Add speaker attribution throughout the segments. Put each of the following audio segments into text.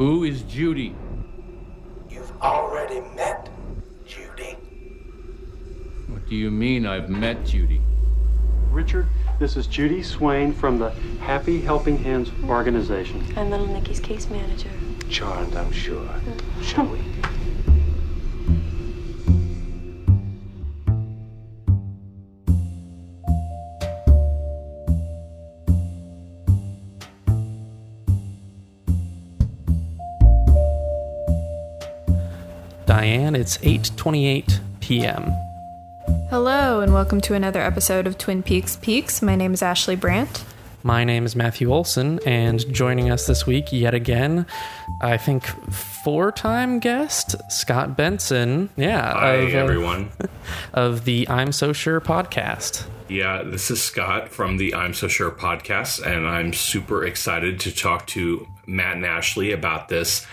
Speaker 1: Who is Judy?
Speaker 2: You've already met Judy.
Speaker 1: What do you mean I've met Judy?
Speaker 3: Richard, this is Judy Swain from the Happy Helping Hands organization.
Speaker 4: I'm little Nicky's case manager.
Speaker 2: Charmed, I'm sure. Mm. Shall we?
Speaker 5: It's 8:28 p.m.
Speaker 6: Hello, and welcome to another episode of Twin Peaks Peaks. My name is Ashley Brandt.
Speaker 5: My name is Matthew Olson, and joining us this week yet again, I think four-time guest Scott Benson. Yeah,
Speaker 7: Hi,
Speaker 5: of, uh,
Speaker 7: everyone.
Speaker 5: of the I'm So Sure podcast.
Speaker 7: Yeah, this is Scott from the I'm So Sure podcast, and I'm super excited to talk to Matt and Ashley about this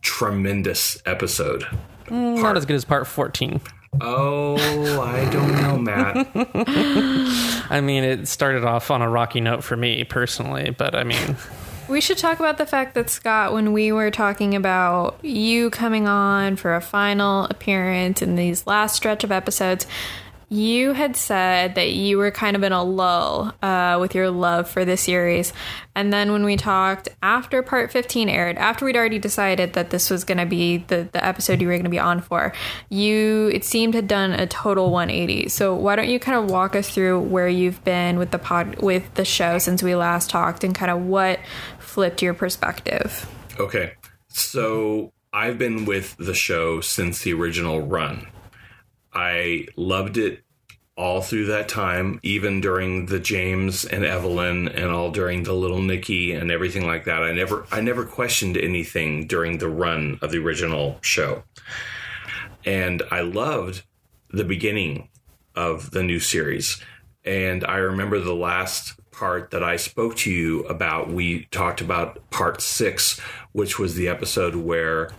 Speaker 7: tremendous episode.
Speaker 5: Mm, not as good as part 14.
Speaker 7: Oh, I don't know, Matt.
Speaker 5: I mean, it started off on a rocky note for me personally, but I mean,
Speaker 6: We should talk about the fact that Scott, when we were talking about you coming on for a final appearance in these last stretch of episodes, you had said that you were kind of in a lull uh, with your love for the series. And then when we talked after part 15 aired, after we'd already decided that this was going to be the, the episode you were going to be on for, you, it seemed, had done a total 180. So why don't you kind of walk us through where you've been with the pod, with the show since we last talked and kind of what flipped your perspective?
Speaker 7: Okay, so I've been with the show since the original run. I loved it all through that time, even during the James and Evelyn and all during the little Nicky and everything like that. I never I never questioned anything during the run of the original show. And I loved the beginning of the new series. And I remember the last part that I spoke to you about, we talked about part six, which was the episode where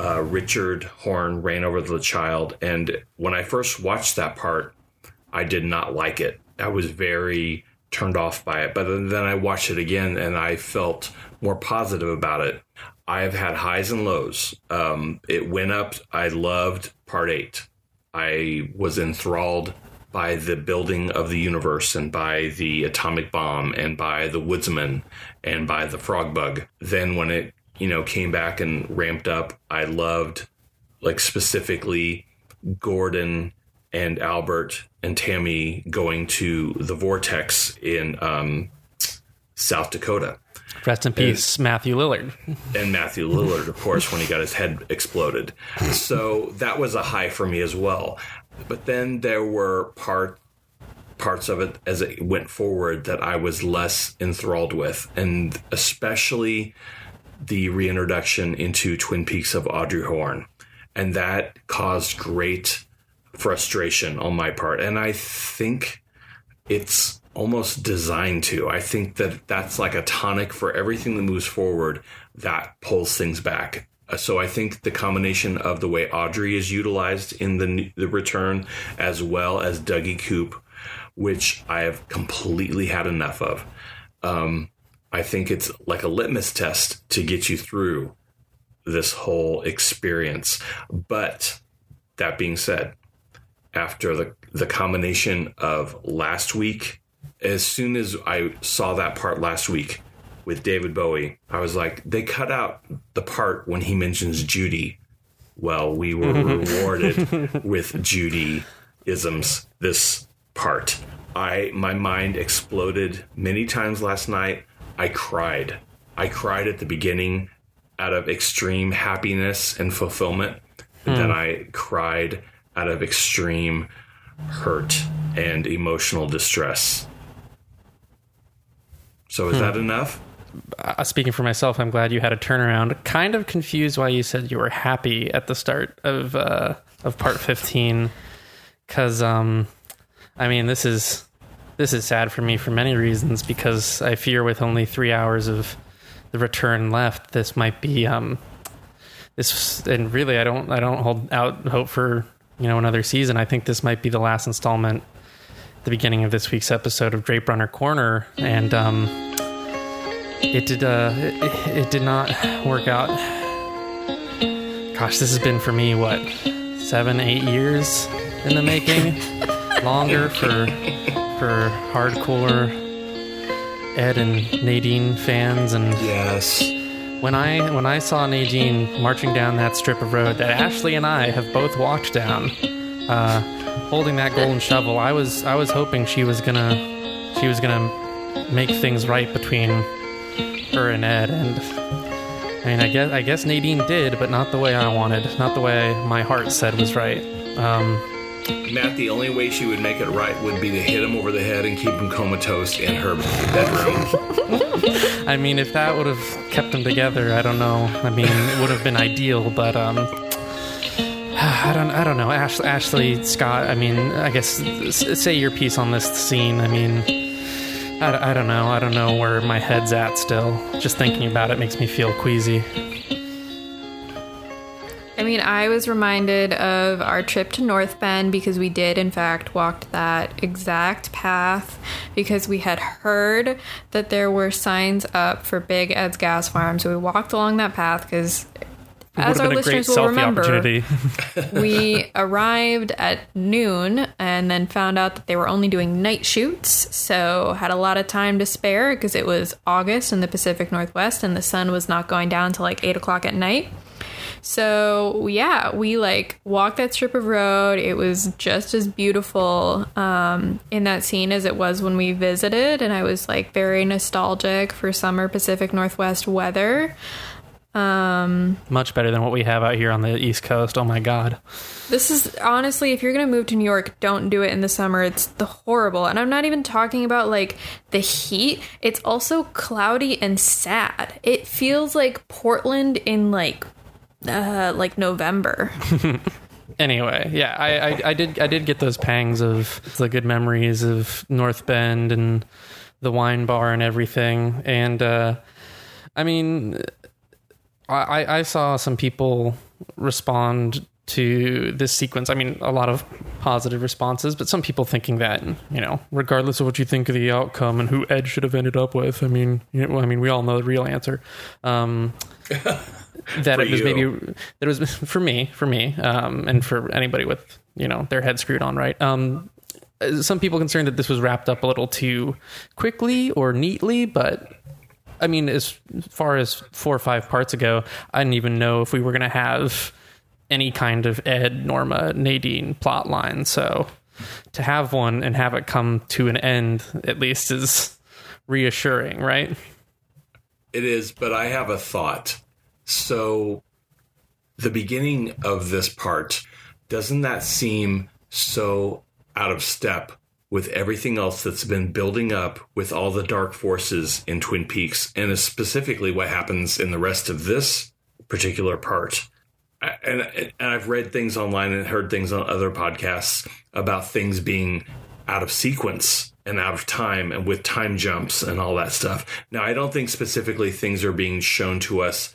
Speaker 7: uh, Richard Horne ran over the child. And when I first watched that part, I did not like it. I was very turned off by it. But then I watched it again and I felt more positive about it. I have had highs and lows. Um, it went up. I loved part eight. I was enthralled by the building of the universe and by the atomic bomb and by the woodsman and by the frog bug. Then when it you know came back and ramped up, I loved like specifically Gordon and Albert and Tammy going to the vortex in um, South Dakota
Speaker 5: rest in peace, Matthew Lillard.
Speaker 7: and Matthew Lillard, of course, when he got his head exploded. So that was a high for me as well. But then there were part parts of it as it went forward that I was less enthralled with, and especially the reintroduction into Twin Peaks of Audrey Horne, and that caused great frustration on my part. And I think it's almost designed to. I think that that's like a tonic for everything that moves forward that pulls things back. Uh, So I think the combination of the way Audrey is utilized in the the return, as well as Dougie Coop, which I have completely had enough of. Um, I think it's like a litmus test to get you through this whole experience. But that being said, after the the combination of last week, as soon as I saw that part last week with David Bowie, I was like, they cut out the part when he mentions Judy. Well, we were mm-hmm. rewarded with Judy isms this part. I my mind exploded many times last night. I cried. I cried at the beginning out of extreme happiness and fulfillment. And then I cried out of extreme hurt and emotional distress. So is that enough?
Speaker 5: Uh, speaking for myself, I'm glad you had a turnaround. Kind of confused why you said you were happy at the start of uh, of part 15, because um, I mean this is this is sad for me for many reasons. Because I fear with only three hours of the return left, this might be um, this and really I don't I don't hold out hope for you know another season. I think this might be the last installment, the beginning of this week's episode of Drape Runner Corner, and um, it did uh it, it did not work out. Gosh, this has been for me what seven, eight years in the making, longer for for hardcore Ed and Nadine fans and
Speaker 7: Yes.
Speaker 5: when I when I saw Nadine marching down that strip of road that Ashley and I have both walked down, uh, holding that golden shovel, I was I was hoping she was gonna she was gonna make things right between her and Ed, and I mean I guess I guess Nadine did, but not the way I wanted, not the way my heart said was right. Um,
Speaker 7: Matt, the only way she would make it right would be to hit him over the head and keep him comatose in her bedroom.
Speaker 5: I mean, if that would have kept them together, I don't know. I mean, it would have been ideal, but um, I don't, I don't know. Ash, Ashley Scott. I mean, I guess say your piece on this scene. I mean, I, I don't know. I don't know where my head's at still. Just thinking about it makes me feel queasy.
Speaker 6: I mean, I was reminded of our trip to North Bend because we did, in fact, walked that exact path because we had heard that there were signs up for Big Ed's Gas Farm. So we walked along that path because, as our
Speaker 5: have been a great
Speaker 6: listeners will remember, we arrived at noon and then found out that they were only doing night shoots. So had a lot of time to spare because it was August in the Pacific Northwest and the sun was not going down till like eight o'clock at night. So yeah, we like walked that strip of road. It was just as beautiful um, in that scene as it was when we visited, and I was like very nostalgic for summer Pacific Northwest weather.
Speaker 5: Much better than what we have out here on the East Coast. Oh my God.
Speaker 6: This is honestly, if you're gonna move to New York, don't do it in the summer. It's the horrible, and I'm not even talking about like the heat. It's also cloudy and sad. It feels like Portland in like uh like November.
Speaker 5: anyway, yeah, I, I, I did I did get those pangs of the good memories of North Bend and the wine bar and everything. And uh, I mean, I, I saw some people respond to this sequence. I mean, a lot of positive responses, but some people thinking that you know, regardless of what you think of the outcome and who Ed should have ended up with, I mean, you know, I mean, we all know the real answer. Um, that
Speaker 7: For
Speaker 5: it was
Speaker 7: you.
Speaker 5: maybe that it was for me, for me, um, and for anybody with you know their head screwed on right. Um, some people concerned that this was wrapped up a little too quickly or neatly, but I mean, as far as four or five parts ago, I didn't even know if we were going to have any kind of Ed, Norma, Nadine plot line. So to have one and have it come to an end, at least, is reassuring, right?
Speaker 7: It is, but I have a thought. So, the beginning of this part, doesn't that seem so out of step with everything else that's been building up with all the dark forces in Twin Peaks, and is specifically what happens in the rest of this particular part? And, and I've read things online and heard things on other podcasts about things being out of sequence and out of time and with time jumps and all that stuff. Now, I don't think specifically things are being shown to us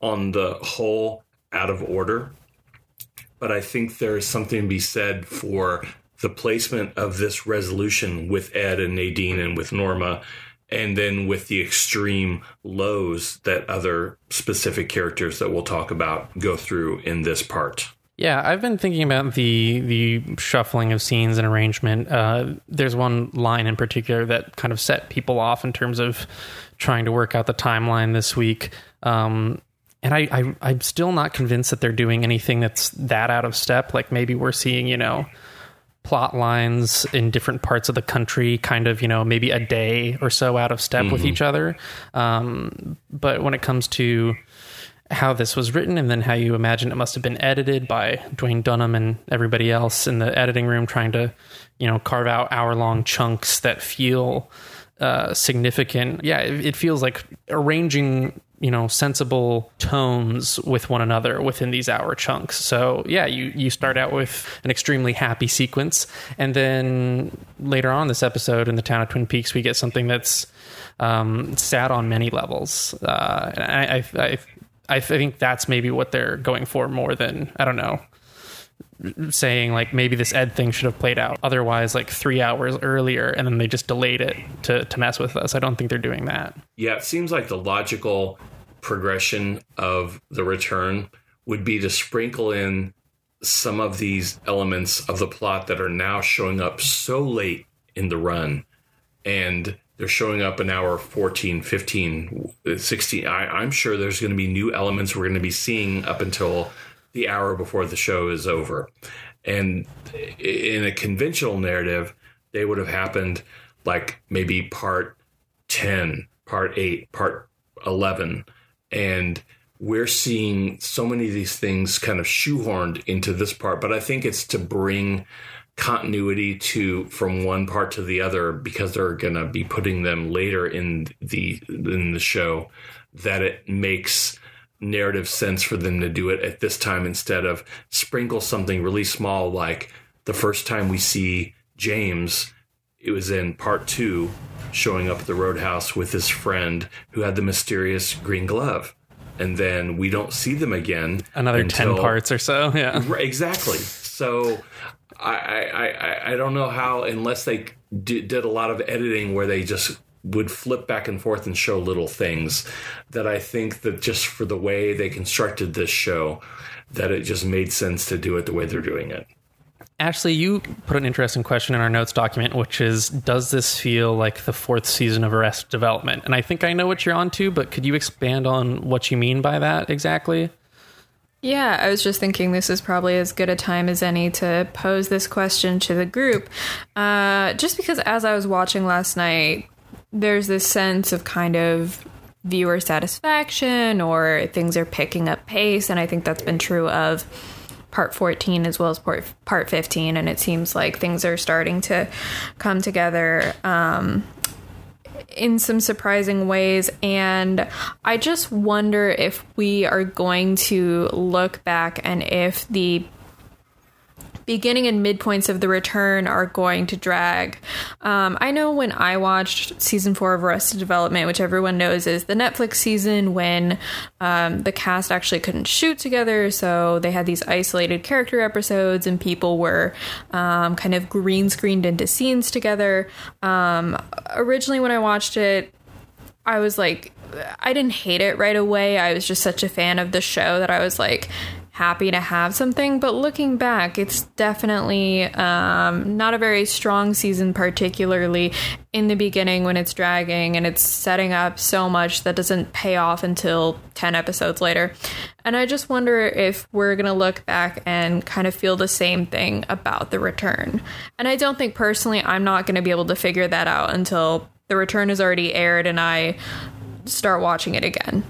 Speaker 7: on the whole out of order, but I think there is something to be said for the placement of this resolution with Ed and Nadine and with Norma. And then with the extreme lows that other specific characters that we'll talk about go through in this part.
Speaker 5: Yeah, I've been thinking about the the shuffling of scenes and arrangement. Uh, there's one line in particular that kind of set people off in terms of trying to work out the timeline this week. Um, and I, I I'm still not convinced that they're doing anything that's that out of step. Like maybe we're seeing, you know, plot lines in different parts of the country, kind of, you know, maybe a day or so out of step with each other. Um, but when it comes to how this was written and then how you imagine it must have been edited by Duwayne Dunham and everybody else in the editing room trying to, you know, carve out hour long chunks that feel uh, significant. Yeah, it, it feels like arranging, you know, sensible tones with one another within these hour chunks. So yeah, you you start out with an extremely happy sequence, and then later on this episode in the town of Twin Peaks, we get something that's um, sad on many levels. Uh, I, I, I I think that's maybe what they're going for more than I don't know saying like maybe this Ed thing should have played out otherwise like three hours earlier, and then they just delayed it to to mess with us. I don't think they're doing that.
Speaker 7: Yeah, it seems like the logical progression of the return would be to sprinkle in some of these elements of the plot that are now showing up so late in the run and they're showing up an hour 14 15 16 I, i'm sure there's going to be new elements we're going to be seeing up until the hour before the show is over. And in a conventional narrative they would have happened like maybe part 10 part 8 part 11 and we're seeing so many of these things kind of shoehorned into this part but i think it's to bring continuity to from one part to the other because they're going to be putting them later in the in the show that it makes narrative sense for them to do it at this time instead of sprinkle something really small like the first time we see James it was in part 2 showing up at the roadhouse with his friend who had the mysterious green glove and then we don't see them again
Speaker 5: Another
Speaker 7: until-
Speaker 5: ten parts or so. Yeah.
Speaker 7: Right, exactly. So I, I, I, I don't know how, unless they d- did a lot of editing where they just would flip back and forth and show little things, that I think that just for the way they constructed this show, that it just made sense to do it the way they're doing it.
Speaker 5: Ashley, you put an interesting question in our notes document, which is Does this feel like the fourth season of Arrested Development? And I think I know what you're onto, but could you expand on what you mean by that exactly?
Speaker 6: Yeah, I was just thinking this is probably as good a time as any to pose this question to the group. Uh, just because as I was watching last night, there's this sense of kind of viewer satisfaction or things are picking up pace. And I think that's been true of part 14 as well as part, part 15. And it seems like things are starting to come together. Um, in some surprising ways. And I just wonder if we are going to look back and if the beginning and midpoints of the return are going to drag. Um, I know when I watched season four of Arrested Development, which everyone knows is the Netflix season, when um, the cast actually couldn't shoot together, so they had these isolated character episodes, and people were um, kind of green screened into scenes together. Um, originally, when I watched it, I was like, I didn't hate it right away. I was just such a fan of the show that I was like happy to have something. But looking back, it's definitely um, not a very strong season, particularly in the beginning when it's dragging and it's setting up so much that doesn't pay off until 10 episodes later. And I just wonder if we're going to look back and kind of feel the same thing about the return. And I don't think personally I'm not going to be able to figure that out until the return is already aired and I start watching it again.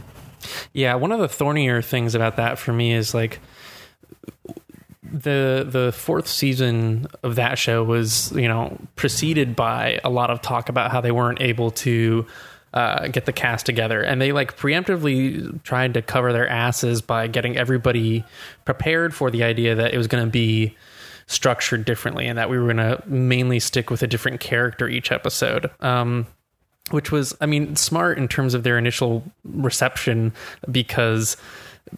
Speaker 5: Yeah, one of the thornier things about that for me is like the the fourth season of that show was you know preceded by a lot of talk about how they weren't able to uh, get the cast together. And they like preemptively tried to cover their asses by getting everybody prepared for the idea that it was going to be structured differently and that we were going to mainly stick with a different character each episode. Um, which was i mean smart in terms of their initial reception because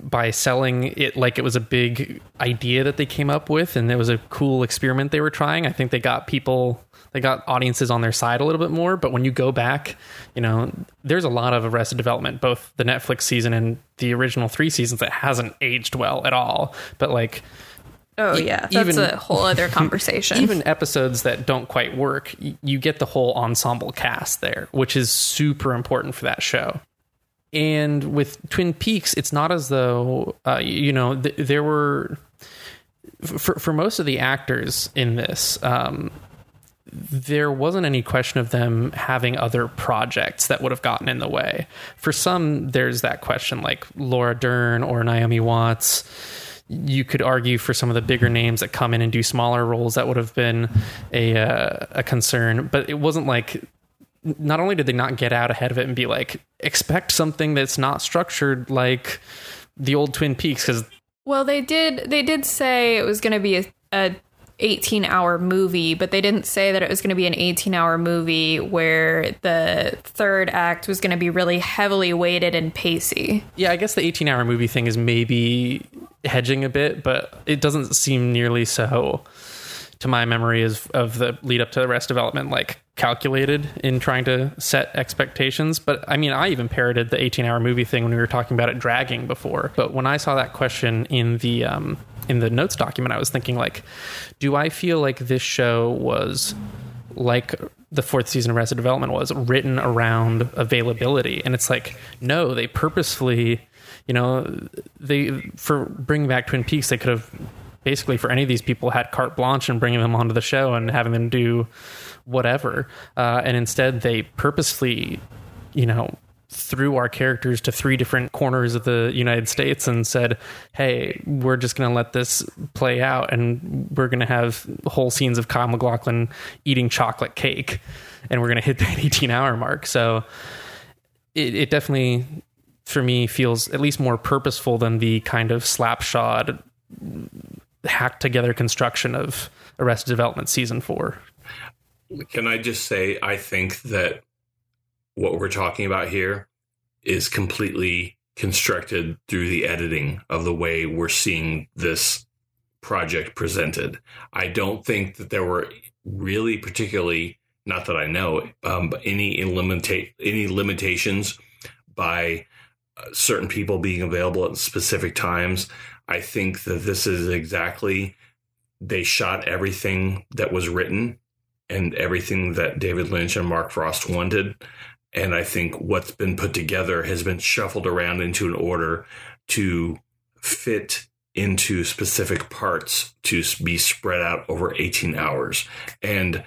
Speaker 5: by selling it like it was a big idea that they came up with and it was a cool experiment they were trying i think they got people they got audiences on their side a little bit more. But when you go back you know there's a lot of arrested development both the netflix season and the original three seasons that hasn't aged well at all. But like
Speaker 6: Oh yeah, that's
Speaker 5: even-
Speaker 6: a whole other conversation.
Speaker 5: even episodes that don't quite work, you get the whole ensemble cast there, which is super important for that show. And with Twin Peaks, it's not as though uh, you know th- there were for for most of the actors in this. Um, there wasn't any question of them having other projects that would have gotten in the way. For some, there's that question, like Laura Dern or Naomi Watts you could argue for some of the bigger names that come in and do smaller roles that would have been a uh, a concern but it wasn't like not only did they not get out ahead of it and be like expect something that's not structured like the old twin peaks because
Speaker 6: well, they did they did say it was going to be a, a 18 hour movie, but they didn't say that it was going to be an 18 hour movie where the third act was going to be really heavily weighted and pacey.
Speaker 5: yeah i guess the 18 hour movie thing is maybe hedging a bit, but it doesn't seem nearly so to my memory is of the lead up to the rest development like calculated in trying to set expectations. But i mean i even parroted the 18 hour movie thing when we were talking about it dragging before. But when i saw that question in the um, in the notes document i was thinking like do i feel like this show was like the fourth season of Arrested Development was written around availability, and it's like no, they purposefully, you know, they for bringing back Twin Peaks, they could have basically for any of these people had carte blanche and bringing them onto the show and having them do whatever, uh, and instead they purposely, you know. Threw our characters to three different corners of the United States and said, "Hey, we're just going to let this play out, and we're going to have whole scenes of Kyle MacLachlan eating chocolate cake, and we're going to hit that 18 hour mark." So it, it definitely, for me, feels at least more purposeful than the kind of slapshod, hacked together construction of Arrested Development season four.
Speaker 7: Can I just say, I think that what we're talking about here is completely constructed through the editing of the way we're seeing this project presented. I don't think that there were really particularly, not that I know, um, any limita- any limitations by certain people being available at specific times. I think that this is exactly they shot everything that was written and everything that David Lynch and Mark Frost wanted. And I think what's been put together has been shuffled around into an order to fit into specific parts to be spread out over 18 hours. And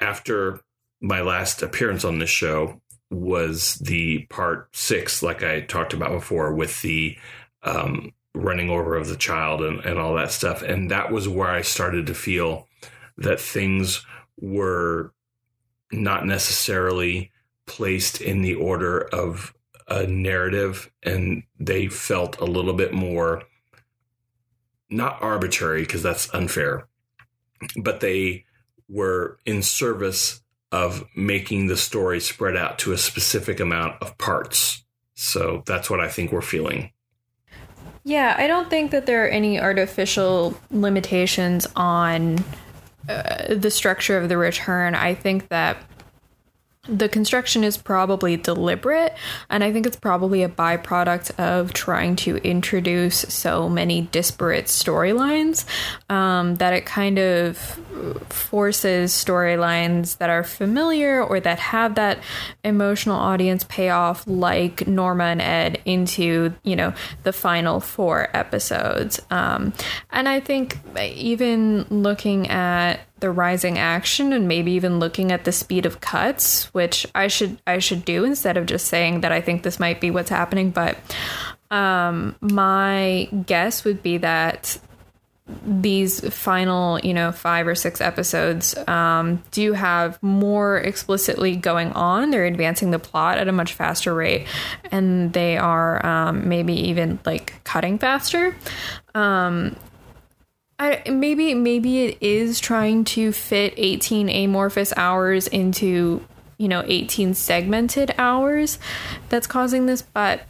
Speaker 7: after my last appearance on this show was the part six, like I talked about before, with the um, running over of the child and, and all that stuff. And that was where I started to feel that things were not necessarily placed in the order of a narrative and they felt a little bit more not arbitrary because that's unfair but they were in service of making the story spread out to a specific amount of parts so that's what i think we're feeling
Speaker 6: Yeah, I don't think that there are any artificial limitations on uh, the structure of the return. I think that the construction is probably deliberate, and I think it's probably a byproduct of trying to introduce so many disparate storylines um, that it kind of forces storylines that are familiar or that have that emotional audience payoff, like Norma and Ed, into you know the final four episodes. Um, and I think even looking at the rising action and maybe even looking at the speed of cuts which i should i should do instead of just saying that i think this might be what's happening but um my guess would be that these final you know five or six episodes um, do have more explicitly going on? They're advancing the plot at a much faster rate and they are um, maybe even like cutting faster. Um, I, maybe maybe it is trying to fit 18 amorphous hours into you know 18 segmented hours that's causing this but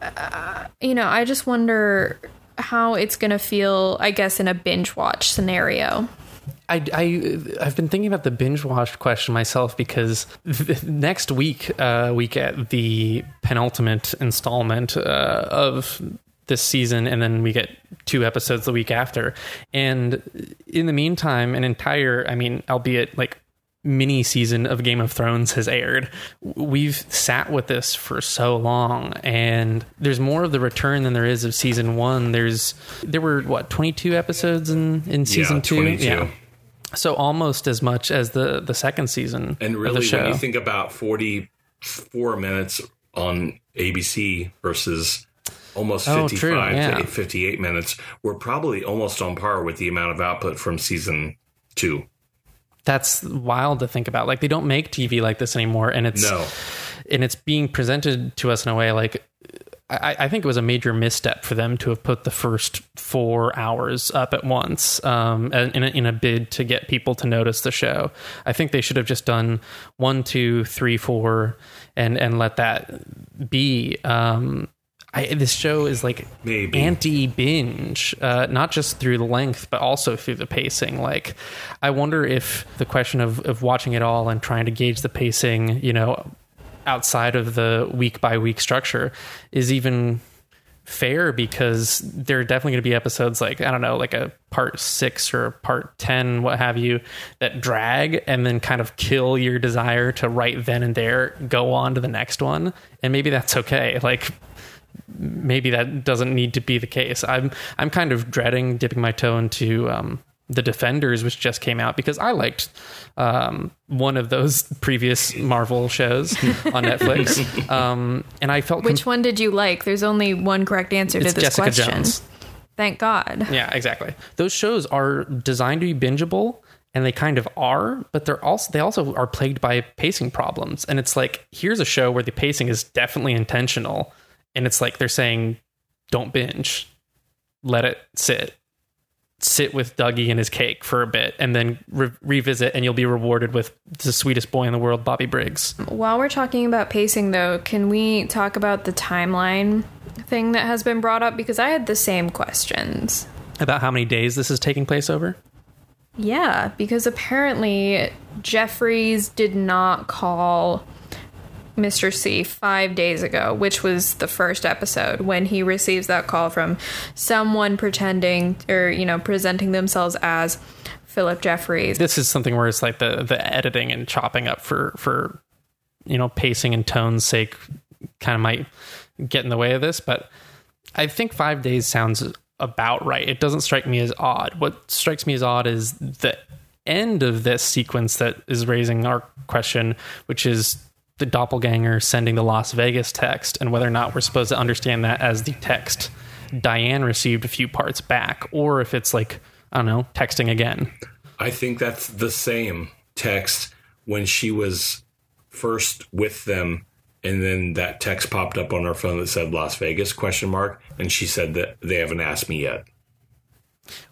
Speaker 6: uh, you know i just wonder how it's going to feel i guess in a binge watch scenario
Speaker 5: I, I I've been thinking about the binge watch question myself because th- next week uh, we get the penultimate installment uh, of this season, and then we get two episodes the week after. And in the meantime, an entire, I mean, albeit like mini season of Game of Thrones has aired. We've sat with this for so long and there's more of the return than there is of season 1. There's there were what 22 episodes in in season
Speaker 7: Yeah,
Speaker 5: 2.
Speaker 7: 22.
Speaker 5: So almost as much as the the second season
Speaker 7: And
Speaker 5: of
Speaker 7: really,
Speaker 5: the show.
Speaker 7: when you think about 44 minutes on ABC versus almost
Speaker 5: Oh,
Speaker 7: 55
Speaker 5: true, yeah.
Speaker 7: to 58 minutes, we're probably almost on par with the amount of output from season two.
Speaker 5: That's wild to think about. Like they don't make TV like this anymore and it's
Speaker 7: No.
Speaker 5: and it's being presented to us in a way like I, I think it was a major misstep for them to have put the first four hours up at once um, in, a, in a bid to get people to notice the show. I think they should have just done one, two, three, four, and and let that be. Um, I, this show is like
Speaker 7: Maybe.
Speaker 5: anti binge, uh, not just through the length, but also through the pacing. Like, I wonder if the question of, of watching it all and trying to gauge the pacing, you know, outside of the week by week structure is even fair because there are definitely going to be episodes like I don't know, like a part six or part ten, what have you, that drag and then kind of kill your desire to right then and there go on to the next one, and maybe that's okay. Like maybe that doesn't need to be the case. I'm I'm kind of dreading dipping my toe into um, the Defenders, which just came out because I liked um, one of those previous Marvel shows on Netflix, um, and I felt
Speaker 6: Which one did you like? There's only one correct answer to
Speaker 5: It's
Speaker 6: this
Speaker 5: Jessica
Speaker 6: question.
Speaker 5: Jones.
Speaker 6: Thank God.
Speaker 5: Yeah, exactly. Those shows are designed to be bingeable and they kind of are, but they're also they also are plagued by pacing problems. And it's like here's a show where the pacing is definitely intentional and it's like they're saying don't binge. Let it sit. Sit with Dougie and his cake for a bit and then re- revisit and you'll be rewarded with the sweetest boy in the world, Bobby Briggs.
Speaker 6: While we're talking about pacing, though, can we talk about the timeline thing that has been brought up? Because I had the same questions.
Speaker 5: About how many days this is taking place over?
Speaker 6: Yeah, because apparently Jeffries did not call Mr. C five days ago, which was the first episode when he receives that call from someone pretending or, you know, presenting themselves as Philip Jeffries.
Speaker 5: this is something where it's like the the editing and chopping up for for you know pacing and tone's sake kind of might get in the way of this but i think five days sounds about right it doesn't strike me as odd what strikes me as odd is the end of this sequence that is raising our question which is the doppelganger sending the las vegas text and whether or not we're supposed to understand that as the text diane received a few parts back or if it's like i don't know texting again
Speaker 7: I think that's the same text when she was first with them and then that text popped up on her phone that said Las Vegas question mark and she said that they haven't asked me yet.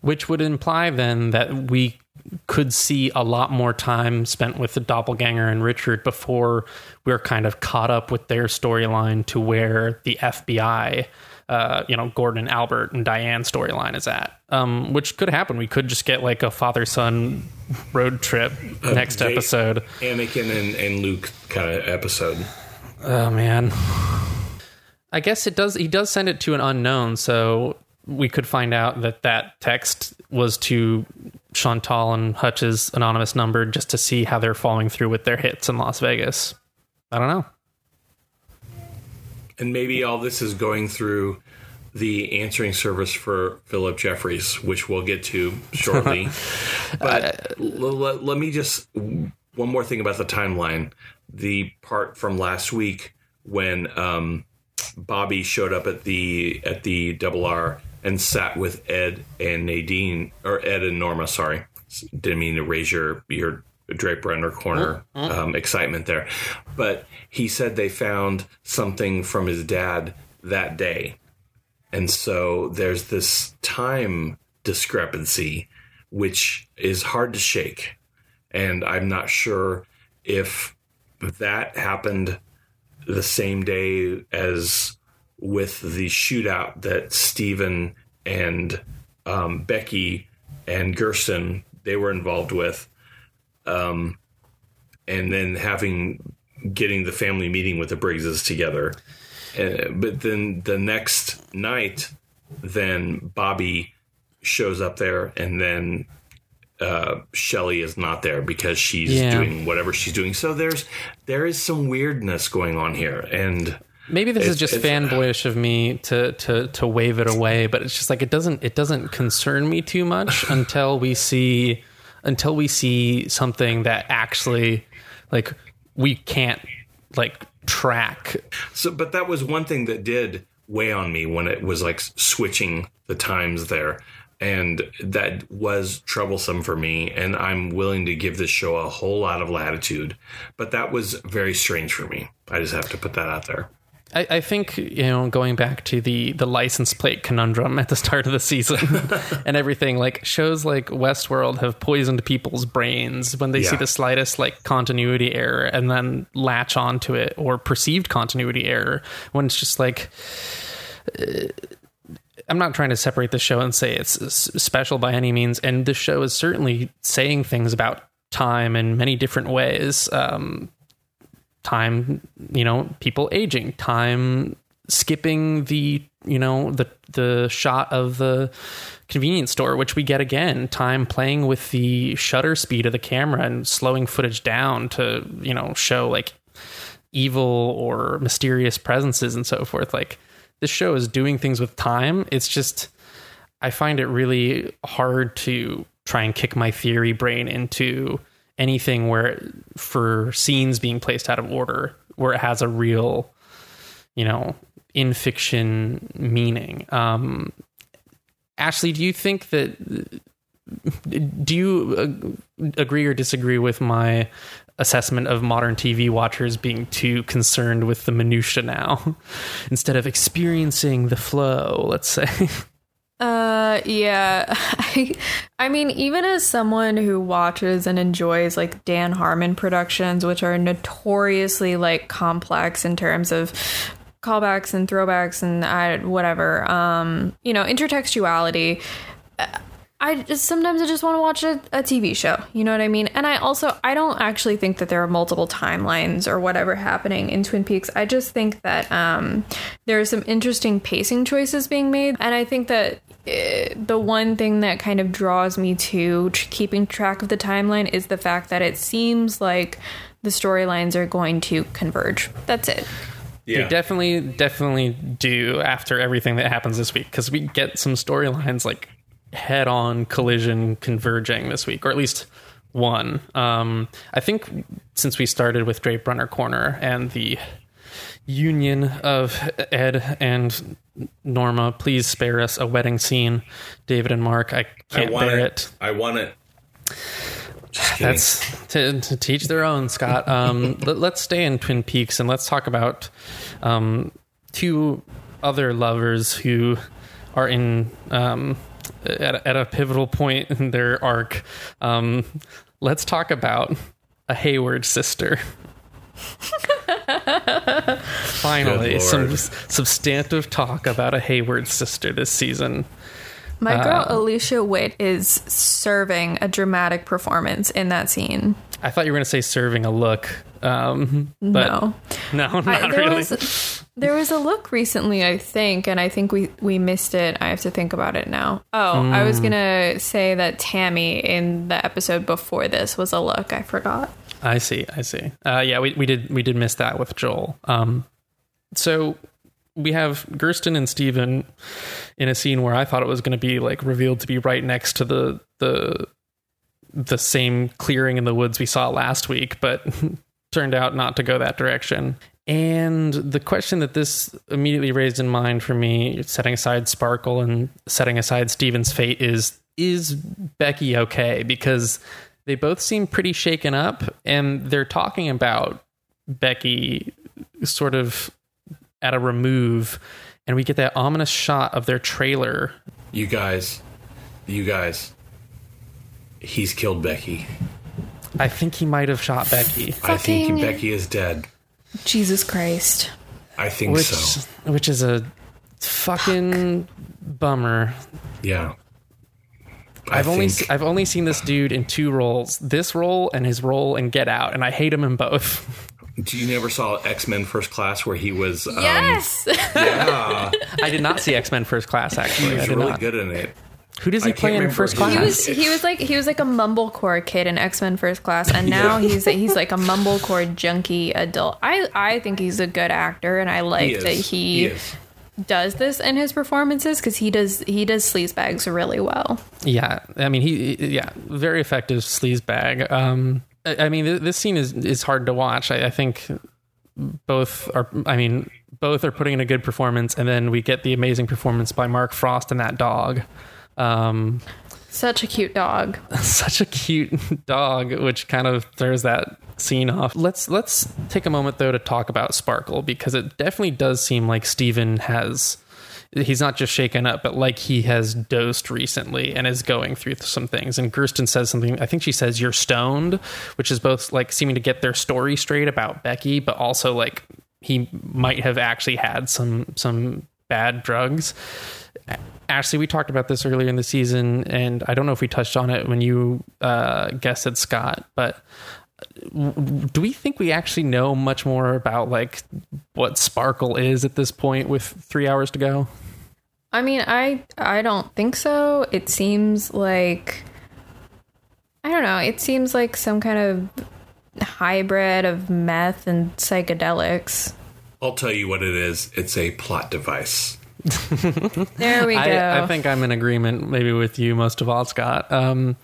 Speaker 5: which would imply then that we could see a lot more time spent with the doppelganger and Richard before we're kind of caught up with their storyline to where the FBI, uh, you know, Gordon and Albert and Diane storyline is at. Um, which could happen. We could just get like a father son road trip next
Speaker 7: they-
Speaker 5: episode.
Speaker 7: Anakin and, and Luke kind of episode.
Speaker 5: Oh man. I guess it does. He does send it to an unknown, so we could find out that that text was to Chantal and Hutch's anonymous number just to see how they're following through with their hits in Las Vegas. I don't know.
Speaker 7: And maybe all this is going through the answering service for Philip Jeffries, which we'll get to shortly. but l- l- let me just one more thing about the timeline. The part from last week when um, Bobby showed up at the at the double R and sat with Ed and Nadine or Ed and Norma. Sorry, didn't mean to raise your your Draper under corner um, excitement there, but he said they found something from his dad that day, and so there's this time discrepancy, which is hard to shake, and I'm not sure if that happened the same day as with the shootout that Steven and um, Becky and Gersten they were involved with, um, and then having getting the family meeting with the Briggses together. But then the next night, then Bobby shows up there, and then uh, Shelly is not there because she's
Speaker 5: Yeah.
Speaker 7: doing whatever she's doing. So there's there is some weirdness going on here, and
Speaker 5: Maybe this is just fanboyish of me to, to to wave it away, but it's just like it doesn't it doesn't concern me too much until we see until we see something that actually like we can't like track.
Speaker 7: So, but that was one thing that did weigh on me when it was like switching the times there. And that was troublesome for me. And I'm willing to give this show a whole lot of latitude. But that was very strange for me. I just have to put that out there.
Speaker 5: I, I think you know going back to the the license plate conundrum at the start of the season and everything like shows like Westworld have poisoned people's brains when they see the slightest like continuity error and then latch onto it or perceived continuity error when it's just like uh, I'm not trying to separate the show and say it's special by any means, and the show is certainly saying things about time in many different ways. Um, time, you know, people aging, time skipping the, you know, the the shot of the convenience store, which we get again, time playing with the shutter speed of the camera and slowing footage down to, you know, show like evil or mysterious presences and so forth. Like this show is doing things with time. It's just I find it really hard to try and kick my theory brain into anything where for scenes being placed out of order where it has a real you know in fiction meaning um ashley do you think that do you uh, agree or disagree with my assessment of modern TV watchers being too concerned with the minutia now instead of experiencing the flow, let's say.
Speaker 6: Uh, yeah. I, I mean, even as someone who watches and enjoys like Dan Harmon productions, which are notoriously like complex in terms of callbacks and throwbacks and uh, whatever, um, you know, intertextuality. I just sometimes I just want to watch a, a TV show. You know what I mean? And I also I don't actually think that there are multiple timelines or whatever happening in Twin Peaks. I just think that um, there are some interesting pacing choices being made, and I think that uh, the one thing that kind of draws me to tr- keeping track of the timeline is the fact that it seems like the storylines are going to converge. That's it.
Speaker 5: They definitely, definitely do after everything that happens this week because we get some storylines like head on collision converging this week, or at least one. Um, I think since we started with Drape Runner Corner and the union of Ed and Norma, please spare us a wedding scene, David and Mark. I
Speaker 7: I
Speaker 5: can't
Speaker 7: want
Speaker 5: bear
Speaker 7: it.
Speaker 5: it.
Speaker 7: I want it.
Speaker 5: That's to, to teach their own, Scott. Um, let, us stay in Twin Peaks and let's talk about um, two other lovers who are in um, at, at a pivotal point in their arc. Um, let's talk about a Hayward sister. Finally, some substantive talk about a Hayward sister this season.
Speaker 6: My girl Alicia Witt is serving a dramatic performance in that scene.
Speaker 5: I thought you were going to say serving a look, um, but
Speaker 6: no.
Speaker 5: no, not
Speaker 6: I, there
Speaker 5: really.
Speaker 6: was there was a look recently, I think, and I think we we missed it. I have to think about it now. Oh, I
Speaker 5: Hmm.
Speaker 6: was gonna say that Tammy in the episode before this was a look. I forgot.
Speaker 5: I see. I see. Uh, yeah, we, we did we did miss that with Joel. Um, so we have Gersten and Steven in a scene where I thought it was going to be like revealed to be right next to the the the same clearing in the woods we saw last week, but turned out not to go that direction. And the question that this immediately raised in mind for me, setting aside Sparkle and setting aside Steven's fate, is is Becky okay? Because they both seem pretty shaken up, and they're talking about Becky sort of at a remove, and we get that ominous shot of their trailer.
Speaker 7: You guys, you guys. He's killed Becky.
Speaker 5: I think he might have shot Becky,
Speaker 7: I think Becky is dead.
Speaker 6: Jesus Christ.
Speaker 7: I think
Speaker 5: which
Speaker 7: so.
Speaker 5: which is a fucking bummer.
Speaker 7: Yeah. I
Speaker 5: I've only
Speaker 7: think-
Speaker 5: se- I've only seen this dude in two roles: this role and his role in Get Out, and I hate him in both.
Speaker 7: Do you never saw X Men First Class where he was? Um,
Speaker 6: Yes.
Speaker 7: Yeah,
Speaker 5: I did not see X Men First Class.
Speaker 7: he
Speaker 5: Actually, I
Speaker 7: was
Speaker 5: did
Speaker 7: really
Speaker 5: not.
Speaker 7: good in it.
Speaker 5: Who does he
Speaker 7: I
Speaker 5: play in
Speaker 7: remember
Speaker 5: First Class?
Speaker 6: He was he was like he was like a mumblecore kid in X Men First Class, and now he's he's like a mumblecore junkie adult. I I think he's a good actor, and I like
Speaker 7: He
Speaker 6: that he,
Speaker 7: is.
Speaker 6: does this in his performances because he does he does sleazebags really well.
Speaker 5: Yeah, I mean he, he- yeah, very effective sleaze bag. Um, I, I mean th- this scene is is hard to watch. I, I think both are. I mean both are putting in a good performance, and then we get the amazing performance by Mark Frost and that dog. Um,
Speaker 6: Such a cute dog.
Speaker 5: such a cute dog, which kind of throws that scene off. Let's let's take a moment though to talk about Sparkle because it definitely does seem like Steven has he's not just shaken up, but like he has dosed recently and is going through some things. And Gersten says something, I think she says you're stoned, which is both like seeming to get their story straight about Becky, but also like he might have actually had some some bad drugs. Ashley, we talked about this earlier in the season, and I don't know if we touched on it when you uh, at Scott, but do we think we actually know much more about like what Sparkle is at this point with three hours to go?
Speaker 6: I mean, I I don't think so. It seems like I don't know. It seems like some kind of hybrid of meth and psychedelics.
Speaker 7: I'll tell you what it is. It's a plot device.
Speaker 6: There we go.
Speaker 5: I, I think I'm in agreement, maybe with you most of all, Scott. Um,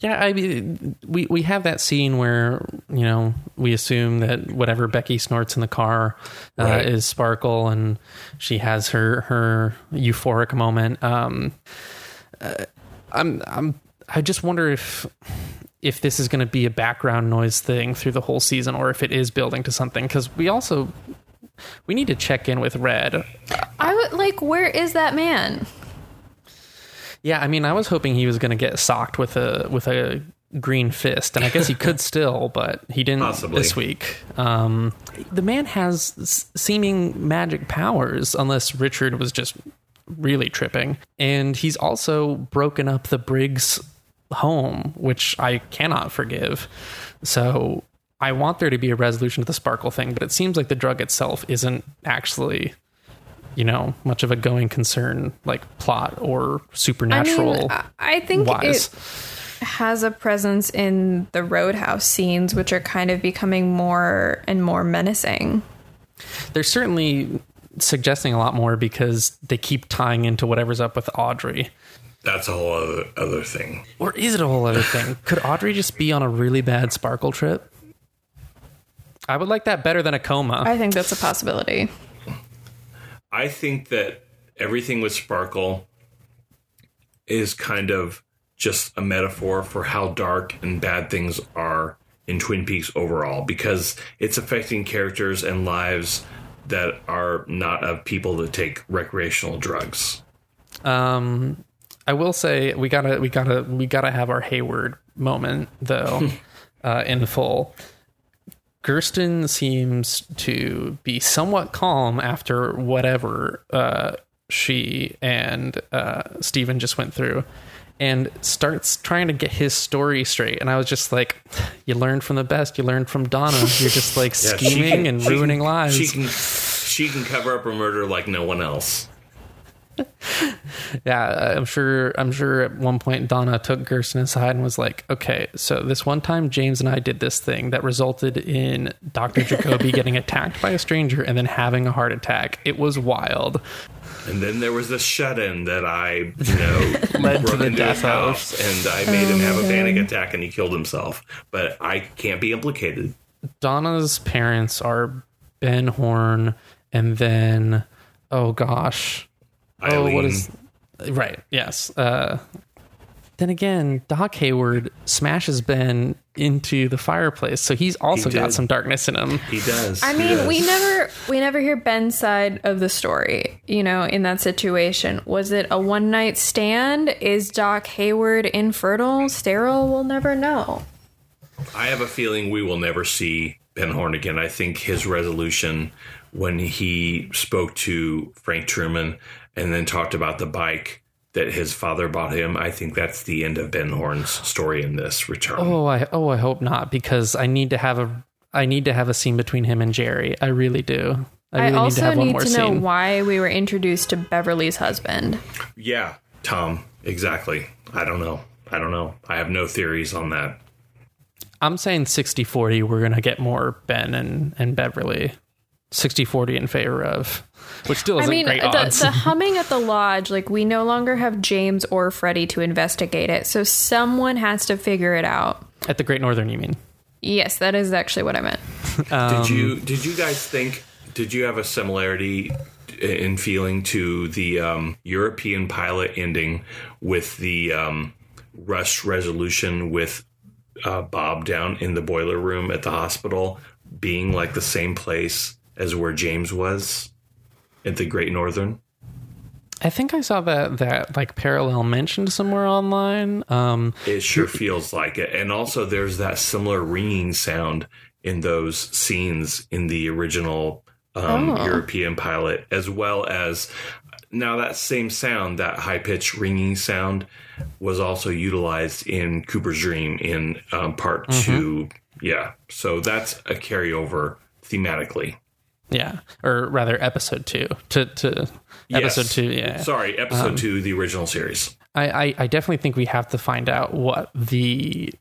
Speaker 5: yeah, I mean, we we have that scene where you know we assume that whatever Becky snorts in the car uh,
Speaker 7: Right.
Speaker 5: is Sparkle, and she has her her euphoric moment. Um, uh, I'm I'm I just wonder if if this is going to be a background noise thing through the whole season, or if it is building to something. Because we also we need to check in with Red.
Speaker 6: I would like. Where is that man?
Speaker 5: Yeah, I mean, I was hoping he was going to get socked with a with a green fist, and I guess he could still, but he didn't
Speaker 7: Possibly.
Speaker 5: this week. Um, the man has s- seeming magic powers, unless Richard was just really tripping, and he's also broken up the Briggs home, which I cannot forgive. So. I want there to be a resolution to the sparkle thing, but it seems like the drug itself isn't actually, you know, much of a going concern, like plot or
Speaker 6: I
Speaker 5: supernatural
Speaker 6: mean, I- I think
Speaker 5: wise.
Speaker 6: it has a presence in the roadhouse scenes, which are kind of becoming more and more menacing.
Speaker 5: They're certainly suggesting a lot more because they keep tying into whatever's up with Audrey.
Speaker 7: That's a whole other, other thing.
Speaker 5: Or is it a whole other thing? Could Audrey just be on a really bad sparkle trip? I would like that better than a coma.
Speaker 6: I think that's a possibility.
Speaker 7: I think that everything with Sparkle is kind of just a metaphor for how dark and bad things are in Twin Peaks overall because it's affecting characters and lives that are not of people that take recreational drugs.
Speaker 5: Um, I will say we gotta we gotta we gotta have our Hayward moment though, uh, in full. Gersten seems to be somewhat calm after whatever uh, she and uh, Steven just went through, and starts trying to get his story straight. And I was just like, "You learned from the best. You learned from Donna. You're just like
Speaker 7: Yeah,
Speaker 5: scheming
Speaker 7: can-
Speaker 5: and ruining
Speaker 7: can-
Speaker 5: lives."
Speaker 7: She can she can cover up a murder like no one else.
Speaker 5: Yeah, I'm sure. I'm sure at one point Donna took Gersten aside and was like, "Okay, so this one time James and I did this thing that resulted in Dr. Jacoby getting attacked by a stranger and then having a heart attack. It was wild.
Speaker 7: And then there was this shut-in that I, you know,
Speaker 5: Led to
Speaker 7: broke
Speaker 5: the
Speaker 7: into
Speaker 5: death
Speaker 7: his house, and I made him have a oh, panic attack, and he killed himself. But I can't be implicated.
Speaker 5: Donna's parents are Ben Horne and then oh gosh, oh what is right? Yes. Uh, then again, Doc Hayward smashes Ben into the fireplace, so he's also
Speaker 7: He
Speaker 5: got some darkness in him.
Speaker 7: He does.
Speaker 6: I
Speaker 7: he
Speaker 6: mean,
Speaker 7: does.
Speaker 6: we never we never hear Ben's side of the story, you know, in that situation. Was it a one night stand? Is Doc Hayward infertile, sterile? We'll never know.
Speaker 7: I have a feeling we will never see Ben Horne again. I think his resolution when he spoke to Frank Truman and then talked about the bike that his father bought him, I think that's the end of Ben Horne's story in this return.
Speaker 5: Oh, I oh I hope not because I need to have a I need to have a scene between him and Jerry. I really do. I
Speaker 6: I,
Speaker 5: really need to
Speaker 6: also
Speaker 5: have one
Speaker 6: need
Speaker 5: more
Speaker 6: to know
Speaker 5: scene.
Speaker 6: why we were introduced to Beverly's husband.
Speaker 7: Yeah, Tom, exactly. I don't know. I don't know. I have no theories on that.
Speaker 5: I'm saying 60-40 we're going to get more Ben and and Beverly. 60-40 in favor of which still
Speaker 6: I
Speaker 5: isn't I
Speaker 6: mean,
Speaker 5: great
Speaker 6: the,
Speaker 5: odds.
Speaker 6: the humming at the lodge, like we no longer have James or Freddie to investigate it, so someone has to figure it out.
Speaker 5: At the Great Northern, you mean?
Speaker 6: Yes, that is actually what I meant.
Speaker 7: did you did you guys think did you have a similarity in feeling to the um, European pilot ending with the um, rushed resolution with uh, Bob down in the boiler room at the hospital being like the same place as where James was at the Great Northern?
Speaker 5: I think I saw that that like parallel mentioned somewhere online. Um
Speaker 7: It sure feels like it. And also, there's that similar ringing sound in those scenes in the original um,
Speaker 6: Oh.
Speaker 7: European pilot, as well as now that same sound, that high pitched ringing sound, was also utilized in Cooper's Dream in um, part two. Yeah, so that's a carryover thematically.
Speaker 5: Yeah, or rather, episode two to to episode
Speaker 7: Yes.
Speaker 5: two. Yeah, Um,
Speaker 7: Sorry, episode two, the original series.
Speaker 5: I, I I definitely think we have to find out what the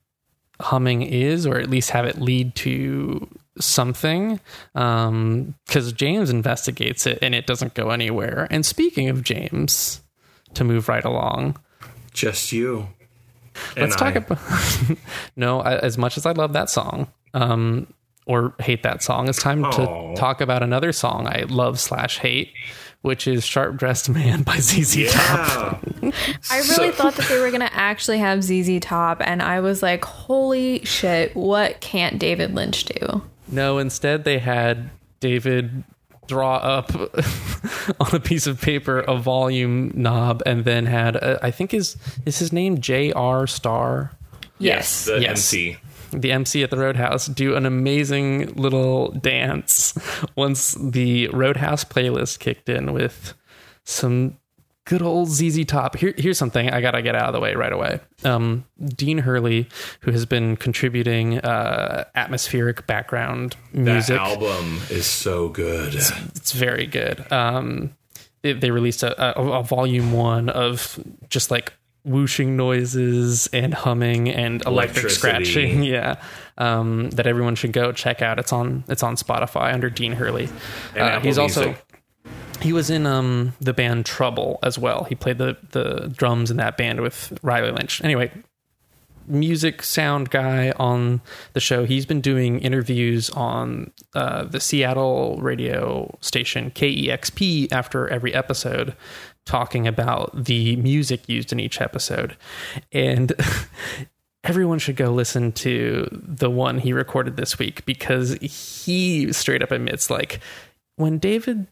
Speaker 5: humming is, or at least have it lead to something. Because James investigates it and it doesn't go anywhere. And speaking of James, to move right along,
Speaker 7: Just you.
Speaker 5: let's talk
Speaker 7: I.
Speaker 5: about. no, I, as much as I love that song, um, or hate that song, it's time
Speaker 7: Aw.
Speaker 5: to talk about another song I love slash hate, which is "Sharp Dressed Man" by ZZ Top.
Speaker 6: I really
Speaker 7: So-
Speaker 6: thought that they were going to actually have ZZ Top, and I was like, holy shit, what can't David Lynch do?
Speaker 5: No, instead they had David draw up on a piece of paper a volume knob, and then had uh, I think is is his name J.R. Starr,
Speaker 6: Yes.
Speaker 7: The
Speaker 5: Yes.
Speaker 7: MC.
Speaker 5: The MC at the Roadhouse, do an amazing little dance once the Roadhouse playlist kicked in with some good old ZZ Top. Here, here's something I gotta get out of the way right away. Um, Dean Hurley, who has been contributing uh, atmospheric background
Speaker 7: That
Speaker 5: music.
Speaker 7: album is so good.
Speaker 5: It's very good. Um, they, they released a, a, a volume one of just like whooshing noises and humming and electric scratching. Yeah, um, that everyone should go check out. It's on it's on Spotify under Dean Hurley. Uh, he's also
Speaker 7: Music.
Speaker 5: he was in um, the band Trouble as well. He played the the drums in that band with Riley Lynch. Anyway, music sound guy on the show. He's been doing interviews on uh, the Seattle radio station KEXP after every episode, talking about the music used in each episode. And everyone should go listen to the one he recorded this week because he straight up admits like when David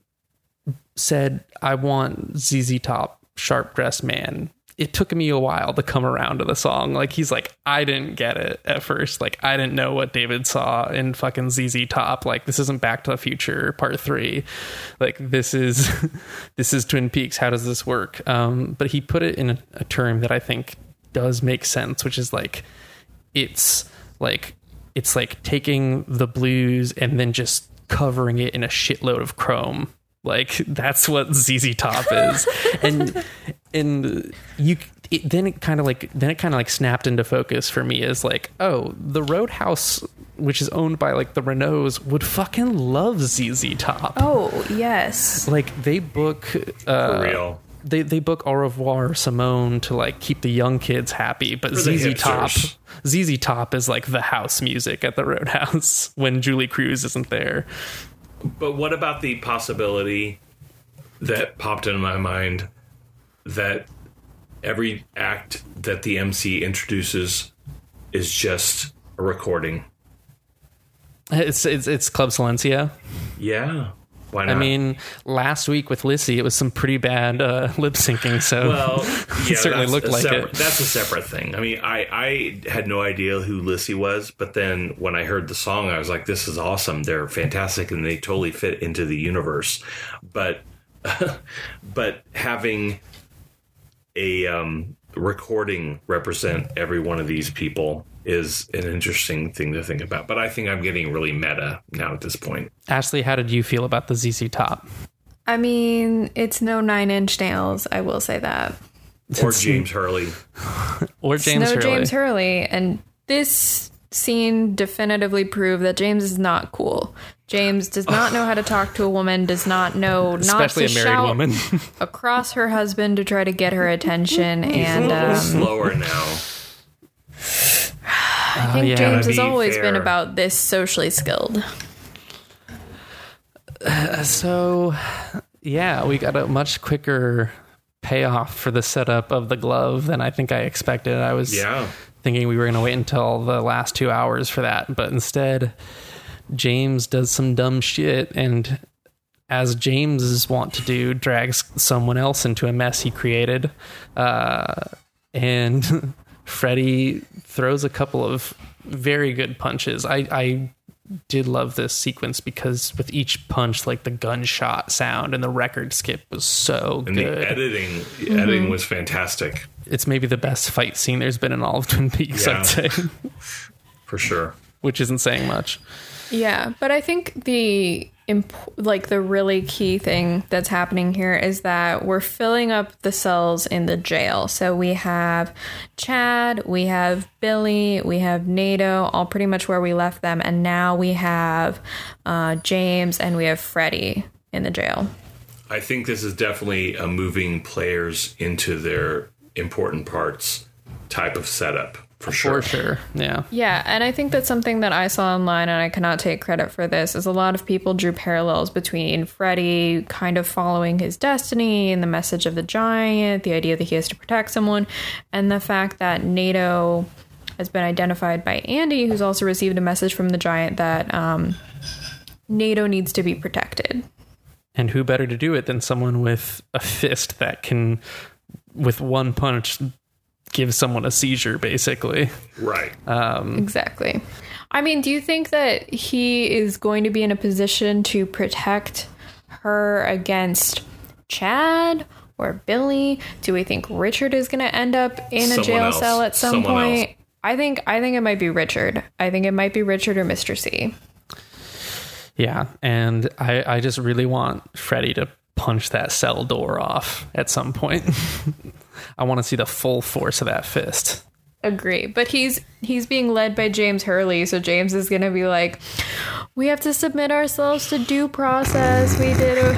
Speaker 5: said, I want ZZ Top, Sharp Dressed Man. It took me a while to come around to the song. Like, he's like, I didn't get it at first. Like, I didn't know what David saw in fucking ZZ Top. Like, this isn't Back to the Future Part Three. Like, this is this is Twin Peaks. How does this work? Um, but he put it in a, a term that I think does make sense, which is like, it's like it's like taking the blues and then just covering it in a shitload of chrome. Like that's what ZZ Top is, and and you it, then it kind of like then it kind of like snapped into focus for me as like oh the Roadhouse which is owned by like the Renaults would fucking love ZZ Top
Speaker 6: Oh, yes.
Speaker 5: like they book uh,
Speaker 7: For real.
Speaker 5: they they book Au revoir Simone to like keep the young kids happy, but
Speaker 7: For the
Speaker 5: ZZ Top. ZZ Top is like the house music at the Roadhouse when Julee Cruise isn't there.
Speaker 7: But what about the possibility that popped into my mind that every act that the MC introduces is just a recording?
Speaker 5: It's it's, it's Club Silencio.
Speaker 7: Yeah. Why not?
Speaker 5: I mean, last week with Lissie, it was some pretty bad uh, lip syncing. So
Speaker 7: well,
Speaker 5: it certainly looked like
Speaker 7: separate,
Speaker 5: it.
Speaker 7: That's a separate thing. I mean, I, I had no idea who Lissie was, but then when I heard the song, I was like, this is awesome. They're fantastic and they totally fit into the universe. But, but having a um, recording represent every one of these people is an interesting thing to think about. But I think I'm getting really meta now at this point.
Speaker 5: Ashley, how did you feel about the ZZ Top?
Speaker 6: I mean, it's no nine inch nails, I will say that.
Speaker 7: Or James Hurley.
Speaker 5: Or
Speaker 6: It's
Speaker 5: James
Speaker 6: no
Speaker 5: Hurley?
Speaker 6: James Hurley. And this scene definitively proved that James is not cool. James does not know how to talk to a woman, does not know not
Speaker 5: Especially
Speaker 6: to
Speaker 5: a married
Speaker 6: shout
Speaker 5: woman.
Speaker 6: across her husband to try to get her attention.
Speaker 7: He's
Speaker 6: And
Speaker 7: a little
Speaker 6: um,
Speaker 7: slower now.
Speaker 6: I think
Speaker 5: yeah.
Speaker 6: James has
Speaker 7: To be
Speaker 6: always been about this socially skilled.
Speaker 5: So, yeah, we got a much quicker payoff for the setup of the glove than I think I expected. I was
Speaker 7: Yeah.
Speaker 5: thinking we were going to wait until the last two hours for that, but instead, James does some dumb shit and. As James is wont to do, drags someone else into a mess he created, uh, and Freddy throws a couple of very good punches. I, I did love this sequence because with each punch, like the gunshot sound and the record skip was so
Speaker 7: And
Speaker 5: good.
Speaker 7: the editing, the mm-hmm. editing was fantastic
Speaker 5: it's maybe the best fight scene there's been in all of Twin Peaks,
Speaker 7: Yeah.
Speaker 5: I'd say,
Speaker 7: for sure.
Speaker 5: which isn't saying much.
Speaker 6: Yeah, but I think the imp- like the really key thing that's happening here is that we're filling up the cells in the jail. So we have Chad, we have Billy, we have Naido, all pretty much where we left them, and now we have uh, James and we have Freddie in the jail.
Speaker 7: I think this is definitely a moving players into their important parts type of setup for sure.
Speaker 5: For sure. Yeah.
Speaker 6: Yeah, and I think that's something that I saw online, and I cannot take credit for this. Is a lot of people drew parallels between Freddy kind of following his destiny and the message of the giant, the idea that he has to protect someone, and the fact that Naido has been identified by Andy, who's also received a message from the giant that um, Naido needs to be protected.
Speaker 5: And who better to do it than someone with a fist that can, with one punch, give someone a seizure, basically.
Speaker 7: Right.
Speaker 6: Um, exactly. I mean, do you think that he is going to be in a position to protect her against Chad or Billy? Do we think Richard is going to end up in a jail
Speaker 7: else.
Speaker 6: cell at some
Speaker 7: Someone
Speaker 6: point?
Speaker 7: else.
Speaker 6: I think I think it might be Richard. I think it might be Richard or Mr. C.
Speaker 5: Yeah. And I, I just really want Freddy to punch that cell door off at some point. I want to see the full force of that fist.
Speaker 6: Agree. But he's he's being led by James Hurley, so James is going to be like we have to submit ourselves to due process. We did a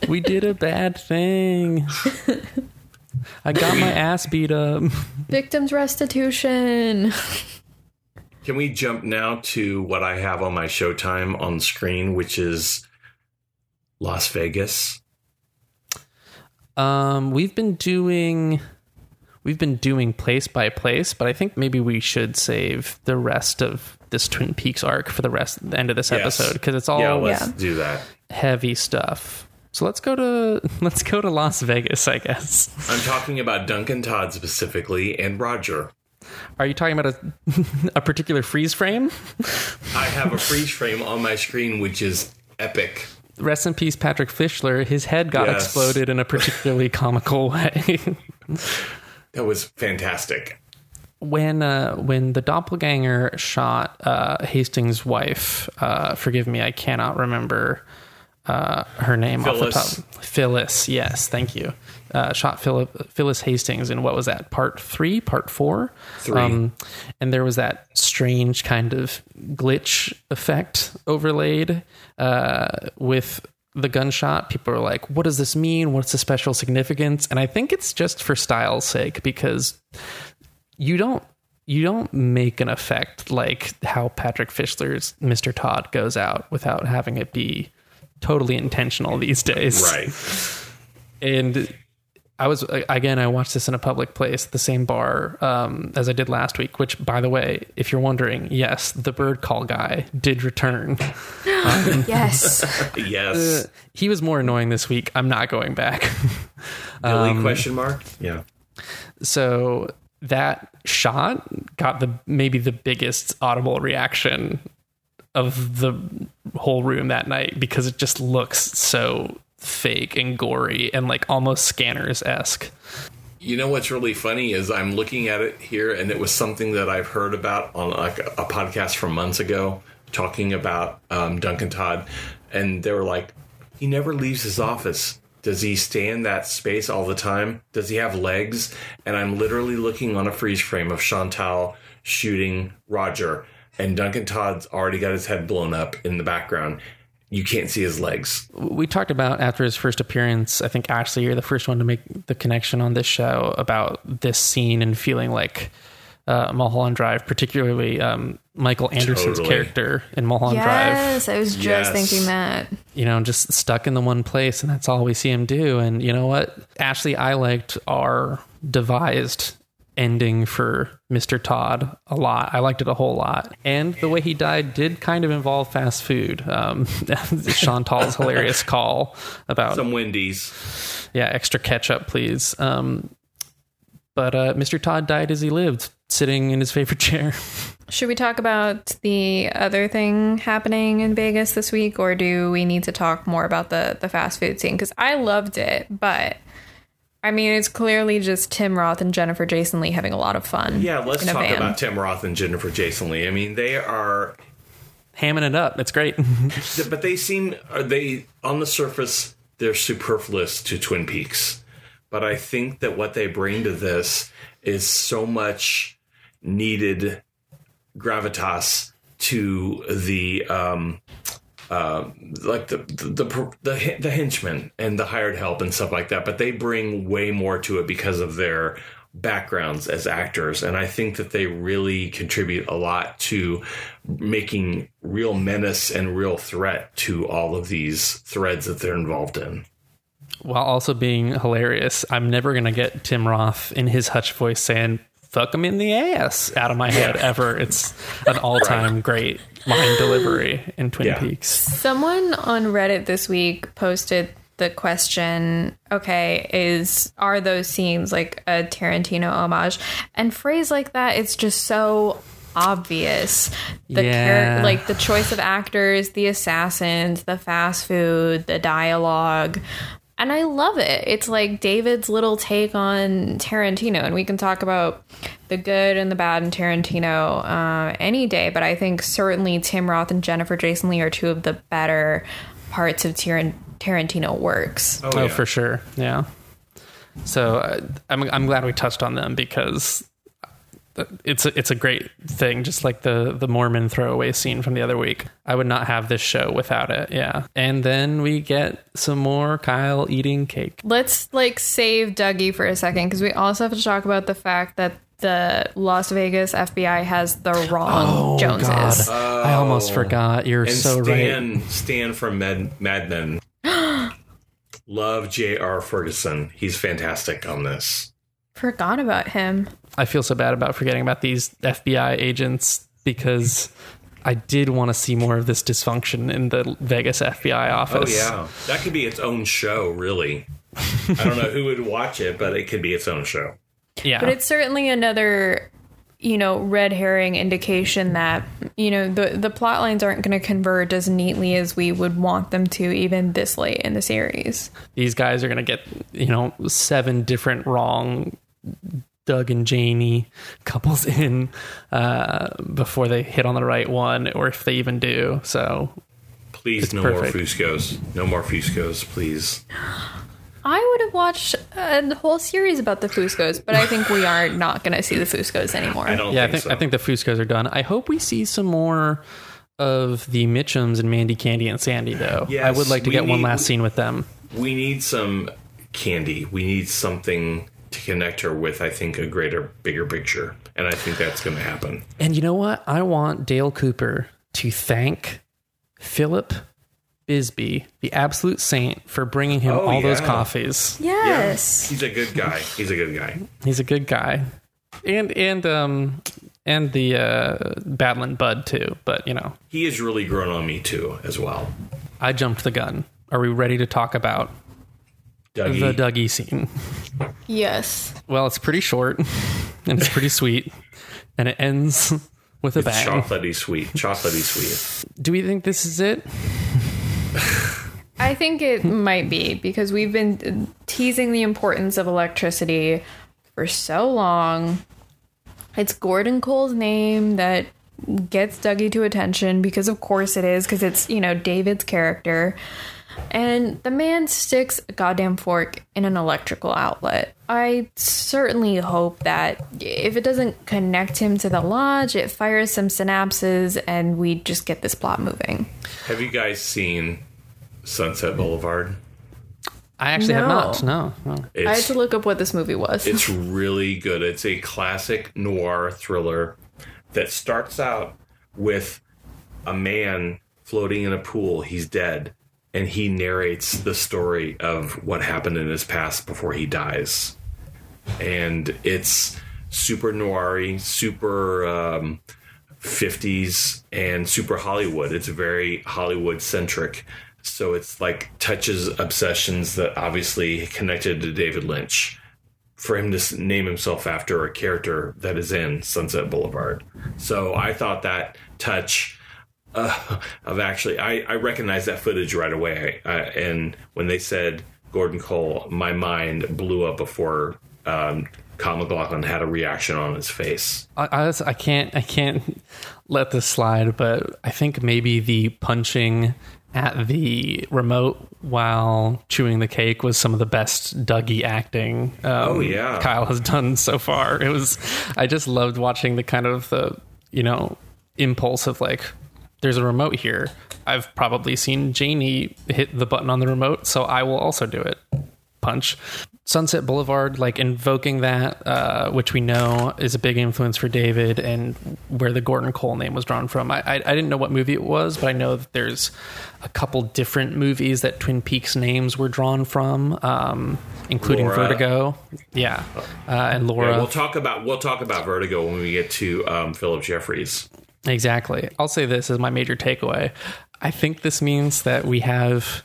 Speaker 5: We did a bad thing. I got my ass beat up.
Speaker 6: victim's restitution.
Speaker 7: Can we jump now to what I have on my Showtime on screen, which is Las Vegas?
Speaker 5: Um, we've been doing we've been doing place by place, but I think maybe we should save the rest of this Twin Peaks arc for the rest the end of this
Speaker 7: Yes.
Speaker 5: episode because it's all
Speaker 7: yeah, let's
Speaker 6: yeah.
Speaker 7: do that.
Speaker 5: heavy stuff. So let's go to let's go to Las Vegas, I guess.
Speaker 7: I'm talking about Duncan Todd specifically and Roger.
Speaker 5: Are you talking about a a particular freeze frame?
Speaker 7: I have a freeze frame on my screen, which is epic.
Speaker 5: Rest in peace, Patrick Fischler. His head got
Speaker 7: Yes.
Speaker 5: exploded in a particularly comical way.
Speaker 7: That was fantastic.
Speaker 5: when uh, when the doppelganger shot uh, Hastings' wife, uh, forgive me, I cannot remember uh, her name
Speaker 7: Phyllis.
Speaker 5: off the top. Phyllis, yes, thank you. Uh, shot Philip, Phyllis Hastings in what was that? Part three, part four,
Speaker 7: Three.
Speaker 5: and there was that strange kind of glitch effect overlaid uh, with the gunshot. People are like, "What does this mean? What's the special significance?" And I think it's just for style's sake because you don't you don't make an effect like how Patrick Fischler's Mr. Todd goes out without having it be totally intentional these days.
Speaker 7: Right.
Speaker 5: And I was again. I watched this in a public place, the same bar um, as I did last week. Which, by the way, if you're wondering, yes, the bird call guy did return.
Speaker 6: yes.
Speaker 7: Yes.
Speaker 5: He was more annoying this week. I'm not going back.
Speaker 7: Billy
Speaker 5: um,
Speaker 7: question mark? Yeah.
Speaker 5: so that shot got the maybe the biggest audible reaction of the whole room that night because it just looks so fake and gory and like almost scanners esque.
Speaker 7: You know what's really funny is I'm looking at it here, and it was something that I've heard about on like a, podcast from months ago, talking about um, Duncan Todd, and they were like, he never leaves his office. Does he stay in that space all the time? Does he have legs? And I'm literally looking on a freeze frame of Chantal shooting Roger, and Duncan Todd's already got his head blown up in the background. You can't see his legs.
Speaker 5: we talked about after his first appearance. I think Ashley, you're the first one to make the connection on this show about this scene and feeling like uh, Mulholland Drive, particularly um, Michael Anderson's
Speaker 7: Totally.
Speaker 5: character in Mulholland Drive.
Speaker 6: Yes, I was just
Speaker 7: Yes.
Speaker 6: thinking that.
Speaker 5: You know, just stuck in the one place, and that's all we see him do. And you know what, Ashley, I liked our devised ending for Mr. Todd a lot. I liked it a whole lot. And the way he died did kind of involve fast food. Um, Chantal's hilarious call about
Speaker 7: Some Wendy's.
Speaker 5: yeah, extra ketchup, please. Um, but uh, Mr. Todd died as he lived, sitting in his favorite chair.
Speaker 6: Should we talk about the other thing happening in Vegas this week, or do we need to talk more about the the fast food scene? Because I loved it, but I mean, it's clearly just Tim Roth and Jennifer Jason Lee having a lot of fun.
Speaker 7: Yeah, let's talk
Speaker 6: van.
Speaker 7: about Tim Roth and Jennifer Jason Lee. I mean, they are,
Speaker 5: Hamming it up. It's great.
Speaker 7: but they seem are they on the surface they're superfluous to Twin Peaks, but I think that what they bring to this is so much needed gravitas to the um um like the the the the, the henchmen and the hired help and stuff like that but they bring way more to it because of their backgrounds as actors and i think that they really contribute a lot to making real menace and real threat to all of these threads that they're involved in
Speaker 5: While also being hilarious. I'm never going to get Tim Roth in his hutch voice saying, fuck him in the ass out of my head ever. It's an all time great line delivery in Twin
Speaker 7: Yeah.
Speaker 5: Peaks.
Speaker 6: Someone on Reddit this week posted the question, okay, is are those scenes like a Tarantino homage? And phrase like that, it's just so obvious. The
Speaker 5: Yeah.
Speaker 6: char- like the choice of actors, the assassins, the fast food, the dialogue. And I love it. It's like David's little take on Tarantino, and we can talk about the good and the bad in Tarantino uh, any day. But I think certainly Tim Roth and Jennifer Jason Lee are two of the better parts of Tar- Tarantino works.
Speaker 5: Oh, for sure. Yeah. So uh, I'm I'm glad we touched on them because it's a, it's a great thing. Just like the the Mormon throwaway scene from the other week, I would not have this show without it. Yeah. And then we get some more Kyle eating cake.
Speaker 6: Let's like save Dougie for a second because we also have to talk about the fact that the Las Vegas FBI has the wrong oh, Joneses.
Speaker 5: I almost oh. forgot. You're
Speaker 7: and
Speaker 5: so right.
Speaker 7: stan stan from Mad, mad men love j.r ferguson he's fantastic on this
Speaker 6: Forgot about him.
Speaker 5: I feel so bad about forgetting about these FBI agents because I did want to see more of this dysfunction in the Vegas FBI
Speaker 7: oh,
Speaker 5: office.
Speaker 7: Oh yeah, that could be its own show. Really, I don't know who would watch it, but it could be its own show.
Speaker 5: yeah.
Speaker 6: But it's certainly another, you know, red herring indication that, you know, the the plot lines aren't going to converge as neatly as we would want them to even this late in the series.
Speaker 5: these guys are going to get you know seven different wrong Doug and Janie couples in uh, before they hit on the right one, or if they even do. So
Speaker 7: Please, no
Speaker 5: perfect.
Speaker 7: more Fuscos. No more Fuscos, please.
Speaker 6: I would have watched a whole series about the Fuscos, but I think we are not going to see the Fuscos anymore.
Speaker 7: I don't
Speaker 5: yeah, I
Speaker 7: think
Speaker 5: think
Speaker 7: so.
Speaker 5: I think the Fuscos are done. I hope we see some more of the Mitchums and Mandy Candy and Sandy though. I would like to
Speaker 7: we
Speaker 5: get one
Speaker 7: need-
Speaker 5: last scene with them.
Speaker 7: we need some candy. We need something to connect her with. I think a greater, bigger picture, and I think that's going to happen.
Speaker 5: And you know what? I want Dale Cooper to thank Philip Bisby, the absolute saint, for bringing him
Speaker 7: Oh,
Speaker 5: all those coffees.
Speaker 6: yes.
Speaker 7: He's a good guy. He's a good guy.
Speaker 5: He's a good guy, and and um and the uh, Badland Bud too. But you know,
Speaker 7: He has really grown on me too, as well.
Speaker 5: I jumped the gun. Are we ready to talk about
Speaker 7: Dougie.
Speaker 5: the Dougie scene?
Speaker 6: Yes.
Speaker 5: Well, it's pretty short and it's pretty sweet, and it ends with a
Speaker 7: It's
Speaker 5: bang.
Speaker 7: chocolatey sweet. Chocolatey sweet.
Speaker 5: Do we think this is it?
Speaker 6: I think it might be because we've been teasing the importance of electricity for so long. It's Gordon Cole's name that gets Dougie to attention because, of course, it is because it's, you know, David's character. And the man sticks a goddamn fork in an electrical outlet. I certainly hope that if it doesn't connect him to the lodge, it fires some synapses and we just get this plot moving.
Speaker 7: Have you guys seen Sunset Boulevard?
Speaker 5: I actually have not. No, no.
Speaker 6: I had to look up what this movie was.
Speaker 7: It's really good. It's a classic noir thriller that starts out with a man floating in a pool. He's dead. And he narrates the story of what happened in his past before he dies. And it's super noir super um, 50s, and super Hollywood. It's very Hollywood centric. So it's like touches obsessions that obviously connected to David Lynch for him to name himself after a character that is in Sunset Boulevard. So I thought that touch uh, of actually, I, I recognized that footage right away. Uh, and when they said Gordon Cole, my mind blew up before um, Kyle MacLachlan had a reaction on his face.
Speaker 5: I, I, I can't I can't let this slide, but I think maybe the punching at the remote while chewing the cake was some of the best Dougie acting. Um,
Speaker 7: Oh, yeah.
Speaker 5: Kyle has done so far. It was I just loved watching the kind of the you know impulse of like there's a remote here. I've probably seen Janie hit the button on the remote, so I will also do it. Punch. Sunset Boulevard, like invoking that, uh, which we know is a big influence for David, and where the Gordon Cole name was drawn from. I, I, I didn't know what movie it was, but I know that there's a couple different movies that Twin Peaks names were drawn from, um, including
Speaker 7: Laura.
Speaker 5: Vertigo, yeah, uh, and Laura.
Speaker 7: Yeah, we'll talk about we'll talk about Vertigo when we get to um, Philip Jeffries.
Speaker 5: Exactly. I'll say this as my major takeaway. I think this means that we have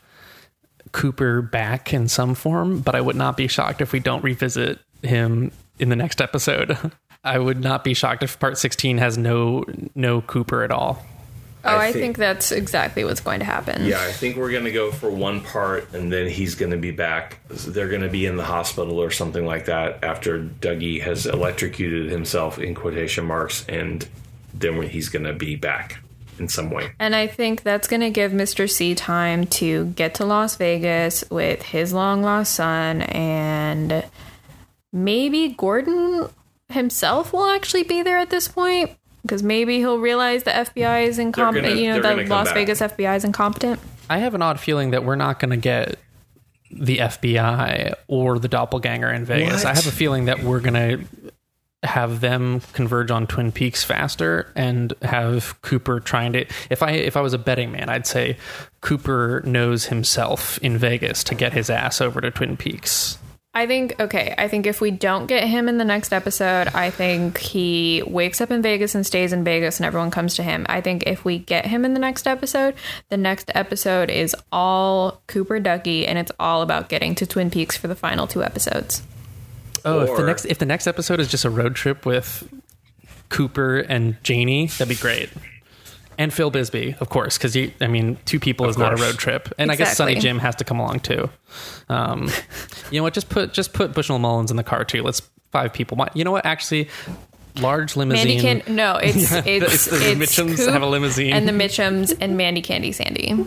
Speaker 5: Cooper back in some form, but I would not be shocked if we don't revisit him in the next episode. I would not be shocked if part 16 has no no Cooper at all.
Speaker 6: Oh,
Speaker 7: I
Speaker 6: I,
Speaker 7: think-
Speaker 6: think, that's exactly what's going to happen.
Speaker 7: Yeah, I think we're going to go for one part, and then he's going to be back. They're going to be in the hospital or something like that after Dougie has electrocuted himself in quotation marks, and then he's going to be back in some way.
Speaker 6: And I think that's going to give Mr. C time to get to Las Vegas with his long lost son, and maybe Gordon himself will actually be there at this point because maybe he'll realize the FBI is incompetent.
Speaker 7: gonna-
Speaker 6: You know,
Speaker 7: they're
Speaker 6: the Las
Speaker 7: back.
Speaker 6: Vegas FBI is incompetent.
Speaker 5: I have an odd feeling that we're not going to get the FBI or the doppelganger in Vegas.
Speaker 7: What?
Speaker 5: I have a feeling that we're going to have them converge on Twin Peaks faster and have Cooper trying to if I if I was a betting man, I'd say Cooper knows himself in Vegas to get his ass over to Twin Peaks.
Speaker 6: I think okay. I think if we don't get him in the next episode, I think he wakes up in Vegas and stays in Vegas, and everyone comes to him. I think if we get him in the next episode, the next episode is all Cooper Ducky, and it's all about getting to Twin Peaks for the final two episodes.
Speaker 5: Oh, if the next if the next episode is just a road trip with Cooper and Janie, that'd be great. And Phil Bisby, of course, because I mean, two people is not a road trip, and I guess Sonny
Speaker 6: Exactly.
Speaker 5: Jim has to come along too. Um, you know what? Just put just put Bushnell Mullins in the car too. Let's five people. You know what? Actually, large limousine.
Speaker 6: Mandy can no, it's
Speaker 5: Yeah,
Speaker 6: it's
Speaker 5: it's the Mitchums
Speaker 6: Coop
Speaker 5: have a limousine.
Speaker 6: and the Mitchums and Mandy Candy Sandy.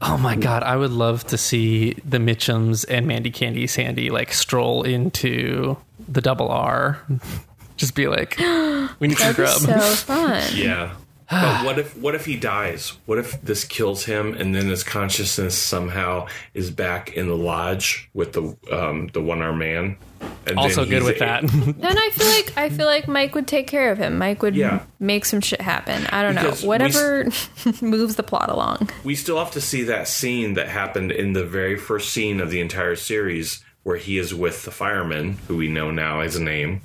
Speaker 5: Oh my god, I would love to see the Mitchums and Mandy Candy Sandy like stroll into the double R. Just be like, we need some grub.
Speaker 6: So fun.
Speaker 7: Yeah. But what if what if he dies? What if this kills him and then his consciousness somehow is back in the lodge with the um, the one armed man? And
Speaker 5: also good with
Speaker 7: a-
Speaker 5: that.
Speaker 6: Then I feel like I feel like Mike would take care of him. Mike would
Speaker 7: Yeah.
Speaker 6: make some shit happen. I don't
Speaker 7: Because
Speaker 6: know. Whatever moves the plot along.
Speaker 7: We still have to see that scene that happened in the very first scene of the entire series where he is with the fireman, who we know now as a name,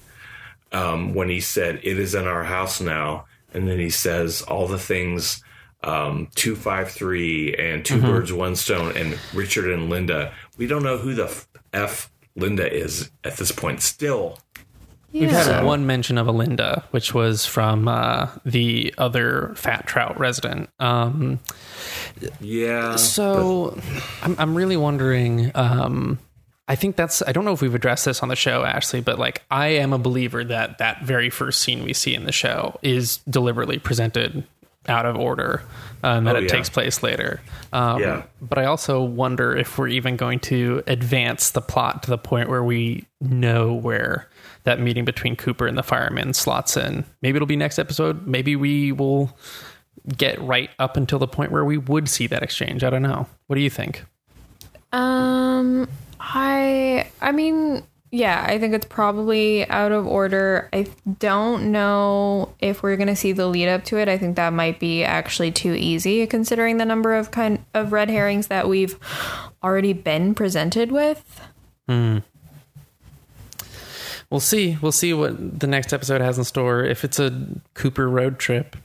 Speaker 7: um, when he said, It is in our house now. And then he says all the things um, 253 and 2 birds, one stone, and Richard and Linda. We don't know who the f- F Linda is at this point still.
Speaker 5: We've had
Speaker 7: So-
Speaker 5: one mention of a Linda, which was from uh, the other Fat Trout resident. Um,
Speaker 7: Yeah.
Speaker 5: so I'm, I'm really wondering. Um, I think that's. I don't know if we've addressed this on the show, Ashley, but like I am a believer that that very first scene we see in the show is deliberately presented out of order, um, that
Speaker 7: Oh,
Speaker 5: it
Speaker 7: yeah.
Speaker 5: takes place later. Um,
Speaker 7: Yeah.
Speaker 5: But I also wonder if we're even going to advance the plot to the point where we know where that meeting between Cooper and the fireman slots in. Maybe it'll be next episode. Maybe we will get right up until the point where we would see that exchange. I don't know. What do you think?
Speaker 6: Um, I I mean, yeah, I think it's probably out of order. I don't know if we're gonna see the lead up to it. I think that might be actually too easy, considering the number of kind of red herrings that we've already been presented with. Hmm.
Speaker 5: We'll see. We'll see what the next episode has in store. If it's a Cooper road trip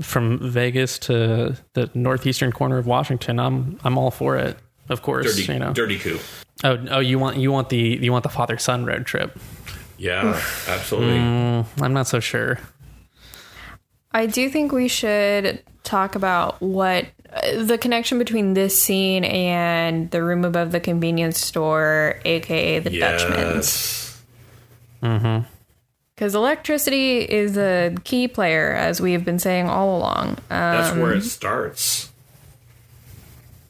Speaker 5: from Vegas to the northeastern corner of Washington, I'm I'm all for it. Of course,
Speaker 7: Dirty,
Speaker 5: you know.
Speaker 7: dirty coup.
Speaker 5: Oh, oh, you want you want the you want the father son road trip?
Speaker 7: Yeah, absolutely.
Speaker 5: I'm not so sure.
Speaker 6: I do think we should talk about what uh, the connection between this scene and the room above the convenience store, aka the Dutchman's.
Speaker 7: Yes.
Speaker 6: Because electricity is a key player, as we have been saying all along.
Speaker 7: That's
Speaker 6: Um,
Speaker 7: where it starts.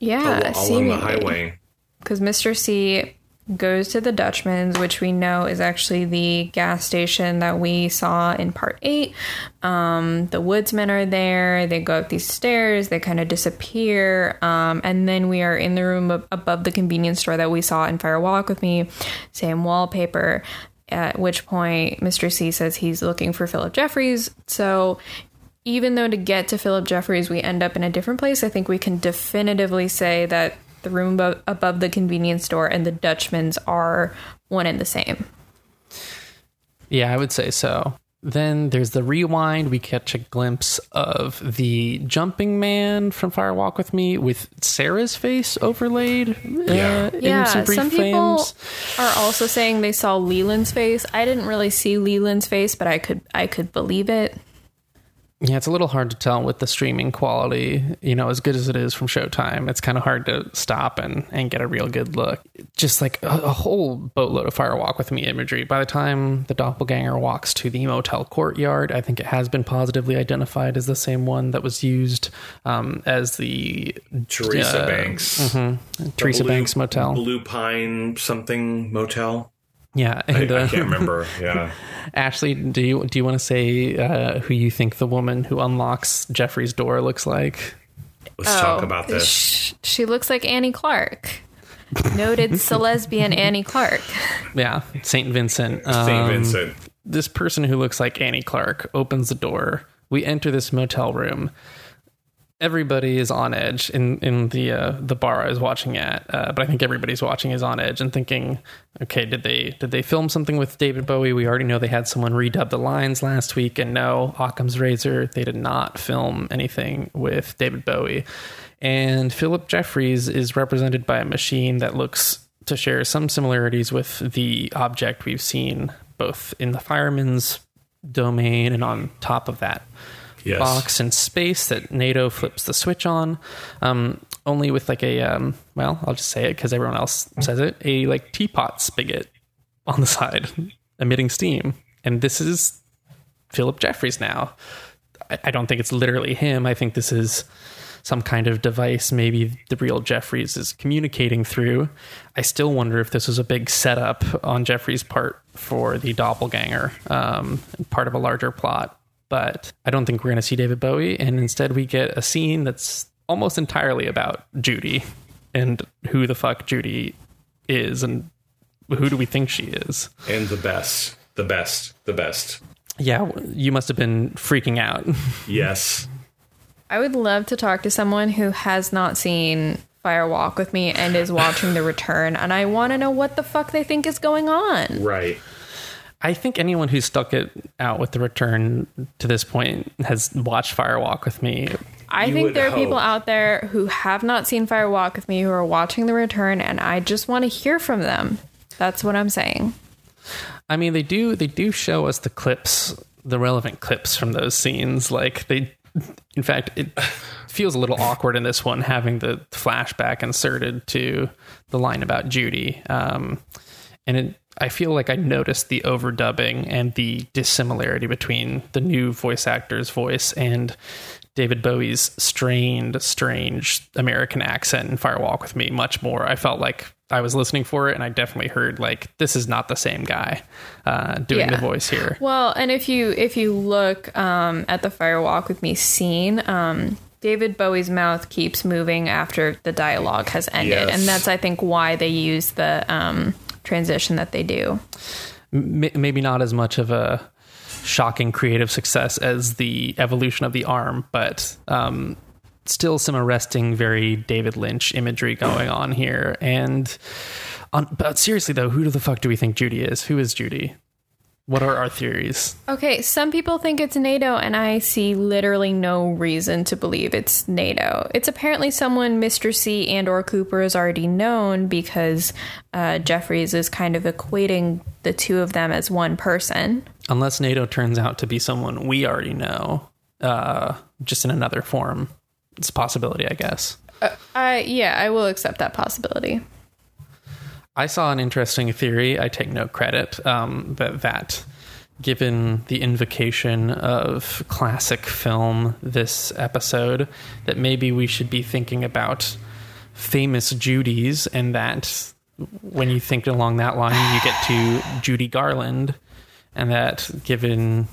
Speaker 6: Yeah,
Speaker 7: al- along the highway.
Speaker 6: Because Mr. C goes to the Dutchman's, which we know is actually the gas station that we saw in part eight. Um, the woodsmen are there. They go up these stairs. They kind of disappear. Um, and then we are in the room ab- above the convenience store that we saw in Fire Walk with Me. Same wallpaper. At which point, Mr. C says he's looking for Philip Jeffries. So even though to get to Philip Jeffries we end up in a different place, I think we can definitively say that the room above, above the convenience store and the Dutchman's are one and the same.
Speaker 5: Yeah, I would say so. Then there's the rewind. We catch a glimpse of the jumping man from Fire Walk with Me with Sarah's face overlaid.
Speaker 7: Yeah.
Speaker 5: uh, in
Speaker 6: Yeah,
Speaker 5: some brief
Speaker 6: some people
Speaker 5: frames.
Speaker 6: are also saying they saw Leland's face. I didn't really see Leland's face, but I could I could believe it.
Speaker 5: Yeah, it's a little hard to tell with the streaming quality. You know, as good as it is from Showtime, it's kind of hard to stop and, and get a real good look. Just like a, a whole boatload of Fire Walk with Me imagery. By the time the doppelganger walks to the motel courtyard, I think it has been positively identified as the same one that was used um, as the
Speaker 7: Teresa
Speaker 5: uh,
Speaker 7: Banks.
Speaker 5: mhm, Teresa
Speaker 7: Blue-
Speaker 5: Banks Motel.
Speaker 7: Blue Pine something motel.
Speaker 5: Yeah,
Speaker 7: I,
Speaker 5: and,
Speaker 7: I
Speaker 5: uh,
Speaker 7: can't remember. Yeah.
Speaker 5: Ashley, do you do you want to say uh, who you think the woman who unlocks Jeffries' door looks like?
Speaker 7: Let's talk about this.
Speaker 6: Oh, Sh- she looks like Annie Clark. Noted celesbian Annie Clark.
Speaker 5: Yeah, Saint Vincent.
Speaker 7: St.
Speaker 5: Um,
Speaker 7: Vincent.
Speaker 5: This person who looks like Annie Clark opens the door. We enter this motel room. Everybody is on edge in in the uh, the bar I was watching at, uh, but I think everybody's watching is on edge and thinking, okay, did they did they film something with David Bowie? We already know they had someone redub the lines last week, and no, Occam's Razor, they did not film anything with David Bowie. And Philip Jeffries is represented by a machine that looks to share some similarities with the object we've seen both in the fireman's domain and on top of that
Speaker 7: Yes.
Speaker 5: box in space that Naido flips the switch on. Um, only with like a um, well, I'll just say it because everyone else says it. A like teapot spigot on the side emitting steam, and this is Philip Jeffries now. I, I don't think it's literally him. I think this is some kind of device maybe the real Jeffries is communicating through. I still wonder if this was a big setup on Jeffries' part for the doppelganger, um, part of a larger plot. But I don't think we're going to see David Bowie, and instead we get a scene that's almost entirely about Judy and who the fuck Judy is and who do we think she is.
Speaker 7: And the best. The best. The best.
Speaker 5: Yeah, you must have been freaking out.
Speaker 7: Yes.
Speaker 6: I would love to talk to someone who has not seen Fire Walk with Me and is watching The Return, and I want to know what the fuck they think is going on.
Speaker 7: Right.
Speaker 5: I think anyone who's stuck it out with the return to this point has watched Fire Walk with Me.
Speaker 6: I
Speaker 7: You
Speaker 6: think
Speaker 7: would
Speaker 6: there are people out there who have not seen Fire Walk with Me who are watching The Return, and I just want to hear from them. That's what I'm saying.
Speaker 5: I mean, they do they do show us the clips, the relevant clips from those scenes. Like they, in fact, it feels a little awkward in this one having the flashback inserted to the line about Judy, um, and it. I feel like I noticed the overdubbing and the dissimilarity between the new voice actor's voice and David Bowie's strained, strange American accent in Fire Walk with Me much more. I felt like I was listening for it, and I definitely heard like this is not the same guy uh, doing
Speaker 6: Yeah.
Speaker 5: the voice here.
Speaker 6: Well, and if you if you look um, at the Fire Walk with Me scene, um, David Bowie's mouth keeps moving after the dialogue has ended,
Speaker 7: Yes.
Speaker 6: and that's I think why they use the um, transition that they do.
Speaker 5: Maybe not as much of a shocking creative success as the evolution of the arm, but um, still some arresting, very David Lynch imagery going on here. And on, but seriously though, who the fuck do we think Judy is? Who is Judy? What are our theories?
Speaker 6: Okay, some people think it's Naido, and I see literally no reason to believe it's Naido. It's apparently someone Mr. C and or Cooper has already known because uh, Jeffries is kind of equating the two of them as one person.
Speaker 5: Unless Naido turns out to be someone we already know, uh, just in another form. It's a possibility, I guess.
Speaker 6: I yeah, I will accept that possibility.
Speaker 5: I saw an interesting theory. I take no credit, um, but that given the invocation of classic film this episode, that maybe we should be thinking about famous Judys, and that when you think along that line, you get to Judy Garland, and that given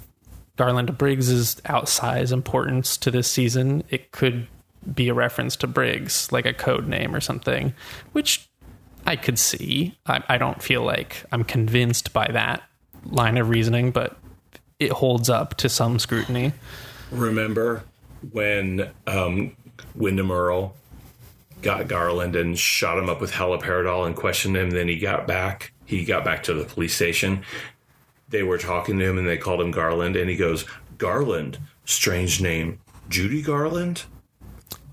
Speaker 5: Garland Briggs's outsized importance to this season, it could be a reference to Briggs, like a code name or something, which I could see. I, I don't feel like I'm convinced by that line of reasoning, but it holds up to some scrutiny.
Speaker 7: Remember when um, Windom Earle got Garland and shot him up with haloperidol and questioned him? Then he got back. He got back to the police station. They were talking to him and they called him Garland, and he goes, "Garland, strange name, Judy Garland."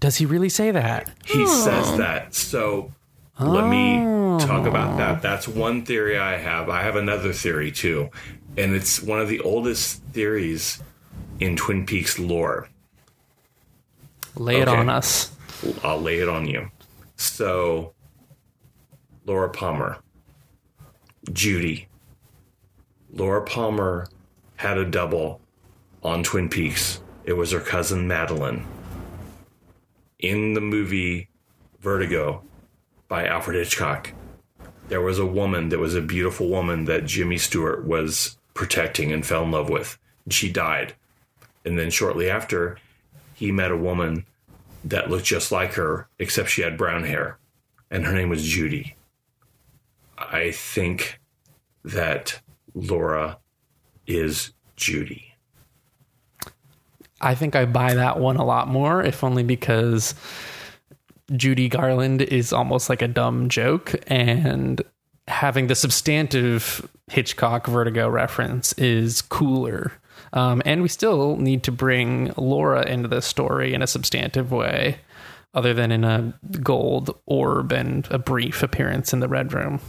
Speaker 5: Does he really say that?
Speaker 7: He says that. So let me talk about that. Oh. That's one theory I have. I have another theory too, and it's one of the oldest theories in Twin Peaks lore.
Speaker 5: Lay it
Speaker 7: Okay.
Speaker 5: on us.
Speaker 7: I'll lay it on you. So, Laura Palmer, Judy. Laura Palmer had a double on Twin Peaks. It was her cousin Madeline. In the movie Vertigo by Alfred Hitchcock, there was a woman that was a beautiful woman that Jimmy Stewart was protecting and fell in love with. She died. And then shortly after, he met a woman that looked just like her, except she had brown hair, and her name was Judy. I think that Laura is Judy.
Speaker 5: I think I buy that one a lot more, if only because Judy Garland is almost like a dumb joke, and having the substantive Hitchcock Vertigo reference is cooler. Um, and we still need to bring Laura into the story in a substantive way, other than in a gold orb and a brief appearance in the Red Room.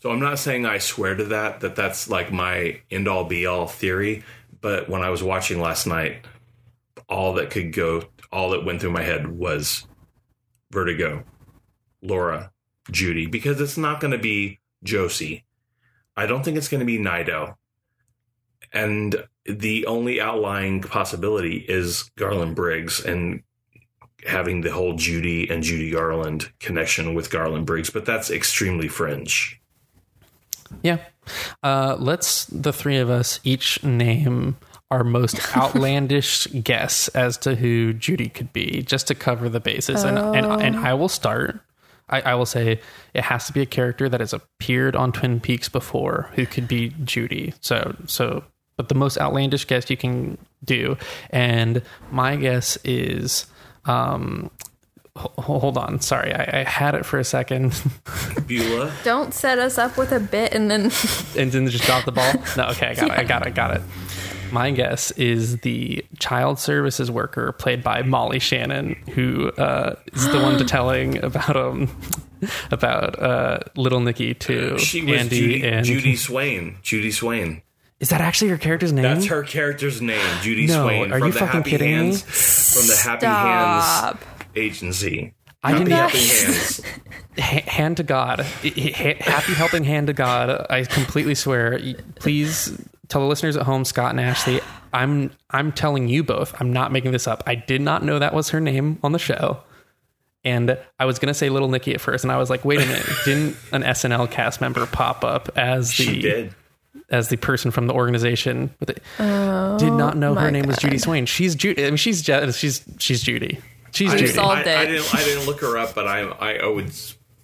Speaker 7: So I'm not saying I swear to that, that that's like my end all be all theory. But when I was watching last night, all that could go, all that went through my head was Vertigo, Laura, Judy, because it's not going to be Josie. I don't think it's going to be Naido. And the only outlying possibility is Garland Briggs and having the whole Judy and Judy Garland connection with Garland Briggs, but that's extremely fringe.
Speaker 5: Yeah. Uh, let's, the three of us, each name our most outlandish guess as to who Judy could be, just to cover the bases. And, and, and I will start. I, I will say it has to be a character that has appeared on Twin Peaks before who could be Judy. So, so, but the most outlandish guess you can do. And my guess is, um, ho- hold on. Sorry. I, I had it for a second.
Speaker 7: Beulah.
Speaker 6: Don't set us up with a bit and then
Speaker 5: and then just drop the ball? No, okay, I got it. I got it. I got it. My guess is the child services worker played by Molly Shannon, who uh, is the one to telling about um about uh, little Nicky to
Speaker 7: She was
Speaker 5: Andy
Speaker 7: Judy,
Speaker 5: and
Speaker 7: Judy Swain. Judy Swain.
Speaker 5: Is that actually her character's name?
Speaker 7: That's her character's name, Judy
Speaker 5: No,
Speaker 7: Swain.
Speaker 5: are
Speaker 7: from
Speaker 5: you
Speaker 7: the
Speaker 5: fucking
Speaker 7: Happy
Speaker 5: kidding me?
Speaker 7: Hands, From the Happy
Speaker 6: Stop.
Speaker 7: Hands Agency.
Speaker 5: I
Speaker 7: Happy
Speaker 5: did not-
Speaker 7: Helping Hands.
Speaker 5: Hand to God, I- I- happy helping hand to God. I completely swear. Please tell the listeners at home, Scott and Ashley. I'm I'm telling you both. I'm not making this up. I did not know that was her name on the show, and I was gonna say Little Nicky at first, and I was like, wait a minute, didn't an SNL cast member pop up as the
Speaker 7: She did.
Speaker 5: as the person from the organization? With it? did not know her
Speaker 6: my
Speaker 5: name was Judy Swain. She's Judy. I mean, she's she's she's Judy. She's
Speaker 7: I
Speaker 5: Judy.
Speaker 7: didn't, I, I didn't. I didn't look her up, but I. I, I would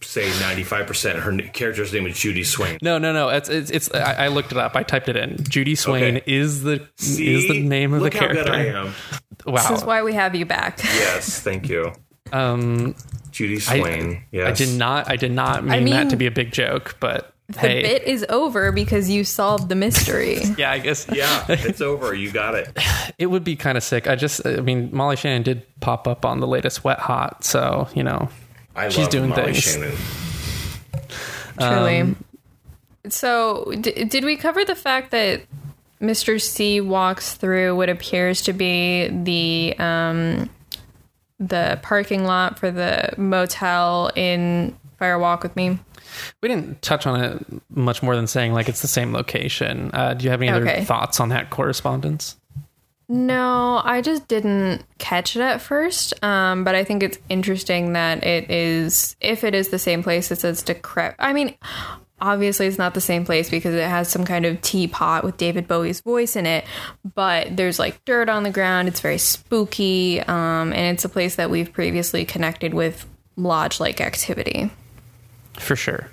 Speaker 7: say ninety five percent. Her character's name is Judy Swain.
Speaker 5: No, no, no. It's it's. it's I, I looked it up. I typed it in. Judy Swain
Speaker 7: Okay.
Speaker 5: is the
Speaker 7: See?
Speaker 5: is the name of
Speaker 7: Look
Speaker 5: the
Speaker 7: how
Speaker 5: character.
Speaker 7: good I am. Wow.
Speaker 6: this is why we have you back.
Speaker 7: Yes, thank you,
Speaker 5: Um,
Speaker 7: Judy
Speaker 5: I,
Speaker 7: Swain. yes,
Speaker 5: I did not. I did not mean,
Speaker 6: mean-
Speaker 5: that to be a big joke, but
Speaker 6: the
Speaker 5: Hey.
Speaker 6: bit is over because you solved the mystery.
Speaker 5: Yeah, I guess.
Speaker 7: Yeah, it's over. You got it.
Speaker 5: It would be kind of sick. I just, I mean, Molly Shannon did pop up on the latest Wet Hot, so you know,
Speaker 7: I
Speaker 5: She's
Speaker 7: love
Speaker 5: doing
Speaker 7: Molly
Speaker 5: things.
Speaker 7: Shannon.
Speaker 6: Truly.
Speaker 5: Um,
Speaker 6: so, d- did we cover the fact that Mr. C walks through what appears to be the um, the parking lot for the motel in Fire Walk with Me?
Speaker 5: we didn't touch on it much more than saying like it's the same location. Uh, do you have any other thoughts on that correspondence?
Speaker 6: No, I just didn't catch it at first. Um, but I think it's interesting that it is, if it is the same place, it says decrepit. I mean, obviously it's not the same place because it has some kind of teapot with David Bowie's voice in it. But there's like dirt on the ground. It's very spooky. Um, and it's a place that we've previously connected with lodge-like activity.
Speaker 5: For sure.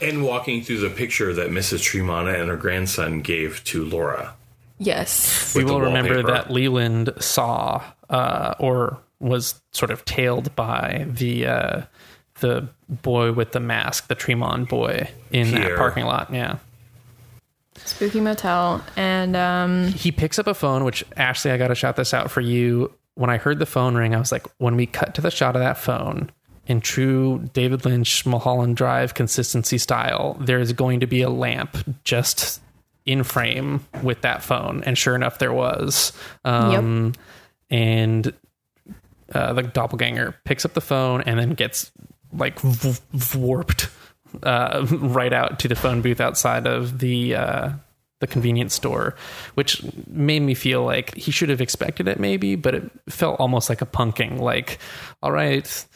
Speaker 7: And walking through the picture that Mrs. Tremond and her grandson gave to Laura.
Speaker 6: Yes.
Speaker 5: we will remember that Leland saw uh, or was sort of tailed by the uh, the boy with the mask, the Tremond boy, in that parking lot. Yeah.
Speaker 6: Spooky motel. And um,
Speaker 5: he picks up a phone, which Ashley, I got to shout this out for you. When I heard the phone ring, I was like, when we cut to the shot of that phone in true David Lynch Mulholland Drive consistency style, there's going to be a lamp just in frame with that phone. And sure enough, there was. Um, And uh, the doppelganger picks up the phone and then gets like v- warped uh, right out to the phone booth outside of the uh, the convenience store, which made me feel like he should have expected it, maybe, but it felt almost like a punking. Like, all right,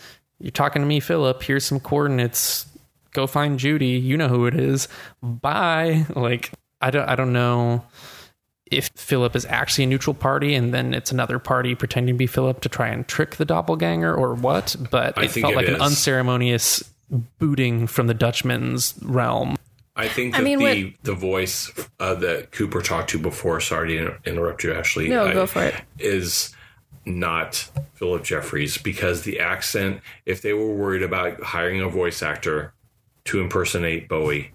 Speaker 5: you're talking to me, Philip. Here's some coordinates. Go find Judy. You know who it is. Bye. Like, I don't. I don't know if Philip is actually a neutral party and then it's another party pretending to be Philip to try and trick the doppelganger or what, but
Speaker 7: I
Speaker 5: it
Speaker 7: think
Speaker 5: felt
Speaker 7: it
Speaker 5: like an unceremonious booting from the Dutchman's realm.
Speaker 7: I think
Speaker 6: I
Speaker 7: that
Speaker 6: mean,
Speaker 7: the
Speaker 6: what-
Speaker 7: the voice uh, that Cooper talked to before, sorry to interrupt you, Ashley.
Speaker 6: No,
Speaker 7: I-
Speaker 6: go for it.
Speaker 7: Is not Philip Jeffries because the accent. If they were worried about hiring a voice actor to impersonate Bowie,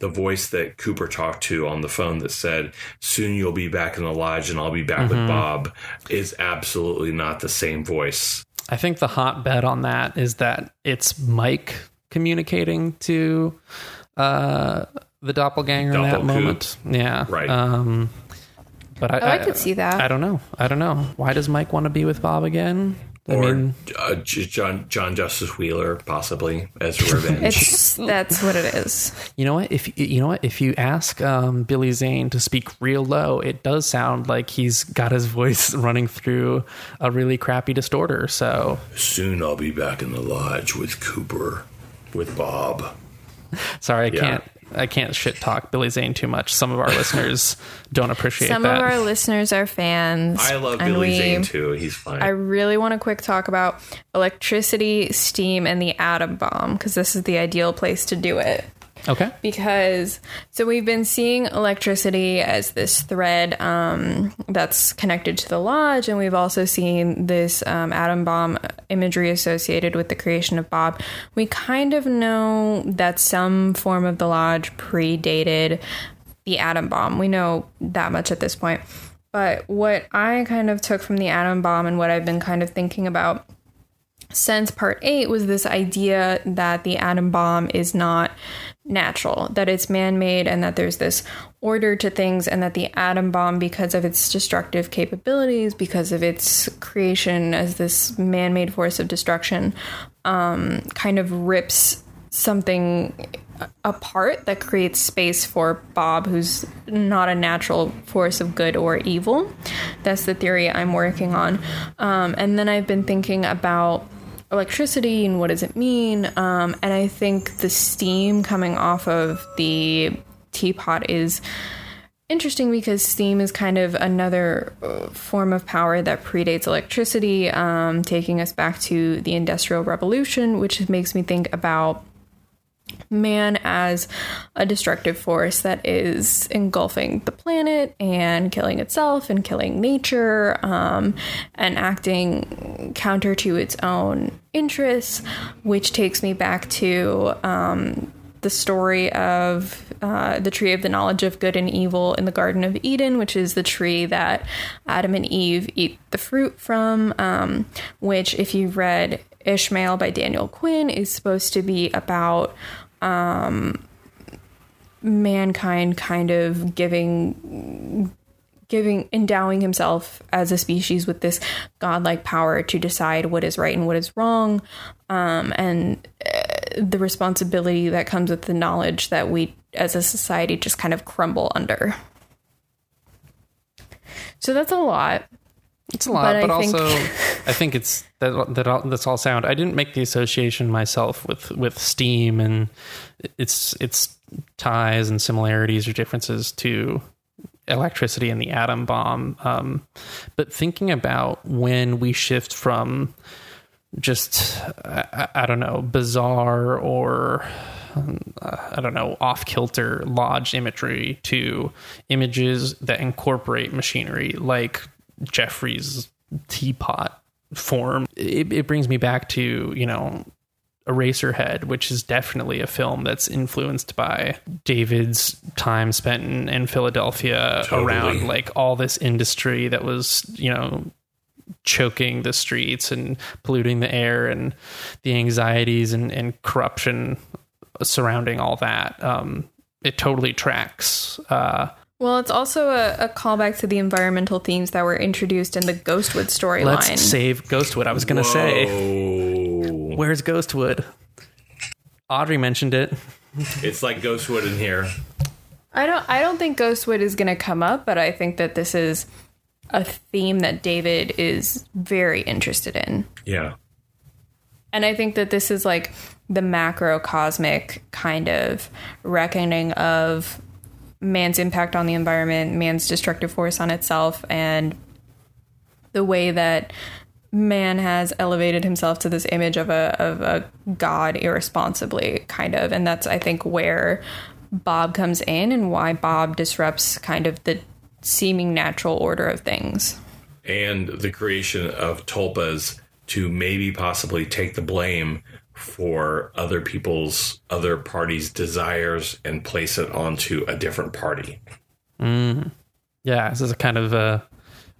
Speaker 7: the voice that Cooper talked to on the phone that said, "Soon you'll be back in the lodge and I'll be back
Speaker 6: Mm-hmm.
Speaker 7: with Bob," is absolutely not the same voice.
Speaker 5: I think the hot bet on that is that it's Mike communicating to uh, the doppelganger in that
Speaker 7: Doppelkoop.
Speaker 5: moment. Yeah.
Speaker 7: Right.
Speaker 5: Um, but I,
Speaker 6: Oh, I could see that.
Speaker 5: I don't know. I don't know. Why does Mike want to be with Bob again? I
Speaker 7: Or
Speaker 5: mean,
Speaker 7: uh, John John Justice Wheeler, possibly as revenge.
Speaker 6: it's that's what it is.
Speaker 5: You know what? If you know what, if you ask um, Billy Zane to speak real low, it does sound like he's got his voice running through a really crappy distorter. So
Speaker 7: Soon I'll be back in the lodge with Cooper, with Bob.
Speaker 5: sorry, I
Speaker 7: Yeah.
Speaker 5: can't. I can't shit talk Billy Zane too much. Some of our listeners don't appreciate
Speaker 6: Some
Speaker 5: that.
Speaker 6: Some of our listeners are fans.
Speaker 7: I love
Speaker 6: and
Speaker 7: Billy
Speaker 6: we-
Speaker 7: Zane too. He's fine.
Speaker 6: I really want to quick talk about electricity, steam, and the atom bomb because this is the ideal place to do it.
Speaker 5: Okay.
Speaker 6: Because so we've been seeing electricity as this thread um, that's connected to the lodge, and we've also seen this um, atom bomb imagery associated with the creation of Bob. We kind of know that some form of the lodge predated the atom bomb. We know that much at this point. But what I kind of took from the atom bomb and what I've been kind of thinking about since part eight was this idea that the atom bomb is not natural, that it's man made, and that there's this order to things, and that the atom bomb, because of its destructive capabilities, because of its creation as this man made force of destruction, um, kind of rips something apart that creates space for Bob, who's not a natural force of good or evil. That's the theory I'm working on. Um, and then I've been thinking about electricity and what does it mean. Um, and I think the steam coming off of the teapot is interesting because steam is kind of another uh, form of power that predates electricity, um, taking us back to the Industrial Revolution, which makes me think about man as a destructive force that is engulfing the planet and killing itself and killing nature um, and acting counter to its own interests, which takes me back to um, the story of uh, the tree of the knowledge of good and evil in the Garden of Eden, which is the tree that Adam and Eve eat the fruit from. Um, which, if you've read Ishmael by Daniel Quinn, is supposed to be about um, mankind kind of giving giving endowing himself as a species with this godlike power to decide what is right and what is wrong um, and uh, the responsibility that comes with the knowledge that we as a society just kind of crumble under. So that's a lot
Speaker 5: It's a lot,
Speaker 6: But I
Speaker 5: but,
Speaker 6: think-
Speaker 5: also I think it's that that all, that's all sound. I didn't make the association myself with with steam and its its ties and similarities or differences to electricity and the atom bomb. Um, but thinking about when we shift from just I, I don't know bizarre or I don't know, off kilter lodge imagery to images that incorporate machinery like Jeffries' teapot form. It, it brings me back to, you know, Eraserhead, which is definitely a film that's influenced by David's time spent in, in Philadelphia
Speaker 7: Totally.
Speaker 5: around like all this industry that was, you know, choking the streets and polluting the air and the anxieties and, and corruption surrounding all that. Um, it totally tracks. Uh,
Speaker 6: well it's also a, a callback to the environmental themes that were introduced in the ghostwood storyline
Speaker 5: let's save Ghostwood. I was going to say, where's Ghostwood? Audrey mentioned it.
Speaker 7: It's like Ghostwood in here.
Speaker 6: I don't I don't think Ghostwood is going to come up, but I think that this is a theme that David is very interested in.
Speaker 7: Yeah.
Speaker 6: And I think that this is like the macrocosmic kind of reckoning of man's impact on the environment, man's destructive force on itself, and the way that man has elevated himself to this image of a of a god irresponsibly, kind of. And that's I think where Bob comes in and why Bob disrupts kind of the seeming natural order of things.
Speaker 7: And the creation of tulpas to maybe possibly take the blame for other people's other parties' desires and place it onto a different party.
Speaker 5: Yeah, this is a kind of a,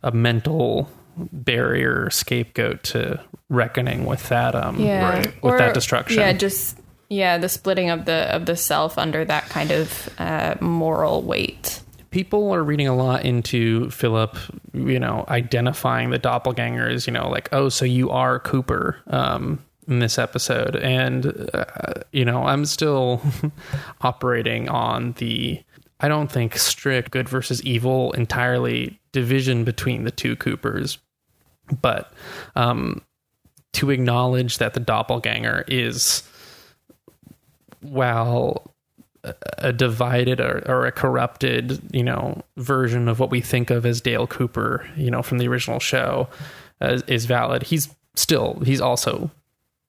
Speaker 5: a mental barrier scapegoat to reckoning with that. Um,
Speaker 6: yeah
Speaker 7: Right.
Speaker 5: With that destruction.
Speaker 6: yeah just yeah the splitting of the of the self under that kind of uh, moral weight
Speaker 5: people are reading a lot into Philip, you know, identifying the doppelgangers, you know, like, oh, so you are Cooper um, in this episode. And, uh, you know, I'm still operating on the, I don't think strict good versus evil entirely division between the two Coopers, but um, to acknowledge that the doppelganger is, while a divided or, or a corrupted, you know, version of what we think of as Dale Cooper, you know, from the original show, uh, is valid. He's still he's also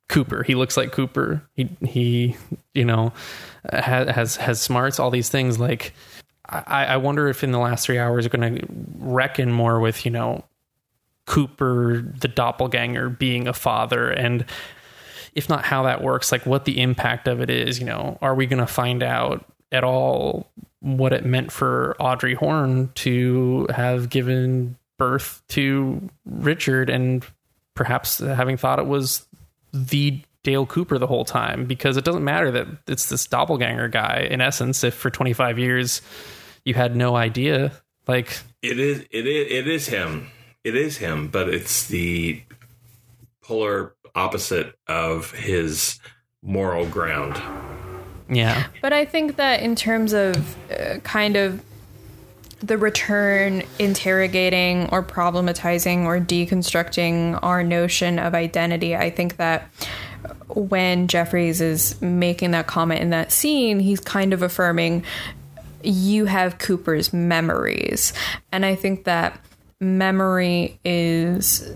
Speaker 5: Cooper. He looks like Cooper. He he, you know, has has, smarts. All these things. Like, I, I wonder if in the last three hours we're going to reckon more with you know Cooper, the doppelganger, being a father and if not how that works, like what the impact of it is, you know, are we going to find out at all what it meant for Audrey Horne to have given birth to Richard and perhaps having thought it was the Dale Cooper the whole time? Because it doesn't matter that it's this doppelganger guy, in essence, if for 25 years you had no idea. Like,
Speaker 7: It is it is it is him. It is him, but it's the polar opposite of his moral ground.
Speaker 5: yeah.
Speaker 6: but i think that in terms of uh, kind of the return interrogating or problematizing or deconstructing our notion of identity i think that when jeffries is making that comment in that scene he's kind of affirming you have Cooper's memories. And I think that memory is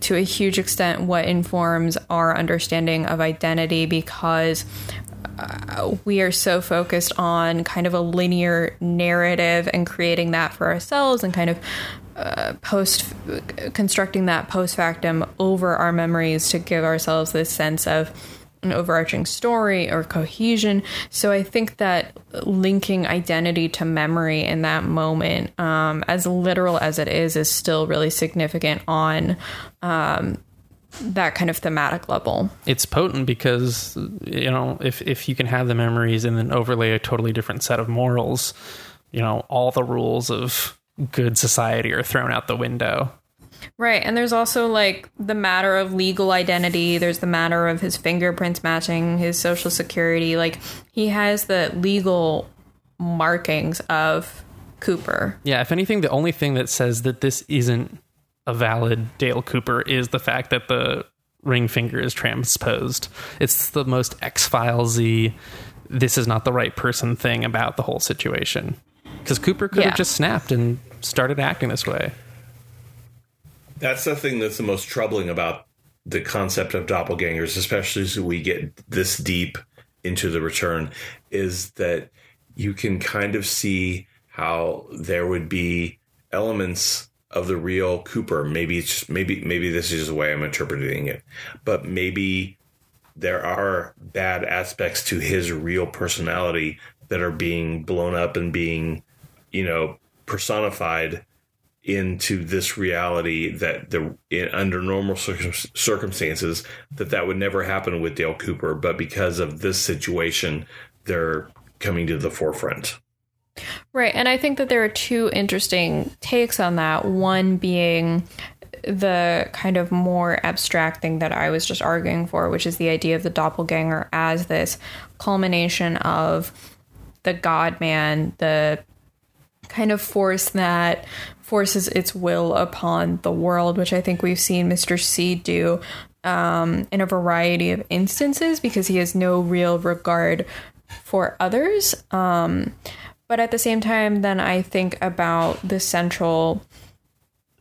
Speaker 6: to a huge extent what informs our understanding of identity because we are so focused on kind of a linear narrative and creating that for ourselves and kind of uh, post constructing that post factum over our memories to give ourselves this sense of an overarching story or cohesion. So I think that linking identity to memory in that moment, um, as literal as it is, is still really significant on um, that kind of thematic level.
Speaker 5: It's potent because you know if if you can have the memories and then overlay a totally different set of morals, you know all the rules of good society are thrown out the window.
Speaker 6: Right. And there's also like the matter of legal identity. There's the matter of his fingerprints matching his social security. Like he has the legal markings of Cooper.
Speaker 5: Yeah, if anything, the only thing that says that this isn't a valid Dale Cooper is the fact that the ring finger is transposed. It's the most X Filesy, this is not the right person thing about the whole situation. Because Cooper could
Speaker 6: Yeah.
Speaker 5: have just snapped and started acting this way.
Speaker 7: That's the thing that's the most troubling about the concept of doppelgangers, especially as we get this deep into the return, is that you can kind of see how there would be elements of the real Cooper. Maybe it's just, maybe maybe this is the way I'm interpreting it, but maybe there are bad aspects to his real personality that are being blown up and being, you know, personified into this reality that the in, under normal circum, circumstances that that would never happen with Dale Cooper, but because of this situation, they're coming to the forefront.
Speaker 6: Right. And I think that there are two interesting takes on that. One being the kind of more abstract thing that I was just arguing for, which is the idea of the doppelganger as this culmination of the God man, the kind of force that forces its will upon the world, which I think we've seen Mr. C do um, in a variety of instances because he has no real regard for others. Um, but at the same time, then I think about the central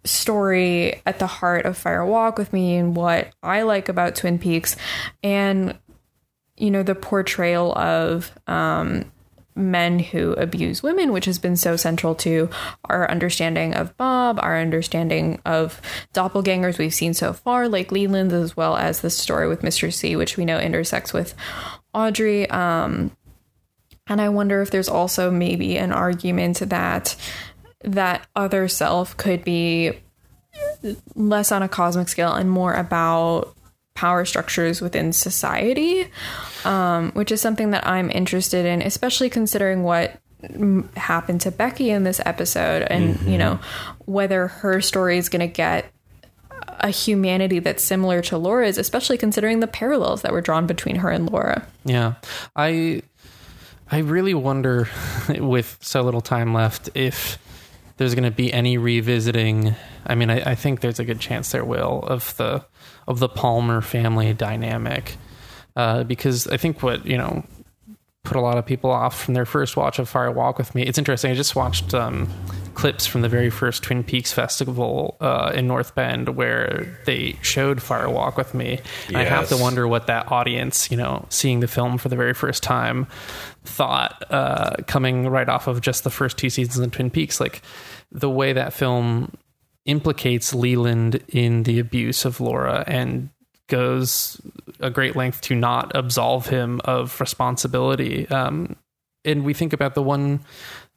Speaker 6: story at the heart of Fire Walk with Me and what I like about Twin Peaks and you know the portrayal of um men who abuse women which has been so central to our understanding of Bob our understanding of doppelgangers we've seen so far like Leland as well as the story with Mr. C which we know intersects with Audrey um and I wonder if there's also maybe an argument that that other self could be less on a cosmic scale and more about power structures within society, um, which is something that I'm interested in, especially considering what happened to Becky in this episode and, you know, whether her story is going to get a humanity that's similar to Laura's, especially considering the parallels that were drawn between her and Laura.
Speaker 5: Yeah. I I really wonder with so little time left if there's going to be any revisiting. I mean, I, I think there's a good chance there will of the of the Palmer family dynamic, uh, because I think what you know put a lot of people off from their first watch of Fire Walk with Me. It's interesting. I just watched um, clips from the very first Twin Peaks festival uh, in North Bend where they showed Fire Walk with Me. And I have to wonder what that audience, you know, seeing the film for the very first time, thought uh, coming right off of just the first two seasons of Twin Peaks. Like the way that film implicates Leland in the abuse of Laura and goes a great length to not absolve him of responsibility. Um, and we think about the one,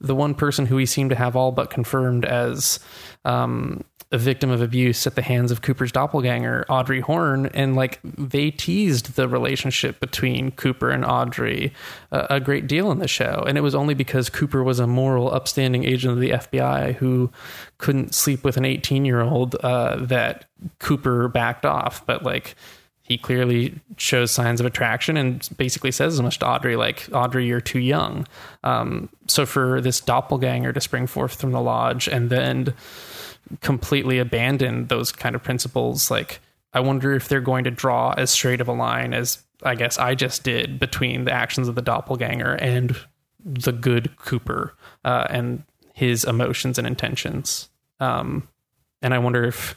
Speaker 5: the one person who we seem to have all but confirmed as um, a victim of abuse at the hands of Cooper's doppelganger, Audrey Horne, and like they teased the relationship between Cooper and Audrey a, a great deal in the show, and it was only because Cooper was a moral, upstanding agent of the FBI who couldn't sleep with an 18 year old uh, that Cooper backed off, but like he clearly shows signs of attraction and basically says as much to Audrey, like, Audrey, you're too young. Um, so for this doppelganger to spring forth from the lodge and then completely abandon those kind of principles, like, I wonder if they're going to draw as straight of a line as I guess I just did between the actions of the doppelganger and the good Cooper uh, and his emotions and intentions. Um, and I wonder if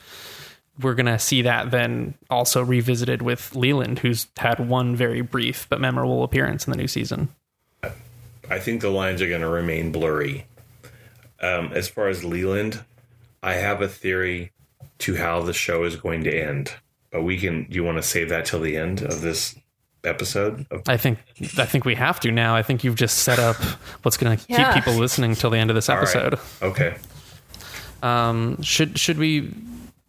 Speaker 5: we're going to see that then also revisited with Leland, who's had one very brief but memorable appearance in the new season.
Speaker 7: I think the lines are going to remain blurry. Um, as far as Leland, I have a theory to how the show is going to end, but we can. You want to save that till the end of this episode? Of,
Speaker 5: I think I think we have to now. I think you've just set up what's going to
Speaker 6: Yeah.
Speaker 5: keep people listening till the end of this
Speaker 7: All right.
Speaker 5: episode.
Speaker 7: Okay.
Speaker 5: Um, should should we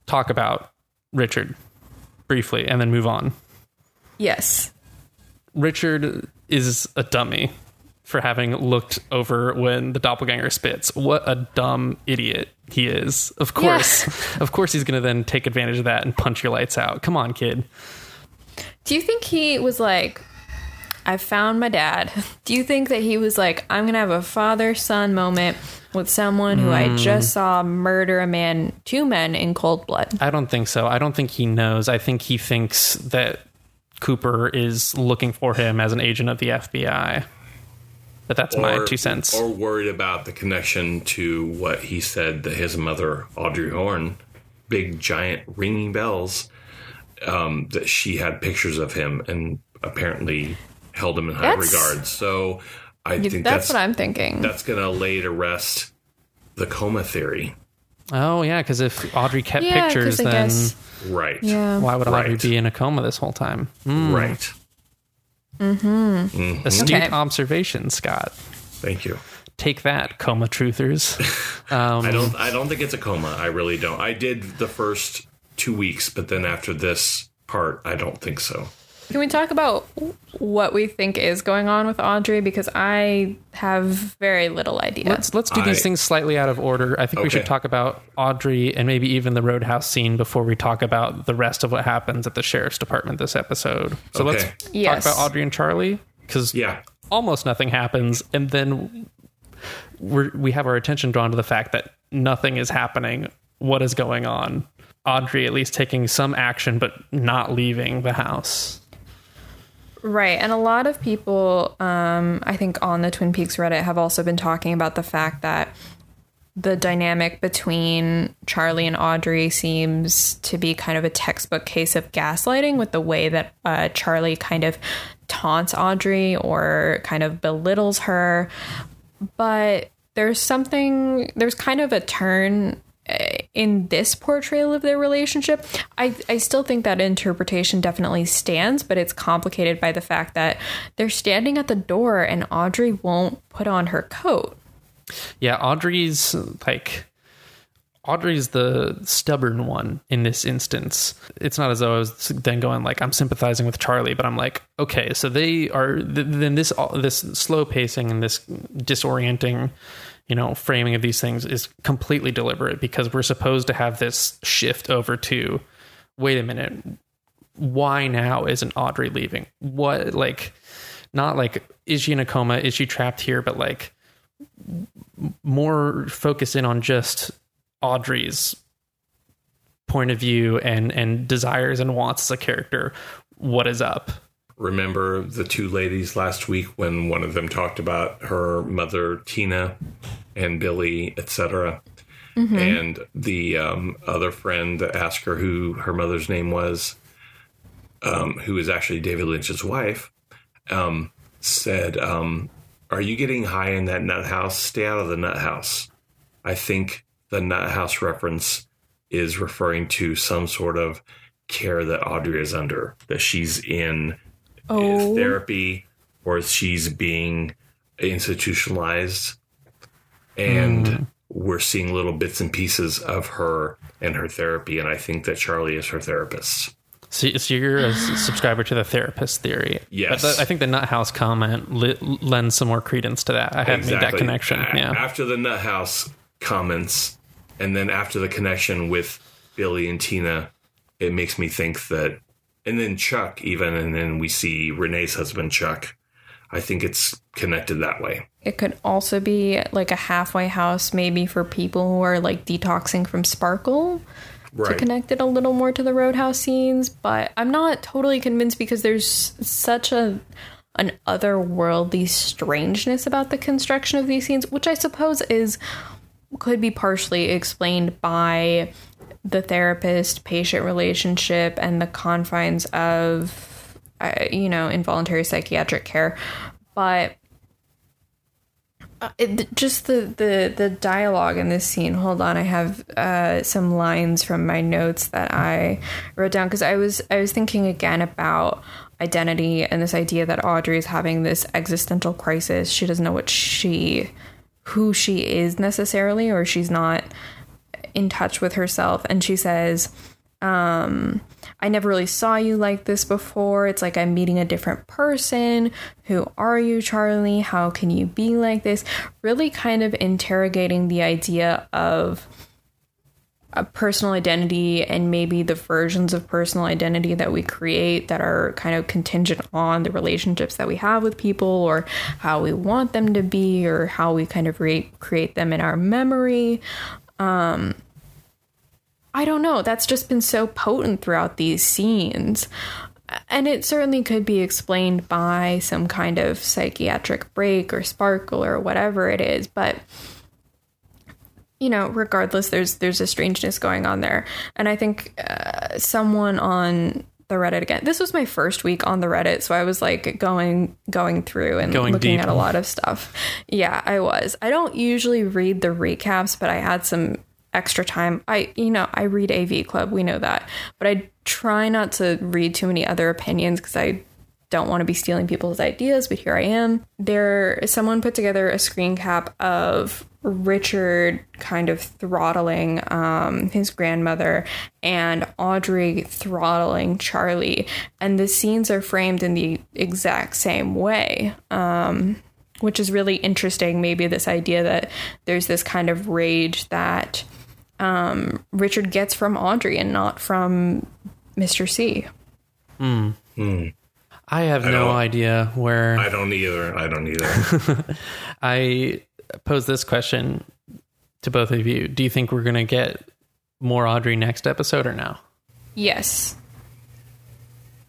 Speaker 5: talk about Richard briefly and then move on?
Speaker 6: Yes.
Speaker 5: Richard is a dummy for having looked over when the doppelganger spits. What a dumb idiot he is. Of course. of course he's going to then take advantage of that and punch your lights out. Come on, kid.
Speaker 6: Do you think he was like, I found my dad? Do you think that he was like, I'm going to have a father son moment with someone who I just saw murder a man, two men in cold blood?
Speaker 5: I don't think so. I don't think he knows. I think he thinks that Cooper is looking for him as an agent of the FBI. But that's my two cents.
Speaker 7: Or worried about the connection to what he said that his mother, Audrey Horne, big giant ringing bells, um, that she had pictures of him and apparently held him in high
Speaker 6: That's-
Speaker 7: regard. So I think
Speaker 6: That's,
Speaker 7: that's
Speaker 6: what I'm thinking.
Speaker 7: that's going to lay to rest the coma theory.
Speaker 5: oh, yeah, because if Audrey kept
Speaker 6: Yeah, 'cause
Speaker 5: pictures, then
Speaker 6: guess-
Speaker 7: Right.
Speaker 6: yeah.
Speaker 5: why would Audrey
Speaker 7: Right.
Speaker 5: be in a coma this whole time?
Speaker 7: Right.
Speaker 5: mm-hmm Astute
Speaker 6: Okay.
Speaker 5: observation, Scott.
Speaker 7: Thank you.
Speaker 5: Take that, coma truthers. Um,
Speaker 7: I don't. I don't think it's a coma. I really don't. I did the first two weeks, but then after this part, I don't think so.
Speaker 6: Can we talk about what we think is going on with Audrey? Because I have very little idea.
Speaker 5: Let's let's do these things slightly out of order. I think we should talk about Audrey and maybe even the Roadhouse scene before we talk about the rest of what happens at the sheriff's department this episode. So
Speaker 7: Okay.
Speaker 5: let's
Speaker 6: Yes.
Speaker 5: talk about Audrey and Charlie because
Speaker 7: Yeah.
Speaker 5: almost nothing happens, and then we we have our attention drawn to the fact that nothing is happening. What is going on? Audrey at least taking some action, but not leaving the house.
Speaker 6: Right. And a lot of people, um, I think on the Twin Peaks Reddit, have also been talking about the fact that the dynamic between Charlie and Audrey seems to be kind of a textbook case of gaslighting with the way that uh, Charlie kind of taunts Audrey or kind of belittles her. But there's something, there's kind of a turn in this portrayal of their relationship. I, I still think that interpretation definitely stands, but it's complicated by the fact that they're standing at the door and Audrey won't put on her coat.
Speaker 5: Yeah, Audrey's like Audrey's the stubborn one in this instance. It's not as though I was then going like I'm sympathizing with Charlie, but I'm like, okay, so they are th- then this this slow pacing and this disorienting, you know, framing of these things is completely deliberate because we're supposed to have this shift over to wait a minute, why now isn't Audrey leaving? What like not like is she in a coma? Is she trapped here? But like more focus in on just Audrey's point of view and and desires and wants as a character. What is up?
Speaker 7: Remember the two ladies last week when one of them talked about her mother Tina and Billy, etc. And the um, other friend asked her who her mother's name was, um, who is actually David Lynch's wife, um, said, um, "Are you getting high in that nut house? Stay out of the nut house." I think the nut house reference is referring to some sort of care that Audrey is under, that she's in
Speaker 6: Oh.
Speaker 7: therapy or she's being institutionalized. And hmm. we're seeing little bits and pieces of her and her therapy. And I think that Charlie is her therapist.
Speaker 5: So, so you're a subscriber to the therapist theory.
Speaker 7: Yes.
Speaker 5: But the- I think the Nut House comment li- lends some more credence to that. I hadn't made that connection.
Speaker 7: A-
Speaker 5: Yeah.
Speaker 7: After the Nut House comments, and then after the connection with Billy and Tina, it makes me think that, and then Chuck, even, and then we see Renee's husband, Chuck. I think it's connected that way.
Speaker 6: It could also be like a halfway house, maybe for people who are like detoxing from Sparkle. to connect it a little more to the roadhouse scenes but i'm not totally convinced because there's such a an otherworldly strangeness about the construction of these scenes which i suppose is could be partially explained by the therapist patient relationship and the confines of uh, you know involuntary psychiatric care but uh, it, just the, the the dialogue in this scene. Hold on, I have uh, some lines from my notes that I wrote down because I was I was thinking again about identity and this idea that Audrey is having this existential crisis. She doesn't know what she who she is necessarily or she's not in touch with herself and she says um I never really saw you like this before. It's like I'm meeting a different person. Who are you, Charlie? How can you be like this? Really kind of interrogating the idea of a personal identity and maybe the versions of personal identity that we create that are kind of contingent on the relationships that we have with people or how we want them to be or how we kind of re- create them in our memory. Um, I don't know. That's just been so potent throughout these scenes. And it certainly could be explained by some kind of psychiatric break or sparkle or whatever it is, but you know, regardless, there's there's a strangeness going on there, and I think uh, someone on the Reddit again. This was my first week on the Reddit, so I was like going going through and
Speaker 5: Going
Speaker 6: looking
Speaker 5: deep.
Speaker 6: at a lot of stuff. Yeah, I was. I don't usually read the recaps, but I had some extra time. I you know, I read AV Club, we know that. But I try not to read too many other opinions cuz I don't want to be stealing people's ideas, but here I am. There someone put together a screen cap of Richard kind of throttling um, his grandmother and Audrey throttling Charlie, and the scenes are framed in the exact same way. Um, which is really interesting. Maybe this idea that there's this kind of rage that um, Richard gets from Audrey and not from Mr. C.
Speaker 5: I have no idea where
Speaker 7: I don't either. I don't either.
Speaker 5: I pose this question to both of you. Do you think we're going to get more Audrey next episode or no?
Speaker 6: Yes.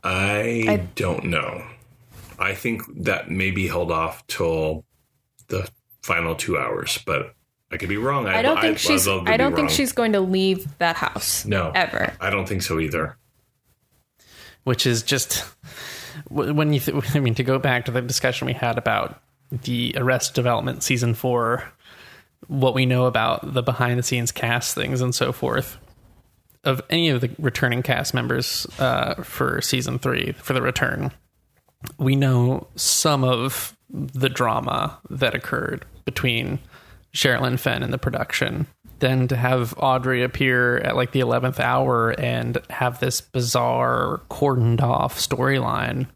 Speaker 7: I,
Speaker 6: I-
Speaker 7: don't know. I think that may be held off till the final two hours, but I could be wrong.
Speaker 6: I don't think
Speaker 7: I'd
Speaker 6: she's.
Speaker 7: love
Speaker 6: I don't think
Speaker 7: wrong.
Speaker 6: she's going to leave that house.
Speaker 7: no
Speaker 6: ever.
Speaker 7: I don't think so either.
Speaker 5: Which is just when you. Th- I mean, to go back to the discussion we had about the Arrest Development season four, what we know about the behind the scenes cast things and so forth of any of the returning cast members uh, for season three for the return. We know some of the drama that occurred between Sherilyn Fenn and the production. Then to have Audrey appear at like the 11th hour and have this bizarre cordoned off storyline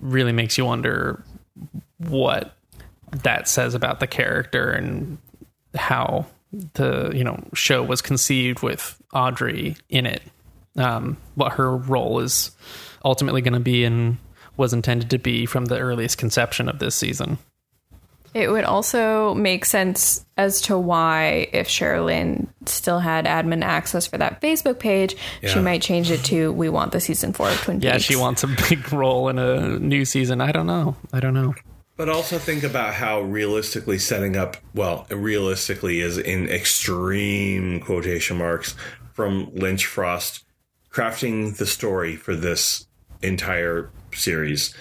Speaker 5: really makes you wonder what that says about the character and how the you know show was conceived with Audrey in it. Um, what her role is ultimately going to be and was intended to be from the earliest conception of this season.
Speaker 6: It would also make sense as to why, if Sherilyn still had admin access for that Facebook page, she might change it to "We want the season four of Twin Peaks."
Speaker 5: Yeah, she wants a big role in a new season. I don't know. I don't know.
Speaker 7: But also think about how realistically setting up, well, realistically is in extreme quotation marks from Lynch Frost crafting the story for this entire series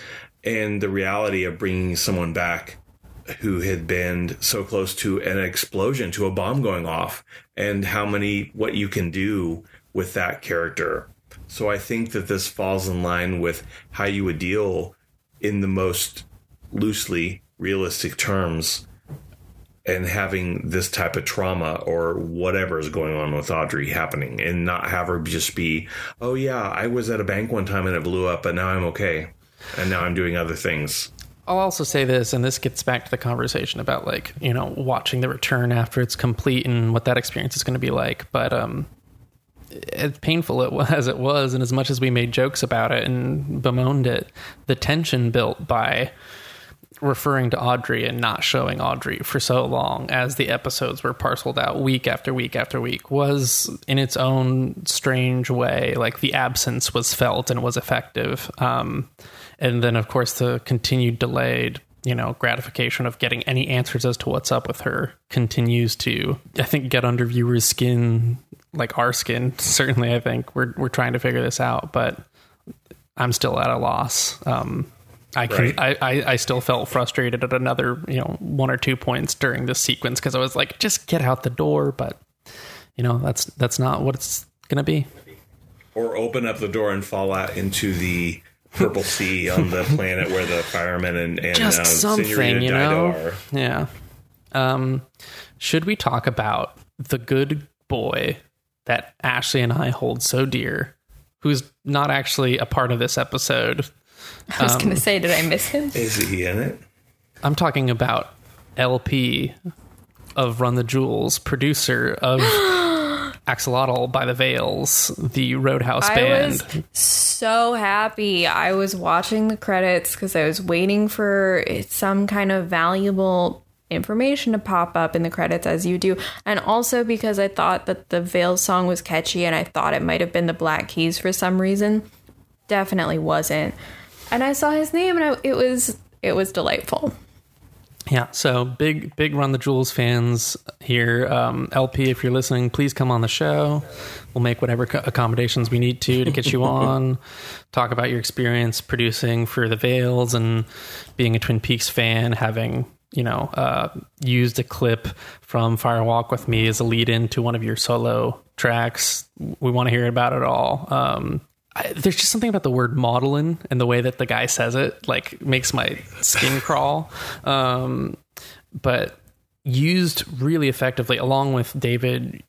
Speaker 7: and the reality of bringing someone back who had been so close to an explosion, to a bomb going off, and how many, what you can do with that character. So I think that this falls in line with how you would deal in the most loosely realistic terms and having this type of trauma or whatever is going on with Audrey happening and not have her just be, oh yeah, I was at a bank one time and it blew up, but now I'm okay. And now I'm doing other things.
Speaker 5: I'll also say this, and this gets back to the conversation about like you know watching the return after it's complete and what that experience is going to be like. But um, as painful as it was, and as much as we made jokes about it and bemoaned it, the tension built by referring to Audrey and not showing Audrey for so long as the episodes were parceled out week after week after week was in its own strange way like the absence was felt and was effective. Um, and then of course the continued delayed you know gratification of getting any answers as to what's up with her continues to i think get under viewers skin like our skin certainly i think. We're we're trying to figure this out but i'm still at a loss. Um I can.
Speaker 7: Right.
Speaker 5: I, I, I still felt frustrated at another, you know, one or two points during this sequence because I was like, just get out the door. But you know, that's that's not what it's gonna be.
Speaker 7: Or open up the door and fall out into the purple sea on the planet where the firemen and, and
Speaker 5: Just
Speaker 7: uh,
Speaker 5: something,
Speaker 7: Senorita
Speaker 5: you
Speaker 7: Dido
Speaker 5: know?
Speaker 7: are.
Speaker 5: Yeah. Um, should we talk about the good boy that Ashley and I hold so dear, who's not actually a part of this episode?
Speaker 6: I was going to um, say, did I miss him?
Speaker 7: Is he in it?
Speaker 5: I'm talking about El-P of Run the Jewels, producer of Axolotl by the Veils, the Roadhouse
Speaker 6: I
Speaker 5: band.
Speaker 6: was so happy. I was watching the credits because I was waiting for some kind of valuable information to pop up in the credits as you do. And also because I thought that the Veil song was catchy and I thought it might have been the Black Keys for some reason. Definitely wasn't. And I saw his name and I, it was it was delightful.
Speaker 5: Yeah, so big, big Run the Jewels fans here. Um, El-P, if you're listening, please come on the show. We'll make whatever co- accommodations we need to to get you on. Talk about your experience producing for the Veils and being a Twin Peaks fan, having you know uh, used a clip from Fire Walk with Me as a lead in to one of your solo tracks. We want to hear about it all. Um, I, there's just something about the word modeling and the way that the guy says it, like makes my skin crawl. Um, but used really effectively, along with David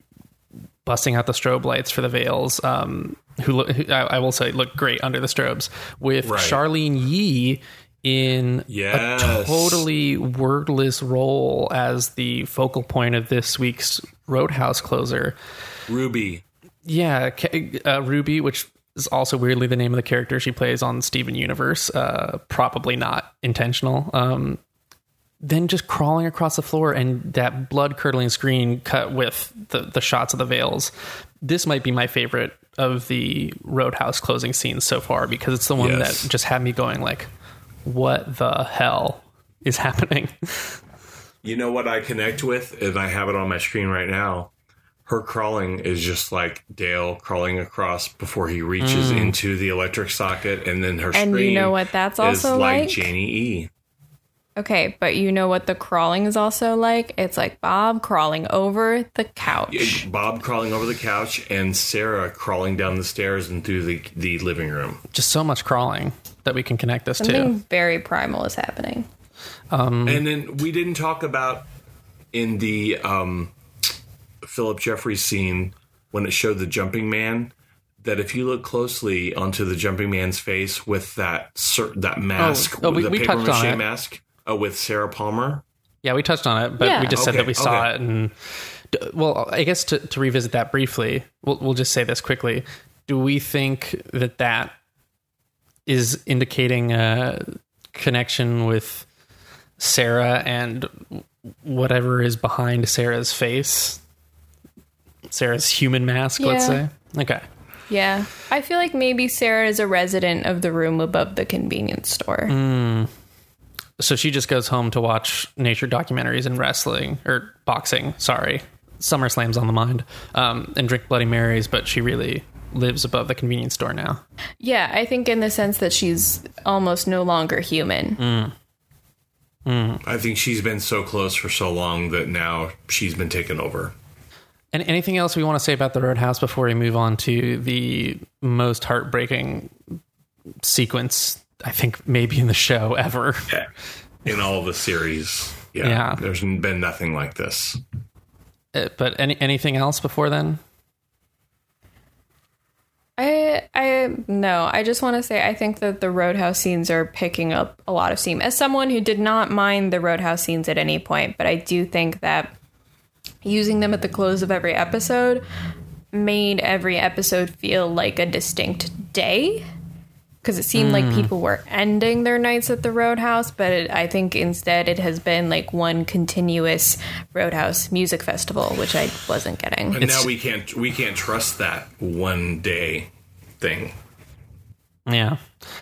Speaker 5: busting out the strobe lights for the veils, um, who, look, who I, I will say look great under the strobes, with
Speaker 7: Right.
Speaker 5: Charlyne Yi in
Speaker 7: Yes.
Speaker 5: a totally wordless role as the focal point of this week's Roadhouse closer.
Speaker 7: Ruby.
Speaker 5: Yeah, uh, Ruby, which is also weirdly the name of the character she plays on Steven Universe. Uh, probably not intentional. Um, then just crawling across the floor and that blood curdling screen cut with the, the shots of the veils. This might be my favorite of the Roadhouse closing scenes so far because it's the one
Speaker 7: Yes.
Speaker 5: that just had me going like, what the hell is happening?
Speaker 7: You know what I connect with, and I have it on my screen right now. Her crawling is just like Dale crawling across before he reaches into the electric socket, and then her
Speaker 6: And you know what that's
Speaker 7: is
Speaker 6: also
Speaker 7: like,
Speaker 6: like?
Speaker 7: Janie E.
Speaker 6: Okay, but you know what the crawling is also like? It's like Bob crawling over the couch.
Speaker 7: Bob crawling over the couch, and Sarah crawling down the stairs and through the the living room.
Speaker 5: just so much crawling that we can connect this to.
Speaker 6: Something very primal is happening.
Speaker 7: And then we didn't talk about in the um, Philip Jeffries scene when it showed the jumping man that if you look closely onto the jumping man's face with that that mask,
Speaker 5: oh, we-
Speaker 7: the
Speaker 5: we
Speaker 7: paper
Speaker 5: touched
Speaker 7: mache mask, uh, with Sarah Palmer.
Speaker 5: Yeah, we touched on it, but
Speaker 6: Yeah.
Speaker 5: we just said
Speaker 7: Okay,
Speaker 5: that we saw
Speaker 7: okay.
Speaker 5: it. And well, I guess to, to revisit that briefly, we'll, we'll just say this quickly. Do we think that that is indicating a connection with Sarah and whatever is behind Sarah's face? Sarah's human mask, let's say. Okay.
Speaker 6: Yeah. I feel like maybe Sarah is a resident of the room above the convenience store. Hmm.
Speaker 5: So she just goes home to watch nature documentaries and wrestling or boxing. Sorry, SummerSlam's on the mind, um, and drink Bloody Marys. But she really lives above the convenience store now.
Speaker 6: Yeah, I think in the sense that she's almost no longer human. Hmm. Hmm.
Speaker 7: I think she's been so close for so long that now she's been taken over.
Speaker 5: And anything else we want to say about the Roadhouse before we move on to the most heartbreaking sequence? I think maybe in the show ever.
Speaker 7: In all the series, yeah,
Speaker 5: Yeah.
Speaker 7: there's been nothing like this.
Speaker 5: Uh, But any anything else before then?
Speaker 6: I I no, I just want to say I think that the Roadhouse scenes are picking up a lot of steam. As someone who did not mind the Roadhouse scenes at any point, but I do think that using them at the close of every episode made every episode feel like a distinct day because it seemed like hmm. people were ending their nights at the Roadhouse, but it, I think instead it has been like one continuous Roadhouse music festival, which I wasn't getting.
Speaker 7: And now we can't we can't trust that one day thing.
Speaker 5: Yeah.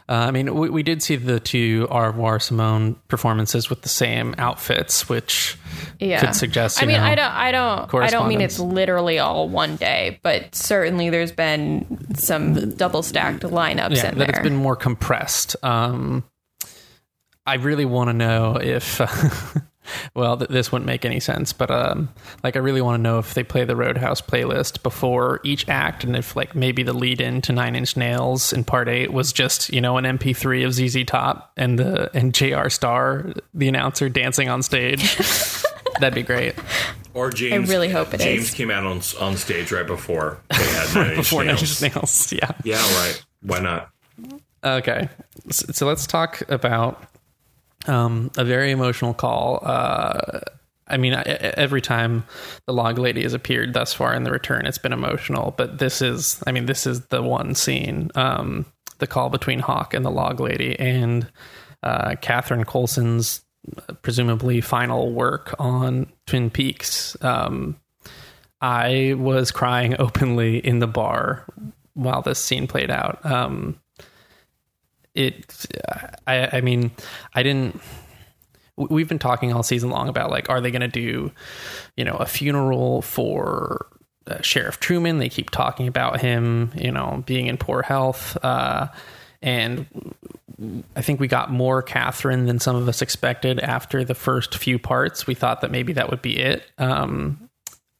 Speaker 5: Uh, I mean, we, we did see the two Au revoir Simone performances with the same outfits, which
Speaker 6: yeah.
Speaker 5: could suggest.
Speaker 6: I mean,
Speaker 5: know,
Speaker 6: I don't, I don't, I don't mean it's literally all one day, but certainly there's been some double stacked lineups
Speaker 5: yeah,
Speaker 6: in
Speaker 5: that
Speaker 6: there.
Speaker 5: it's been more compressed. Um, I really want to know if well, th- this wouldn't make any sense, but um, like I really want to know if they play the Roadhouse playlist before each act, and if like maybe the lead in to Nine Inch Nails in Part Eight was just you know an MP3 of ZZ Top and the and J.R. Starr, the announcer, dancing on stage. That'd be great.
Speaker 7: Or James.
Speaker 6: I really hope it
Speaker 7: James
Speaker 6: is.
Speaker 7: came out on on stage right before they had Nine Inch
Speaker 5: Before Nine
Speaker 7: Nails.
Speaker 5: Inch Nails, yeah.
Speaker 7: Yeah, right. Why not?
Speaker 5: Okay, so, so let's talk about um, a very emotional call. Uh, I mean, I, every time the log lady has appeared thus far in the return, it's been emotional. But this is, I mean, this is the one scene, um, the call between Hawk and the log lady, and uh, Catherine Coulson's presumably final work on Twin Peaks. Um, I was crying openly in the bar while this scene played out. Um, it, I, I mean, I didn't. we- We've been talking all season long about like, are they going to do, you know, a funeral for uh, Sheriff Truman? They keep talking about him, you know, being in poor health, uh, and I think we got more Catherine than some of us expected after the first few parts. We thought that maybe that would be it. Um,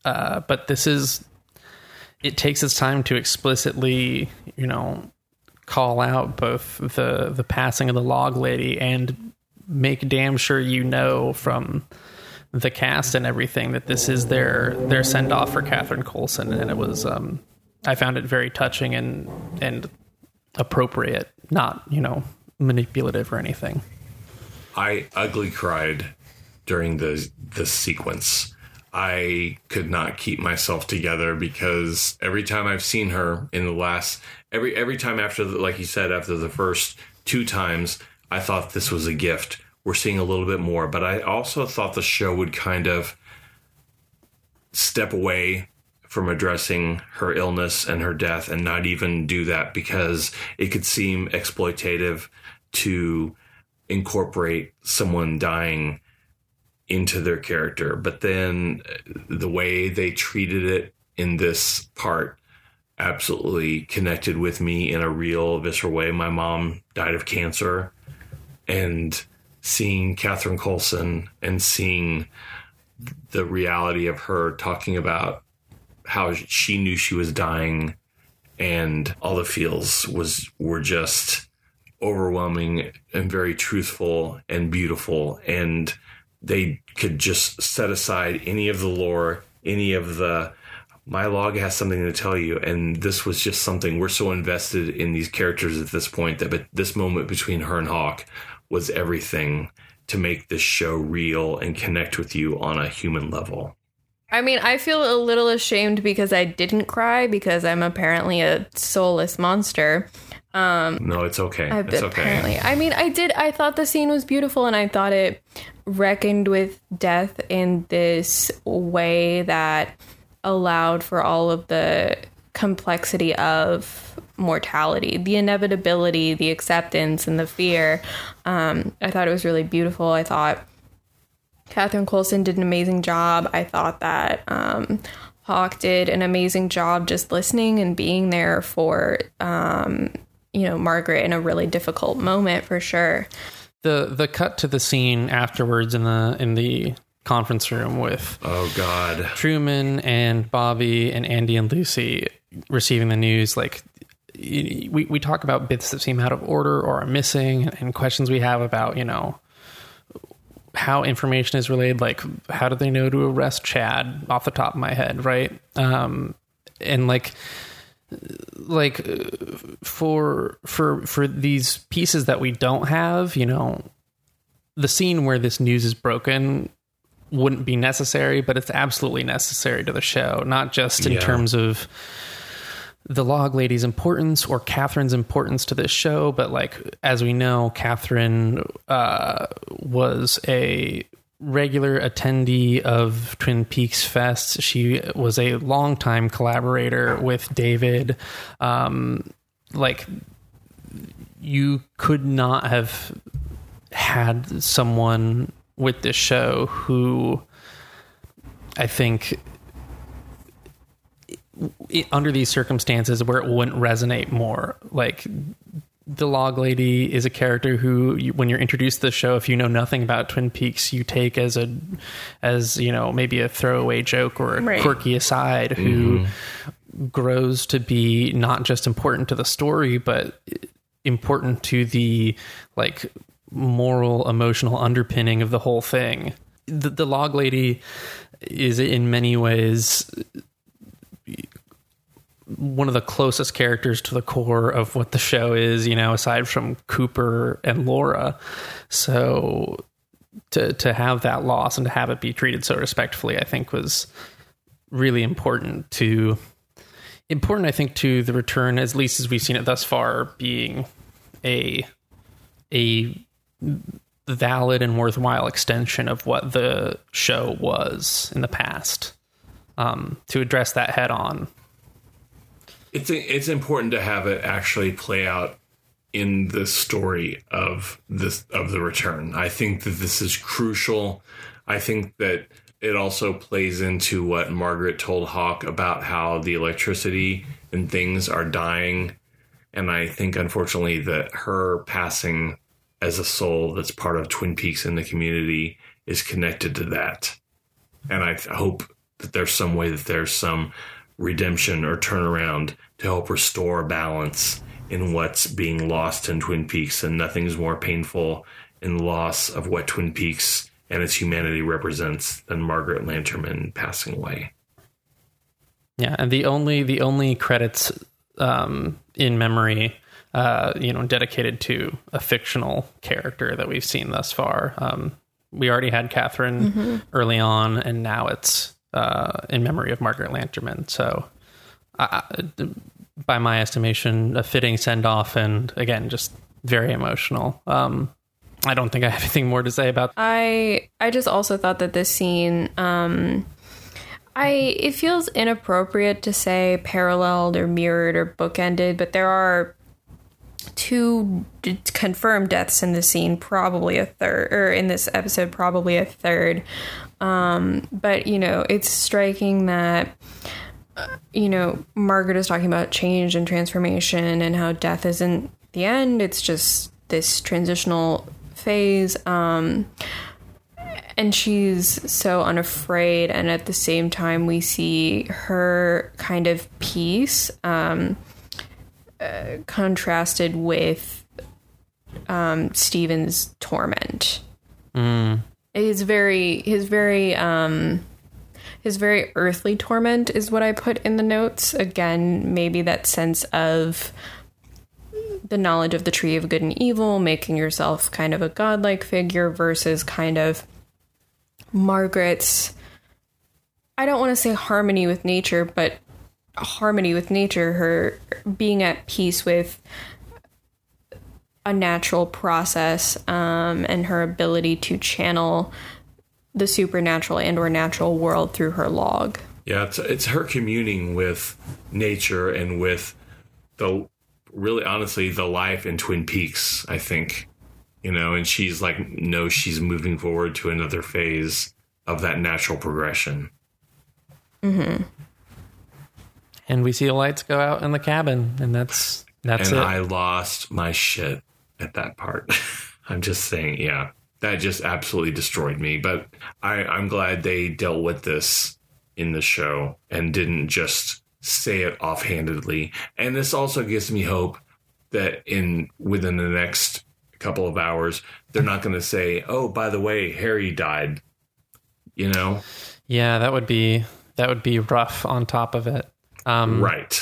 Speaker 5: uh, but this is, it takes its time to explicitly, you know, call out both the the passing of the log lady and make damn sure you know from the cast and everything that this is their their send off for Catherine Coulson, and it was um, I found it very touching and and appropriate, not you know manipulative or anything.
Speaker 7: I ugly cried during the the sequence. I could not keep myself together because every time I've seen her in the last every every time after the, like you said after the first two times I thought this was a gift. We're seeing a little bit more, but I also thought the show would kind of step away from addressing her illness and her death and not even do that because it could seem exploitative to incorporate someone dying into their character. But then the way they treated it in this part absolutely connected with me in a real visceral way. My mom died of cancer and seeing Catherine Coulson and seeing the reality of her talking about how she knew she was dying and all the feels was were just overwhelming and very truthful and beautiful and they could just set aside any of the lore any of the my log has something to tell you and this was just something we're so invested in these characters at this point that but this moment between her and hawk was everything to make this show real and connect with you on a human level
Speaker 6: I mean, I feel a little ashamed because I didn't cry because I'm apparently a soulless monster.
Speaker 7: Um, no it's okay
Speaker 6: I
Speaker 7: it's okay
Speaker 6: apparently. I mean, I did. I thought the scene was beautiful, and I thought it reckoned with death in this way that allowed for all of the complexity of mortality, the inevitability, the acceptance, and the fear. Um, I thought it was really beautiful. I thought Catherine Coulson did an amazing job. I thought that um, Hawk did an amazing job just listening and being there for, um, you know, Margaret in a really difficult moment for sure.
Speaker 5: The the cut to the scene afterwards in the in the conference room with
Speaker 7: oh god
Speaker 5: Truman and Bobby and Andy and Lucy receiving the news, like we, we talk about bits that seem out of order or are missing and questions we have about, you know, how information is relayed. Like, how do they know to arrest Chad off the top of my head? Right. Um, and like, like uh, for, for, for these pieces that we don't have, you know, the scene where this news is broken wouldn't be necessary, but it's absolutely necessary to the show, not just in
Speaker 7: Yeah.
Speaker 5: terms of the log lady's importance or Catherine's importance to this show, but like as we know, Catherine uh, was a regular attendee of Twin Peaks Fest. She was a longtime collaborator with David. Um, like you could not have had someone with this show who I think it, under these circumstances where it wouldn't resonate more like the log lady is a character who you, when you're introduced to the show if you know nothing about twin peaks you take as a as you know maybe a throwaway joke or a
Speaker 6: Right.
Speaker 5: quirky aside who mm-hmm. grows to be not just important to the story but important to the like moral emotional underpinning of the whole thing the, the log lady is in many ways one of the closest characters to the core of what the show is, you know, aside from Cooper and Laura. So to to have that loss and to have it be treated so respectfully, I think was really important to important I think to the return as least as we've seen it thus far being a a valid and worthwhile extension of what the show was in the past. Um, to address that head on.
Speaker 7: it's it's important to have it actually play out in the story of this of the return. I think that this is crucial. I think that it also plays into what Margaret told Hawk about how the electricity and things are dying. And I think unfortunately that her passing as a soul that's part of Twin Peaks in the community is connected to that. And I th- hope that there's some way that there's some redemption or turnaround to help restore balance in what's being lost in Twin Peaks. And nothing's more painful in loss of what Twin Peaks and its humanity represents than Margaret Lanterman passing away.
Speaker 5: Yeah, and the only the only credits um, in memory, uh, you know, dedicated to a fictional character that we've seen thus far. Um, we already had Catherine early on, and now it's uh, in memory of Margaret Lanterman. So, I- by my estimation, a fitting send off, and again, just very emotional. Um, I don't think I have anything more to say about.
Speaker 6: I I just also thought that this scene um I it feels inappropriate to say paralleled or mirrored or bookended, but there are two d- confirmed deaths in the scene, probably a third or in this episode probably a third. Um but you know, it's striking that uh, you know, Margaret is talking about change and transformation and how death isn't the end, it's just this transitional phase. Um and she's so unafraid and at the same time we see her kind of peace um, uh, contrasted with um, Steven's torment. His very his very um, his very earthly torment is what I put in the notes. Again, maybe that sense of the knowledge of the tree of good and evil, making yourself kind of a godlike figure versus kind of Margaret's I don't want to say harmony with nature, but harmony with nature, her being at peace with a natural process um, and her ability to channel the supernatural and or natural world through her log.
Speaker 7: Yeah, it's, it's her communing with nature and with the really honestly the life in Twin Peaks, I think. You know, and she's like no, she's moving forward to another phase of that natural progression.
Speaker 5: And we see the lights go out in the cabin, and that's that's
Speaker 7: and
Speaker 5: it.
Speaker 7: I lost my shit at that part. I'm just saying, yeah. That just absolutely destroyed me. But I, I'm glad they dealt with this in the show and didn't just say it offhandedly. And this also gives me hope that in within the next couple of hours, they're not going to say, "Oh, by the way, Harry died." You know,
Speaker 5: Yeah, that would be that would be rough on top of it. Um,
Speaker 7: right?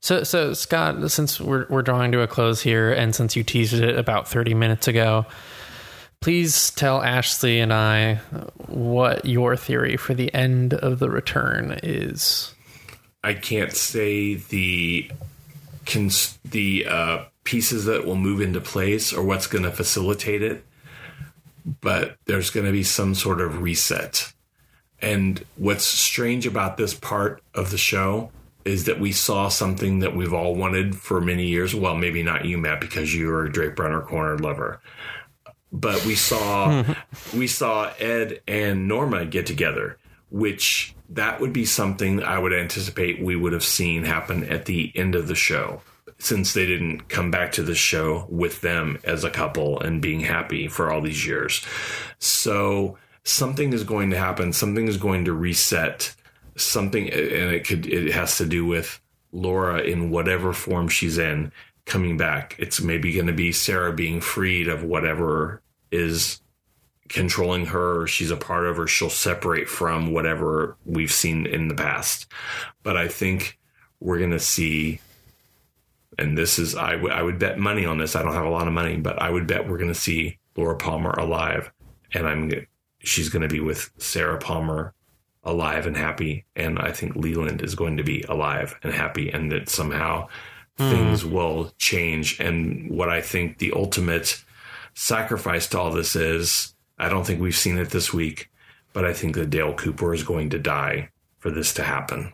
Speaker 5: So, so Scott, since we're we're drawing to a close here, and since you teased it about thirty minutes ago, please tell Ashley and I what your theory for the end of the return is.
Speaker 7: I can't say the cons- the uh, pieces that will move into place or what's going to facilitate it, but there's going to be some sort of reset. And what's strange about this part of the show is that we saw something that we've all wanted for many years. Well, maybe not you, Matt, because you're a Drake Brunner corner lover. But we saw we saw Ed and Norma get together, which that would be something I would anticipate we would have seen happen at the end of the show. since they didn't come back to the show with them as a couple and being happy for all these years. So something is going to happen. Something is going to reset. Something, and it could, it has to do with Laura in whatever form she's in coming back. It's maybe going to be Sarah being freed of whatever is controlling her. She's a part of her. She'll separate from whatever we've seen in the past. But I think we're going to see, and this is, I, w- I would bet money on this. I don't have a lot of money, but I would bet we're going to see Laura Palmer alive. And I'm, she's going to be with Sarah Palmer alive and happy. And I think Leland is going to be alive and happy and that somehow hmm. things will change. And what I think the ultimate sacrifice to all this is, I don't think we've seen it this week, but I think that Dale Cooper is going to die for this to happen.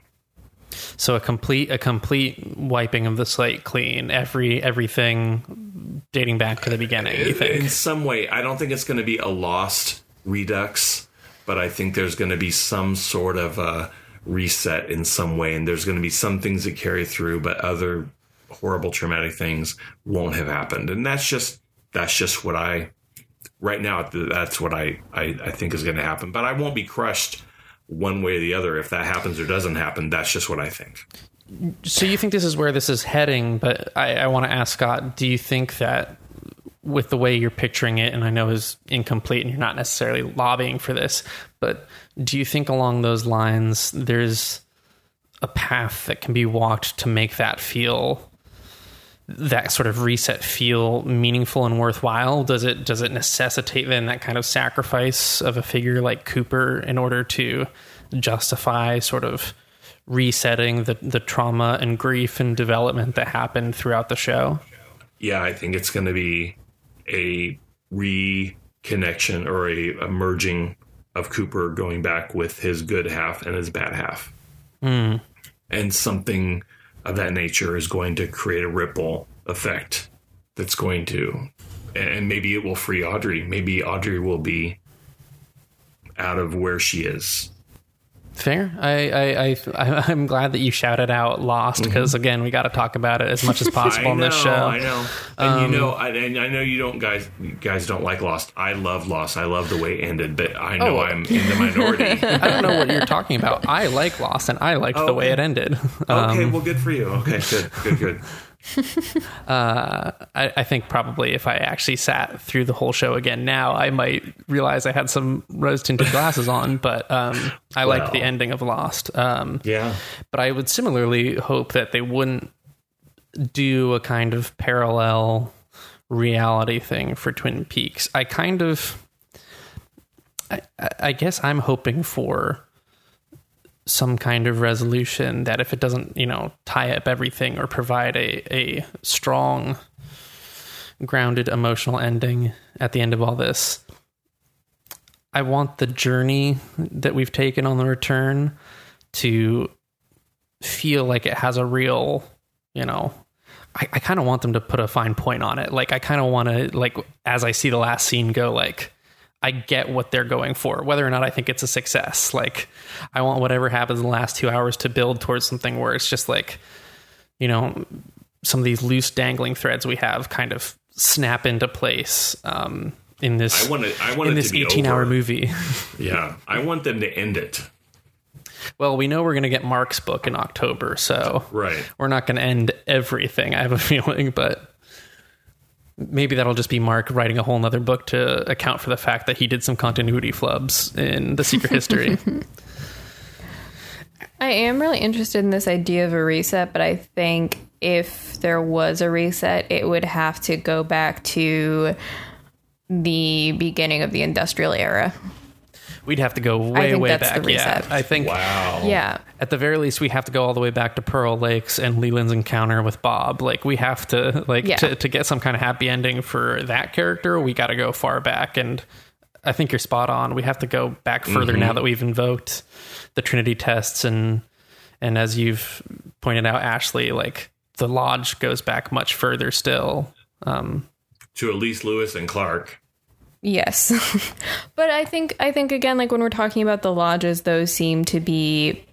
Speaker 5: So a complete a complete wiping of the slate clean. Every everything dating back to the beginning. You
Speaker 7: In some way, I don't think it's going to be a lost redux, but I think there's going to be some sort of a reset in some way, and there's going to be some things that carry through, but other horrible traumatic things won't have happened, and that's just that's just what I right now that's what I I, I think is going to happen. But I won't be crushed one way or the other if that happens or doesn't happen. That's just what I think.
Speaker 5: So you think this is where this is heading? But I, I want to ask Scott: Do you think that with the way you're picturing it, and I know is incomplete, and you're not necessarily lobbying for this, but do you think along those lines there's a path that can be walked to make that feel that sort of reset feel meaningful and worthwhile? Does it does it necessitate then that kind of sacrifice of a figure like Cooper in order to justify sort of resetting the, the trauma and grief and development that happened throughout the show?
Speaker 7: yeah, I think it's going to be a reconnection or a, a merging of Cooper going back with his good half and his bad half. Hmm. And something of that nature is going to create a ripple effect that's going to, and maybe it will free Audrey. Maybe Audrey will be out of where she is.
Speaker 5: Fair. I, I, I, I'm glad that you shouted out "Lost" because again, we got to talk about it as much as possible on this show. Um,
Speaker 7: I know, and you know, I, and I know you don't guys. You guys don't like Lost. I love Lost. I love the way it ended, but I know
Speaker 5: Oh.
Speaker 7: I'm in the minority.
Speaker 5: I don't know what you're talking about. I like Lost, and I liked the way it ended.
Speaker 7: okay, well, good for you. Okay, good, good, good.
Speaker 5: I, I think probably if I actually sat through the whole show again now, I might realize I had some rose tinted glasses on. But um, I liked the ending of Lost. Um,
Speaker 7: Yeah,
Speaker 5: but I would similarly hope that they wouldn't do a kind of parallel reality thing for Twin Peaks. I kind of, I- I guess I'm hoping for some kind of resolution that if it doesn't, you know, tie up everything or provide a, a strong, grounded emotional ending at the end of all this, I want the journey that we've taken on the return to feel like it has a real, you know, I, I kind of want them to put a fine point on it. Like, I kind of want to, like, as I see the last scene go, like, I get what they're going for, whether or not I think it's a success. Like, I want whatever happens in the last two hours to build towards something where it's just like, you know, some of these loose dangling threads we have kind of snap into place um, in this
Speaker 7: I want it. I want
Speaker 5: in this
Speaker 7: to be
Speaker 5: 18 hour movie.
Speaker 7: Yeah, I want them to end it.
Speaker 5: well, we know we're going to get Mark's book in October, so
Speaker 7: Right.
Speaker 5: we're not going to end everything. I have a feeling, but maybe that'll just be Mark writing a whole nother book to account for the fact that he did some continuity flubs in the secret history.
Speaker 6: I am really interested in this idea of a reset, but I think if there was a reset, it would have to go back to the beginning of the industrial era.
Speaker 5: We'd have to go way,
Speaker 6: think
Speaker 5: way
Speaker 6: that's
Speaker 5: back.
Speaker 6: the
Speaker 5: Yeah,
Speaker 6: reset.
Speaker 5: I think.
Speaker 7: Wow.
Speaker 6: Yeah.
Speaker 5: At the very least, we have to go all the way back to Pearl Lakes and Leland's encounter with Bob. Like we have to, like
Speaker 6: Yeah.
Speaker 5: to, to get some kind of happy ending for that character. We got to go far back, and I think you're spot on. We have to go back further
Speaker 7: Mm-hmm.
Speaker 5: now that we've invoked the Trinity tests, and and as you've pointed out, Ashley, like the lodge goes back much further still. Um,
Speaker 7: To Elise Lewis and Clark.
Speaker 6: Yes. but I think I think again like when we're talking about the lodges those seem to be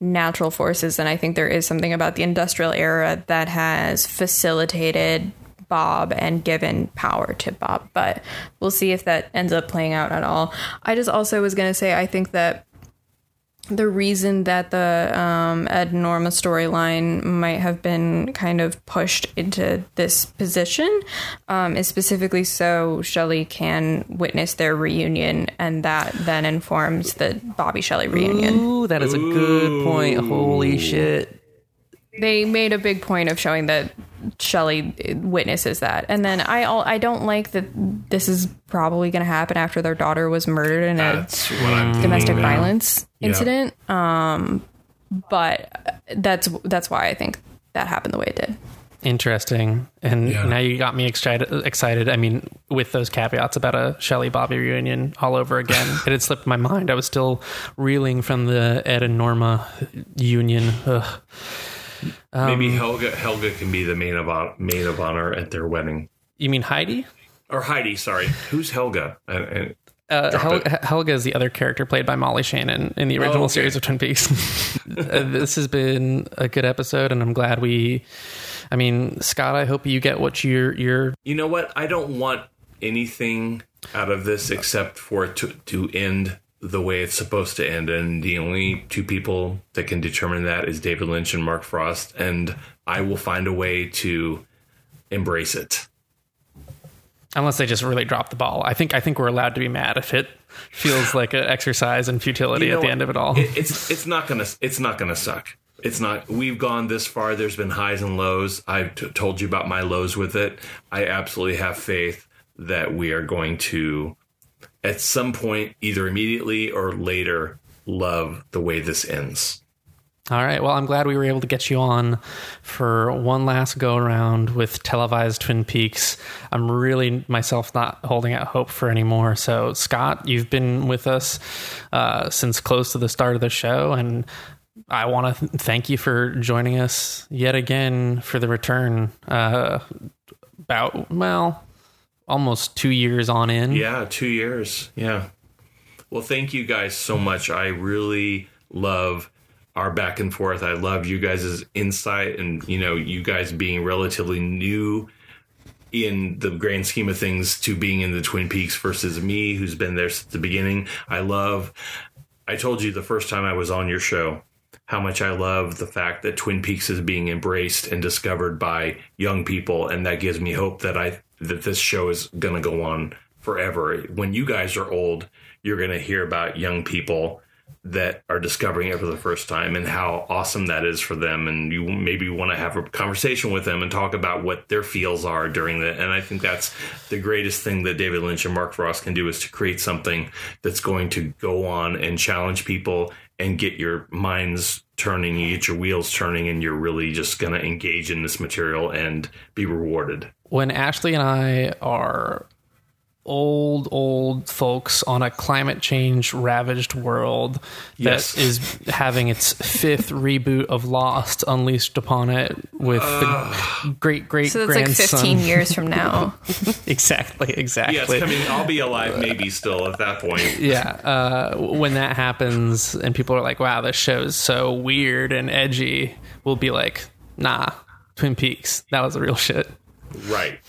Speaker 6: natural forces. And I think there is something about the industrial era that has facilitated Bob and given power to Bob. But we'll see if that ends up playing out at all. I just also was going to say, I think that the reason that the um, Ed Norma storyline might have been kind of pushed into this position um, is specifically so Shelley can witness their reunion, and that then informs the Bobby Shelley reunion.
Speaker 5: Ooh, that is a good point. Holy shit.
Speaker 6: They made a big point of showing that Shelley witnesses that, and then I all I don't like that this is probably going to happen after their daughter was murdered in a
Speaker 7: That's what I'm thinking
Speaker 6: domestic violence
Speaker 7: Yeah.
Speaker 6: incident. Um, but that's that's why I think that happened the way it did.
Speaker 5: Interesting. And
Speaker 7: Yeah.
Speaker 5: now you got me excited excited. I mean, with those caveats about a Shelley Bobby reunion all over again. it had slipped my mind. I was still reeling from the Ed and Norma union. Ugh.
Speaker 7: Maybe
Speaker 5: Um,
Speaker 7: Helga Helga can be the maid of honor, maid of honor at their wedding.
Speaker 5: You mean Heidi?
Speaker 7: Or Heidi, sorry. Who's Helga? Uh, uh,
Speaker 5: Uh, Hel- Helga is the other character played by Molly Shannon in the original
Speaker 7: Oh, okay.
Speaker 5: series of Twin Peaks. uh, this has been a good episode, and I'm glad we. I mean, Scott, I hope you get what you're. you're
Speaker 7: You know what? I don't want anything out of this except for it to, to end the way it's supposed to end. And the only two people that can determine that is David Lynch and Mark Frost. And I will find a way to embrace it.
Speaker 5: unless they just really drop the ball. I think I think we're allowed to be mad if it feels like an exercise in futility
Speaker 7: You know
Speaker 5: at the end of it all.
Speaker 7: It- it's it's not gonna it's not gonna suck. It's not. We've gone this far. There's been highs and lows. I've t- told you about my lows with it. I absolutely have faith that we are going to, at some point, either immediately or later, love the way this ends.
Speaker 5: All right. Well, I'm glad we were able to get you on for one last go around with televised Twin Peaks. I'm really myself not holding out hope for any more. So, Scott, you've been with us uh, since close to the start of the show, and I want to th- thank you for joining us yet again for the return. Uh, about well, almost two years on in.
Speaker 7: Yeah, two years. Yeah. Well, thank you guys so much. I really love our back and forth. I love you guys' insight and, you know, you guys being relatively new in the grand scheme of things to being in the Twin Peaks versus me, who's been there since the beginning. I love, I told you the first time I was on your show how much I love the fact that Twin Peaks is being embraced and discovered by young people, and that gives me hope that I that this show is going to go on forever. When you guys are old, you're going to hear about young people that are discovering it for the first time and how awesome that is for them and you maybe want to have a conversation with them and talk about what their feels are during that and i think that's the greatest thing that david lynch and mark frost can do is to create something that's going to go on and challenge people and get your minds turning you get your wheels turning and you're really just going to engage in this material and be rewarded
Speaker 5: when Ashley and I are old, old folks on a climate change ravaged world
Speaker 7: Yes.
Speaker 5: that is having its fifth reboot of Lost unleashed upon it with the great great
Speaker 6: So that's like 15 years from now.
Speaker 5: exactly, exactly.
Speaker 7: yeah I mean i'll be alive maybe still at that point
Speaker 5: yeah, uh, when that happens and people are like, "Wow, this show's so weird and edgy," we'll be like, "Nah, Twin Peaks, that was the real shit."
Speaker 7: Right.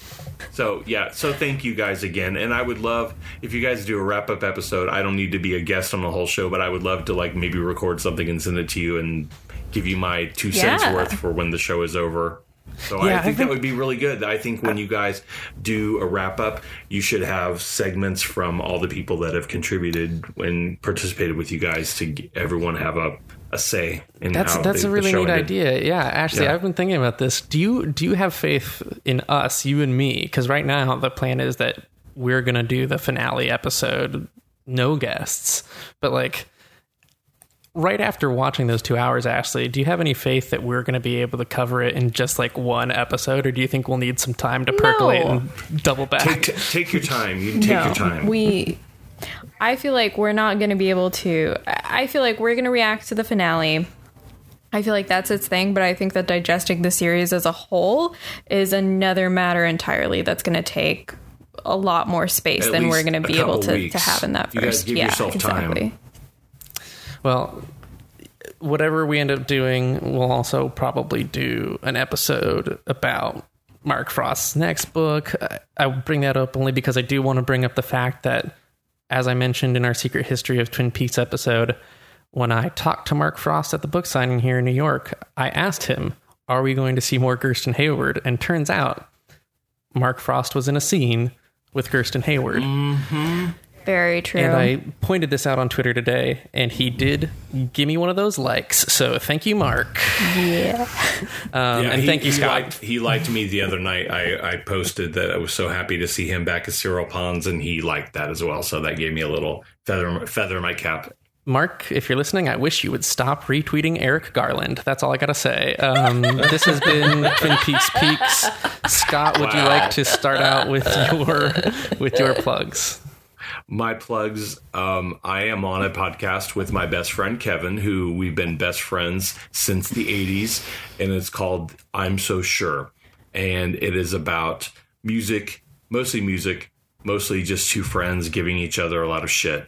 Speaker 7: So yeah, so thank you guys again, and I would love if you guys do a wrap up episode. I don't need to be a guest on the whole show, but I would love to like maybe record something and send it to you and give you my two cents worth for when the show is over. So
Speaker 5: Yeah,
Speaker 7: I
Speaker 5: I
Speaker 7: think that would be really good. I think when you guys do a wrap up, you should have segments from all the people that have contributed and participated with you guys to everyone have a, a say in
Speaker 5: That's
Speaker 7: how
Speaker 5: that's
Speaker 7: the-
Speaker 5: a really neat
Speaker 7: ended.
Speaker 5: idea. Yeah, Ashley,
Speaker 7: Yeah.
Speaker 5: I've been thinking about this. Do you do you have faith in us, you and me? Because right now the plan is that we're gonna do the finale episode, no guests, but like. Right after watching those two hours, Ashley, do you have any faith that we're going to be able to cover it in just like one episode, or do you think we'll need some time to percolate
Speaker 6: No.
Speaker 5: and double back?
Speaker 7: Take, t- take your time. You take your time.
Speaker 6: We, I feel like we're not going to be able to. I I feel like we're going to react to the finale. I feel like that's its thing, but I think that digesting the series as a whole is another matter entirely. That's going to take a lot more space
Speaker 7: At
Speaker 6: than we're going to be able to, to have in that first.
Speaker 7: You guys give
Speaker 6: yeah,
Speaker 7: yourself time.
Speaker 6: exactly.
Speaker 5: Well, whatever we end up doing, we'll also probably do an episode about Mark Frost's next book. I, I bring that up only because I do want to bring up the fact that, as I mentioned in our Secret History of Twin Peaks episode, when I talked to Mark Frost at the book signing here in New York, I asked him, Are we going to see more Gersten Hayward? And turns out Mark Frost was in a scene with Gersten Hayward. Mm-hmm.
Speaker 6: Very true.
Speaker 5: And I pointed this out on Twitter today, and he did give me one of those likes. So thank you, Mark.
Speaker 6: yeah.
Speaker 5: Um,
Speaker 7: Yeah,
Speaker 5: and
Speaker 7: he,
Speaker 5: thank you,
Speaker 7: he
Speaker 5: Scott.
Speaker 7: Liked, he liked me the other night. I, I posted that I was so happy to see him back at Cyril Pons, and he liked that as well. So that gave me a little feather feather in my cap.
Speaker 5: Mark, if you're listening, I wish you would stop retweeting Eric Garland. That's all I got to say. Um, this has been Twin Peaks Peaks. Scott, would you like to start out with your with your plugs?
Speaker 7: My plugs. Um, I am on a podcast with my best friend Kevin, who we've been best friends since the '80s, and it's called "I'm So Sure," and it is about music, mostly music, mostly just two friends giving each other a lot of shit.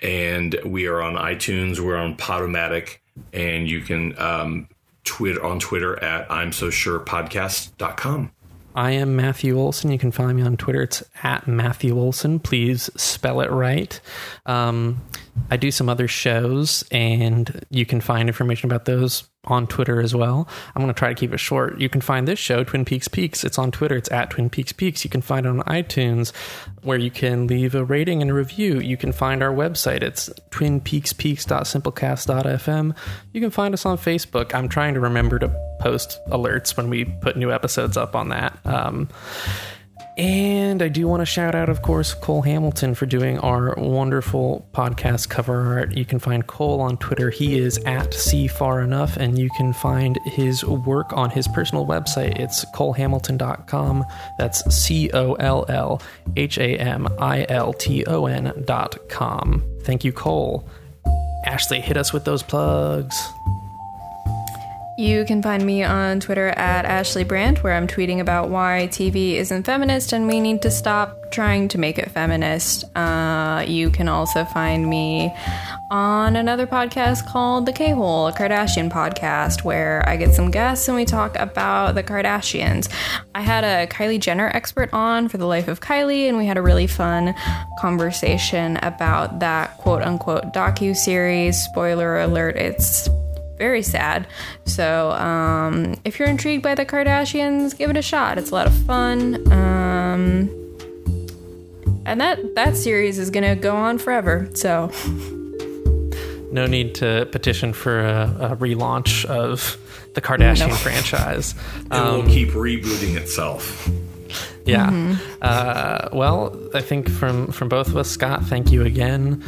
Speaker 7: And we are on iTunes, we're on Podomatic, and you can um, tweet on Twitter at I'm So Sure Podcast.com.
Speaker 5: I am Matthew Olson. You can find me on Twitter. It's at Matthew Olson. Please spell it right. Um, I do some other shows, and you can find information about those on Twitter as well. I'm going to try to keep it short. You can find this show, Twin Peaks Peaks. It's on Twitter. It's at Twin Peaks Peaks. You can find it on iTunes, where you can leave a rating and a review. You can find our website. It's twinpeakspeaks.simplecast.fm. You can find us on Facebook. I'm trying to remember to post alerts when we put new episodes up on that. Um, and I do want to shout out, of course, Cole Hamilton for doing our wonderful podcast cover art. You can find Cole on Twitter. He is at See Far Enough, and you can find his work on his personal website. It's colehamilton.com. That's C O L L H A M I L T O N.com. Thank you, Cole. Ashley, hit us with those plugs.
Speaker 6: You can find me on Twitter at Ashley Brandt, where I'm tweeting about why TV isn't feminist and we need to stop trying to make it feminist. Uh, you can also find me on another podcast called The K Hole, a Kardashian podcast, where I get some guests and we talk about the Kardashians. I had a Kylie Jenner expert on for the life of Kylie, and we had a really fun conversation about that quote unquote docu series. Spoiler alert, it's very sad. So, um, if you're intrigued by the Kardashians, give it a shot. It's a lot of fun. Um, and that that series is gonna go on forever. So,
Speaker 5: No need to petition for a, a relaunch of the Kardashian
Speaker 6: No.
Speaker 5: franchise.
Speaker 7: It
Speaker 5: Um,
Speaker 7: will keep rebooting itself.
Speaker 5: Yeah. Uh, well, I think from from both of us, Scott, thank you again.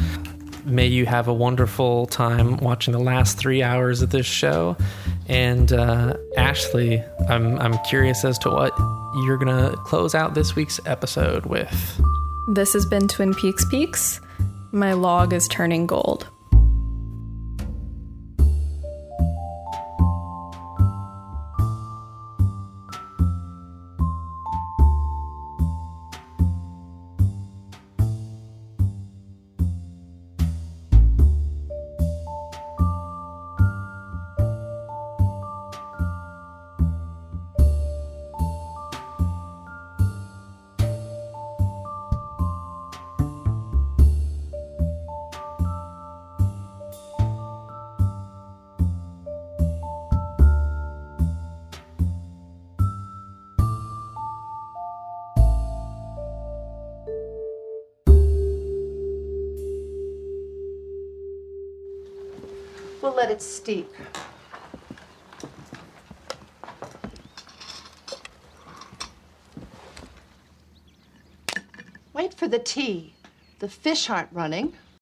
Speaker 5: May you have a wonderful time watching the last three hours of this show. And uh, Ashley, I'm I'm curious as to what you're gonna close out this week's episode with.
Speaker 6: this has been Twin Peaks Peaks. My log is turning gold.
Speaker 8: Steep. Wait for the tea. The fish aren't running.